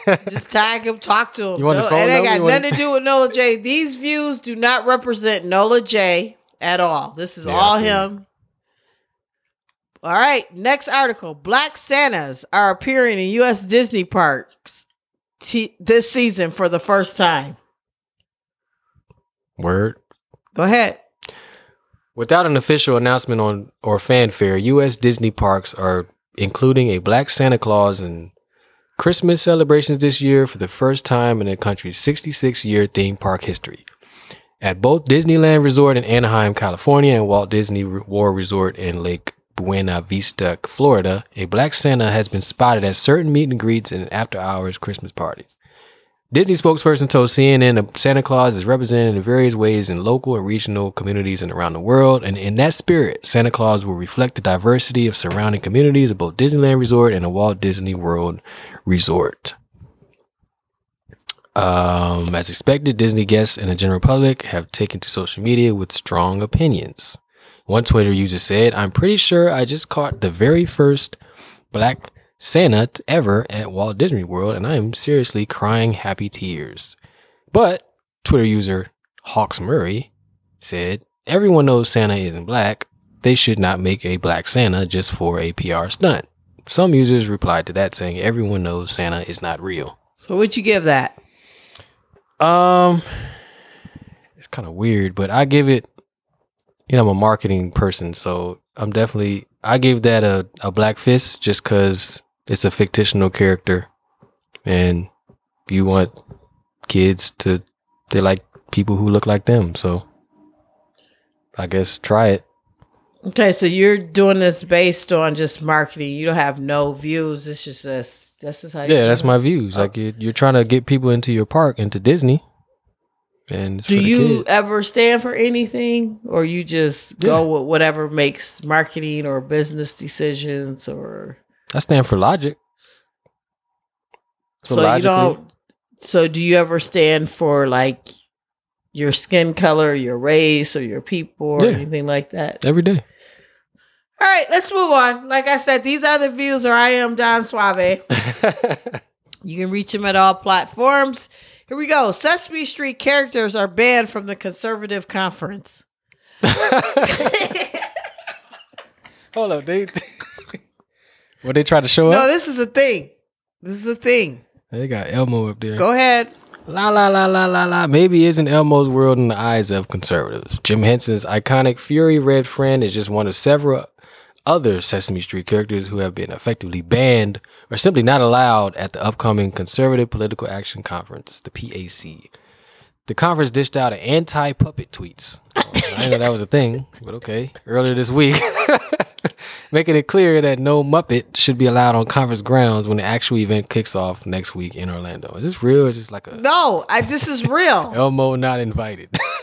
Speaker 1: Just tag him, talk to him.
Speaker 2: You want his
Speaker 1: No,
Speaker 2: phone
Speaker 1: it ain't
Speaker 2: number?
Speaker 1: got
Speaker 2: You
Speaker 1: nothing to do with Nola J. These views do not represent Nola J at all. This is
Speaker 2: Yeah,
Speaker 1: all
Speaker 2: feel you.
Speaker 1: him. All right, next article. Black Santas are appearing in U.S. Disney parks t- this season for the first time.
Speaker 2: Word.
Speaker 1: Go ahead.
Speaker 2: Without an official announcement on or fanfare, U.S. Disney parks are including a Black Santa Claus in Christmas celebrations this year for the first time in the country's 66 year theme park history. At both Disneyland Resort in Anaheim, California, and Walt Disney World Resort in Lake Buena Vista, Florida, a Black Santa has been spotted at certain meet and greets and after hours Christmas parties. Disney spokesperson told CNN that Santa Claus is represented in various ways in local and regional communities and around the world. And in that spirit, Santa Claus will reflect the diversity of surrounding communities of both Disneyland Resort and the Walt Disney World Resort. Um, as expected, Disney guests and the general public have taken to social media with strong opinions. One Twitter user said, I'm pretty sure I just caught the very first Black Santa ever at Walt Disney World, and I am seriously crying happy tears. But Twitter user Hawks Murray said, Everyone knows Santa isn't black. They should not make a black Santa just for a PR stunt. Some users replied to that saying, Everyone knows Santa is not real.
Speaker 1: So what'd you give that?
Speaker 2: Um, it's kind of weird, but I give it. You know, I'm a marketing person, so I'm definitely. I gave that a a black fist just because it's a fictional character, and you want kids to they like people who look like them. So, I guess try it.
Speaker 1: Okay, so you're doing this based on just marketing. You don't have no views. It's just this. This is how. you
Speaker 2: Yeah, that's my views. Like you're, you're trying to get people into your park, into Disney, and
Speaker 1: Do you ever stand for anything, or you just go with whatever makes marketing or business decisions, or
Speaker 2: I stand for logic.
Speaker 1: so, you
Speaker 2: logically-
Speaker 1: don't? So do you ever stand for like your skin color, your race, or your people, or
Speaker 2: Yeah.
Speaker 1: anything like that?
Speaker 2: every day.
Speaker 1: All right, let's move on. Like I said, these are the views, or I am Don Suave. You can reach him at all platforms. Here we go. Sesame Street characters are banned from the conservative conference.
Speaker 2: Hold up, they. what they try to show
Speaker 1: No,
Speaker 2: up?
Speaker 1: No, this is a thing. This is a thing.
Speaker 2: They got Elmo up there.
Speaker 1: Go ahead.
Speaker 2: La la la la la la. Maybe isn't Elmo's world in the eyes of conservatives. Jim Henson's iconic Fury Red friend is just one of several other Sesame Street characters who have been effectively banned or simply not allowed at the upcoming Conservative Political Action Conference, the PAC. The conference dished out an anti-puppet tweets. I didn't know that was a thing, but okay. Earlier this week, making it clear that no Muppet should be allowed on conference grounds when the actual event kicks off next week in Orlando. Is this real? Or is this like a
Speaker 1: No, I, this is real.
Speaker 2: Elmo not invited?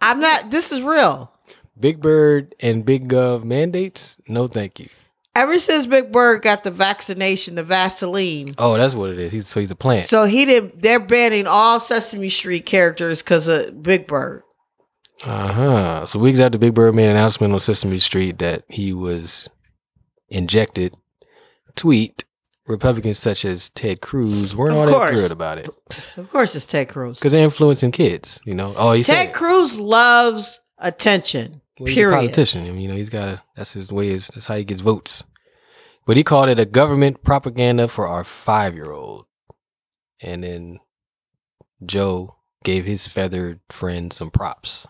Speaker 1: I'm not. This is real.
Speaker 2: Big Bird and Big Gov mandates? No, thank you.
Speaker 1: Ever since Big Bird got the vaccination, the Vaseline,
Speaker 2: Oh, that's what it is. He's so he's a plant.
Speaker 1: so he didn't. They're banning all Sesame Street characters because of Big Bird.
Speaker 2: Uh huh. So weeks after Big Bird made an announcement on Sesame Street that he was injected, tweet Republicans such as Ted Cruz weren't
Speaker 1: Of
Speaker 2: all that thrilled about it
Speaker 1: Of course, it's Ted Cruz.
Speaker 2: because they're influencing kids. You know. Oh, he
Speaker 1: Ted Cruz loves attention.
Speaker 2: well, he's a
Speaker 1: period.
Speaker 2: politician. I mean, you know, he's got to. That's his way. Is that's how he gets votes. But he called it a government propaganda for our five year old, and then Joe gave his feathered friend some props.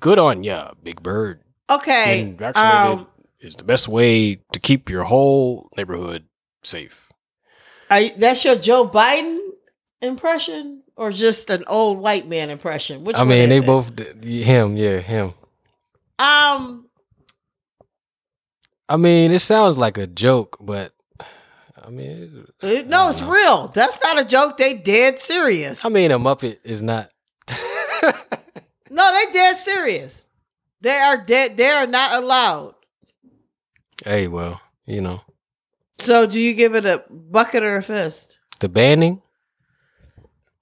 Speaker 2: Good on ya, Big Bird.
Speaker 1: Okay.
Speaker 2: Getting vaccinated
Speaker 1: Um,
Speaker 2: is the best way to keep your whole neighborhood safe.
Speaker 1: are you- that's your Joe Biden impression, or just an old white man impression? Which
Speaker 2: I mean, they
Speaker 1: it?
Speaker 2: both him, yeah, him.
Speaker 1: Um,
Speaker 2: I mean, it sounds like a joke, but I mean,
Speaker 1: it- no, it's
Speaker 2: know.
Speaker 1: real. That's not a joke. They dead serious.
Speaker 2: I mean, a Muppet is not.
Speaker 1: No, they dead serious. They are dead. They are not allowed.
Speaker 2: hey, well, you know,
Speaker 1: So, do you give it a bucket or a fist?
Speaker 2: the banning.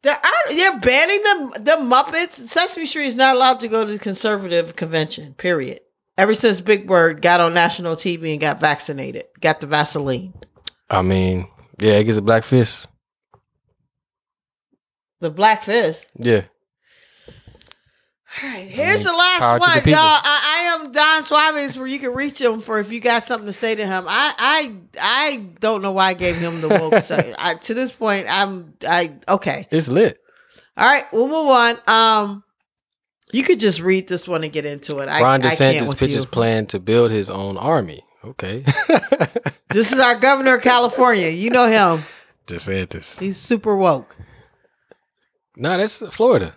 Speaker 1: They're, out- they're banning them. The Muppets. Sesame Street is not allowed to go to the conservative convention. Period. Ever since Big Bird got on national TV and got vaccinated, got the Vaseline,
Speaker 2: I mean, yeah, it gets a black fist.
Speaker 1: the Black Fist.
Speaker 2: Yeah,
Speaker 1: All right, here's the last
Speaker 2: to the
Speaker 1: one, y'all. I, I am Don Suave, where you can reach him for if you got something to say to him. I I I don't know why I gave him the woke. so I, to this point, I'm I okay.
Speaker 2: it's lit.
Speaker 1: All right, we'll move on. Um, you could just read this one and get into it. I,
Speaker 2: Ron
Speaker 1: I can't
Speaker 2: DeSantis
Speaker 1: with
Speaker 2: pitches
Speaker 1: you.
Speaker 2: plan to build his own army. Okay,
Speaker 1: This is our governor of California. You know him.
Speaker 2: DeSantis.
Speaker 1: He's super woke.
Speaker 2: No, that's Florida.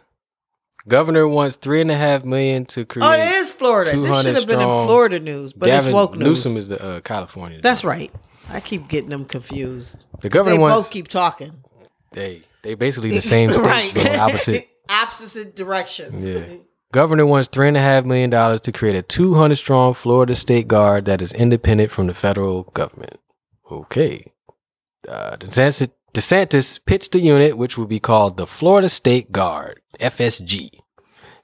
Speaker 2: Governor wants three and a half million to create.
Speaker 1: Oh, it is Florida. This should have been in. Florida news, but
Speaker 2: Gavin
Speaker 1: it's woke news.
Speaker 2: Newsom is the uh, California.
Speaker 1: That's right. I keep getting them confused.
Speaker 2: The governor
Speaker 1: They
Speaker 2: wants.
Speaker 1: both keep talking.
Speaker 2: they they basically the same state, but opposite.
Speaker 1: opposite directions.
Speaker 2: Yeah. Governor wants three and a half million dollars to create a 200 strong Florida State Guard that is independent from the federal government. Okay. Uh, DeSantis pitched the unit, which would be called the Florida State Guard (FSG).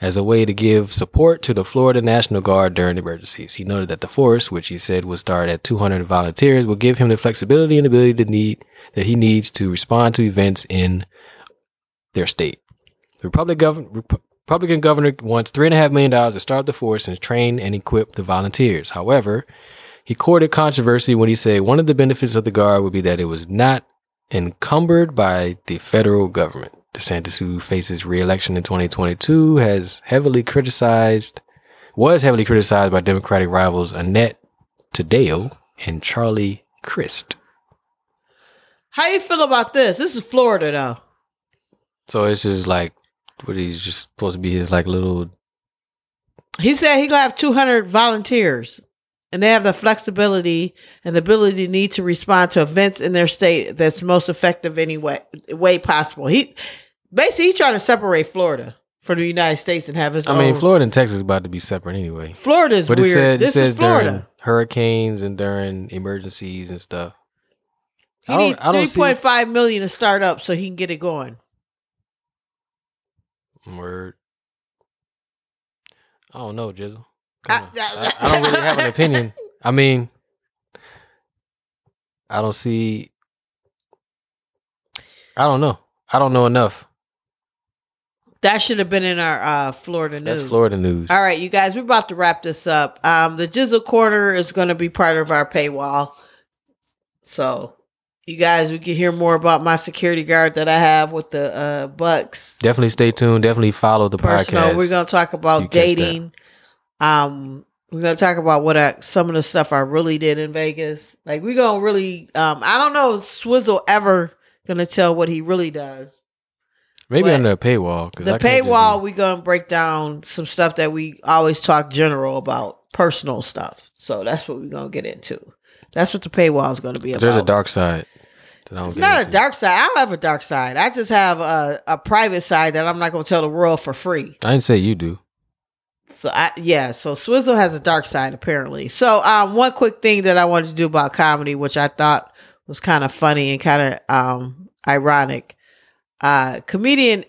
Speaker 2: as a way to give support to the Florida National Guard during emergencies. He noted that the force, which he said would start at 200 volunteers, will give him the flexibility and ability to need that he needs to respond to events in their state. The gov- Rep- Republican governor wants three and a half million dollars to start the force and train and equip the volunteers. However, he courted controversy when he said one of the benefits of the guard would be that it was not encumbered by the federal government. DeSantis, who faces re-election in 2022, has heavily criticized, was heavily criticized by Democratic rivals Annette Taddeo and Charlie Crist.
Speaker 1: How you feel about this? This is Florida though.
Speaker 2: So it's just like what he's just supposed to be his like little
Speaker 1: He said he gonna have 200 volunteers, and they have the flexibility and the ability to need to respond to events in their state that's most effective any way, way possible. He basically he trying to separate Florida from the United States and have his
Speaker 2: I
Speaker 1: own.
Speaker 2: mean, Florida and Texas about to be separate anyway.
Speaker 1: Florida's
Speaker 2: But it
Speaker 1: weird.
Speaker 2: said it
Speaker 1: this
Speaker 2: says
Speaker 1: is Florida.
Speaker 2: during hurricanes and during emergencies and stuff.
Speaker 1: He
Speaker 2: I don't-
Speaker 1: need
Speaker 2: don't see-
Speaker 1: 3.5 million to start up so he can get it going.
Speaker 2: Word. I don't know, Jizzle.
Speaker 1: I-
Speaker 2: I, I don't really have an opinion. I mean, I don't see. I don't know. I don't know enough.
Speaker 1: That should have been in our uh, Florida news.
Speaker 2: That's Florida news.
Speaker 1: All right, you guys, we're about to wrap this up. Um, the Jizzle Corner is going to be part of our paywall. So, you guys, we can hear more about my security guard that I have with the uh, Bucks.
Speaker 2: Definitely stay tuned. Definitely follow the
Speaker 1: Personal.
Speaker 2: podcast.
Speaker 1: We're going to talk about dating. Um, we're going to talk about what I, some of the stuff I really did in Vegas. Like, we're going to really, um, I don't know if Swizzle ever going to tell what he really does.
Speaker 2: Maybe under a paywall.
Speaker 1: the
Speaker 2: I
Speaker 1: paywall we're gonna break down some stuff that we always talk general about personal stuff so that's what we're gonna get into that's what the paywall is gonna be about
Speaker 2: There's a dark side. That I don't
Speaker 1: it's not a dark side i don't have a dark side i just have a, a private side that i'm not gonna tell the world for free
Speaker 2: I didn't say you do.
Speaker 1: So I yeah, so Swizzle has a dark side apparently. So um one quick thing that I wanted to do about comedy, which I thought was kind of funny and kind of um ironic. Uh comedian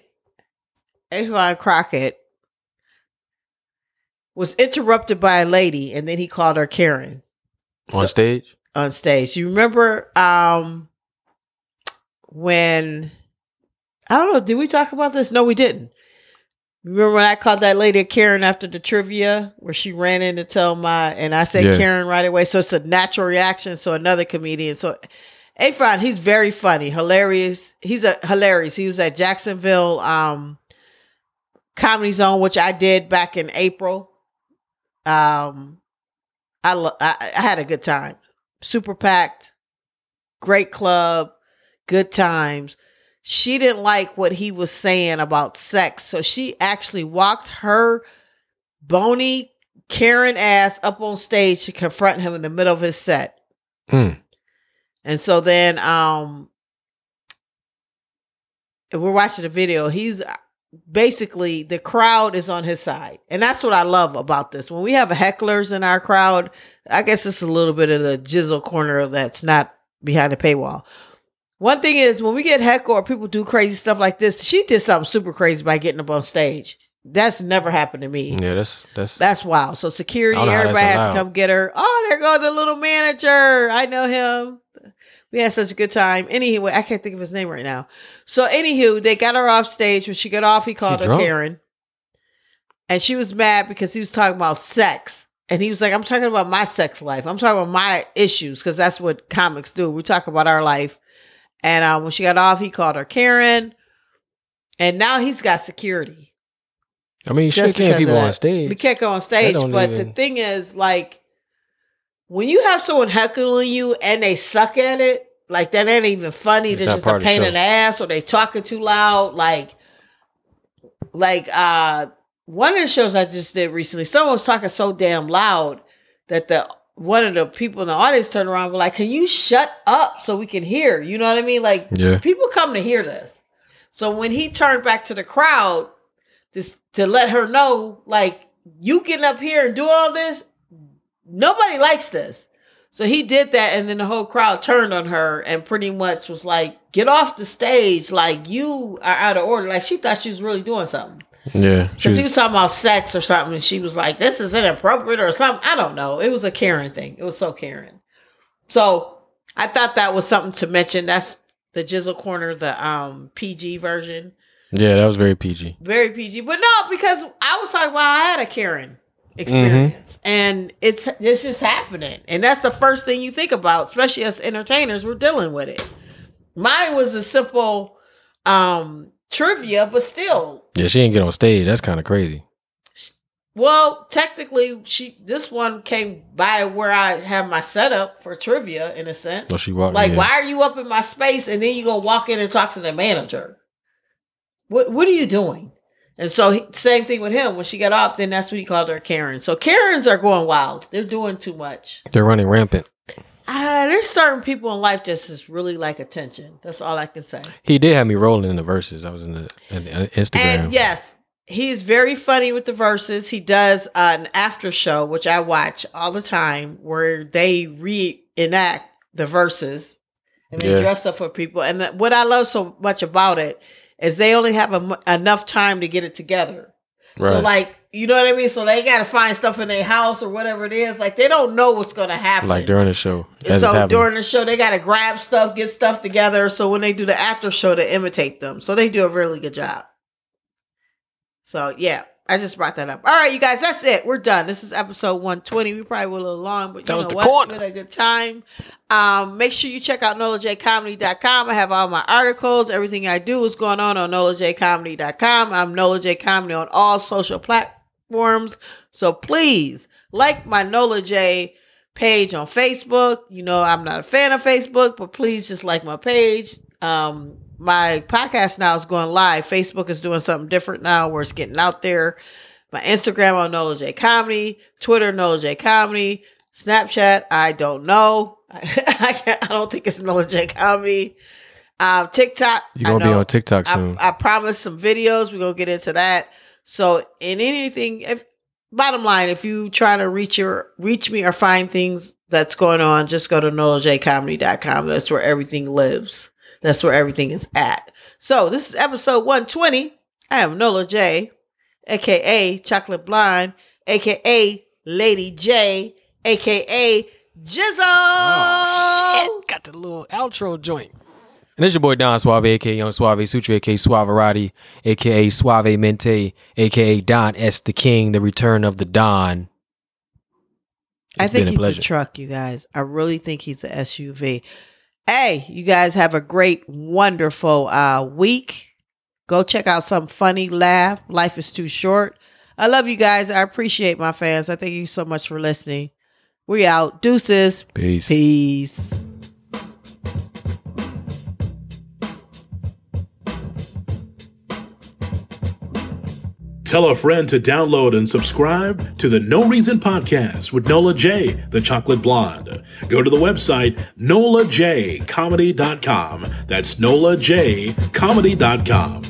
Speaker 1: Avon Crockett was interrupted by a lady and then he called her Karen
Speaker 2: On
Speaker 1: So-
Speaker 2: stage?
Speaker 1: on stage. You remember um when I don't know, did we talk about this? No, we didn't. Remember when I called that lady Karen after the trivia where she ran in to tell my and I said
Speaker 2: Yeah.
Speaker 1: Karen right away. So it's a natural reaction. So another comedian. So Afron, he's very funny, hilarious. He's a hilarious. He was at Jacksonville um Comedy Zone, which I did back in April. Um I, lo- I I had a good time. Super packed, great club, good times. She didn't like what he was saying about sex, so she actually walked her bony Karen ass up on stage to confront him in the middle of his set.
Speaker 2: Mm.
Speaker 1: And so then um we're watching the video. He's basically the crowd is on his side. And that's what I love about this. When we have hecklers in our crowd, I guess it's a little bit of the jizzle corner that's not behind the paywall. One thing is when we get heckle or people do crazy stuff like this, she did something super crazy by getting up on stage. That's never happened to me.
Speaker 2: Yeah, that's that's
Speaker 1: That's wild. So security,
Speaker 2: I don't know how
Speaker 1: everybody had to come get her. Oh, there goes the little manager. I know him. We had such a good time. Anyway, I can't think of his name right now. So, anywho, they got her off stage. When she got off, he called her
Speaker 2: drunk?
Speaker 1: Karen. And she was mad because he was talking about sex. And he was like, I'm talking about my sex life. I'm talking about my issues because that's what comics do. We talk about our life. And um, when she got off, he called her Karen. And now he's got security.
Speaker 2: I mean, you
Speaker 1: Just
Speaker 2: should can't people on stage.
Speaker 1: We can't go on stage, but the thing is, like, when you have someone heckling you and they suck at it, like that ain't even funny.
Speaker 2: It's
Speaker 1: They're just a pain in the ass, or they talking too loud. Like, like uh, one of the shows I just did recently, someone was talking so damn loud that the one of the people in the audience turned around and were like, "Can you shut up so we can hear?" You know what I mean? Like,
Speaker 2: Yeah.
Speaker 1: people come to hear this. So when he turned back to the crowd, just to let her know, like, you getting up here and doing all this, nobody likes this. So he did that, and then the whole crowd turned on her and pretty much was like, "Get off the stage! Like you are out of order." Like she thought she was really doing something.
Speaker 2: Yeah, she
Speaker 1: Because he
Speaker 2: was,
Speaker 1: talking about sex or something, and she was like, "This is inappropriate" or something. I don't know. It was a Karen thing. It was so Karen. So I thought that was something to mention. That's the Jizzle Corner, the um PG version,
Speaker 2: yeah, that was very PG.
Speaker 1: very PG. But no, because I was talking about I had a Karen experience, and it's it's just happening, and that's the first thing you think about, especially as entertainers. We're dealing with it. Mine was a simple um trivia, but still
Speaker 2: Yeah, she didn't get on stage. That's kind of crazy.
Speaker 1: Well, technically, she this one came by where I have my setup for trivia in a sense.
Speaker 2: Well, she walked.
Speaker 1: like,
Speaker 2: yeah.
Speaker 1: why are you up in my space and then you go walk in and talk to the manager? What What are you doing? And so, he, same thing with him. When she got off, then that's what he called her Karen. So Karens are going wild. They're doing too much.
Speaker 2: They're running rampant.
Speaker 1: Uh, there's certain people in life just really like attention. That's all I can say.
Speaker 2: He did have me rolling in the verses. I was in the, in the Instagram.
Speaker 1: And yes, he's very funny with the verses. He does an after show, which I watch all the time, where they reenact the verses and they
Speaker 2: Yeah.
Speaker 1: dress up for people. And what I love so much about it is they only have a, enough time to get it together. So, like, you know what I mean? So they got to find stuff in their house or whatever it is. Like, they don't know what's going to happen.
Speaker 2: like during the show. As
Speaker 1: so
Speaker 2: happening.
Speaker 1: during the show, they got to grab stuff, get stuff together. So when they do the after show, to imitate them. So they do a really good job. So yeah, I just brought that up. All right, you guys, that's it. We're done. This is episode 120. We probably were a little long, but you
Speaker 2: That was
Speaker 1: know
Speaker 2: the
Speaker 1: what?
Speaker 2: corner.
Speaker 1: We had a good time. Um, make sure you check out NolaJComedy.com. I have all my articles. Everything I do is going on on NolaJComedy.com. I'm Nola J Comedy on all social platforms. So please like my Nola J page on Facebook. You know, I'm not a fan of Facebook, but please just like my page. Um, my podcast now is going live. Facebook is doing something different now where it's getting out there. My Instagram on Nola J Comedy, Twitter Nola J Comedy, Snapchat I don't know. I, I don't think it's Nola J Comedy. Um, TikTok
Speaker 2: You're gonna be on TikTok soon.
Speaker 1: I, I promised some videos. We're gonna get into that. So in anything, if bottom line, if you trying to reach your reach me or find things that's going on, just go to NolaJComedy.com. That's where everything lives. That's where everything is at. So this is episode 120. I am Nola J, aka Chocolate Blonde, aka Lady J, aka Jizzle.
Speaker 2: Oh, Got the little outro joint. And it's your boy Don Suave, aka Young Suave Sutra, aka Suaverati, aka Suave Mente, aka Don S. the King, the return of the Don.
Speaker 1: I think
Speaker 2: been
Speaker 1: he's
Speaker 2: pleasure.
Speaker 1: a truck, you guys. I really think he's a SUV. Hey, you guys have a great, wonderful uh, week. Go check out some funny laugh. Life is too short. I love you guys. I appreciate my fans. I thank you so much for listening. We out. Deuces.
Speaker 2: Peace.
Speaker 1: Peace.
Speaker 3: Tell a friend to download and subscribe to the No Reason Podcast with Nola J, the Chocolate Blonde. Go to the website nolajcomedy.com. That's nolajcomedy.com.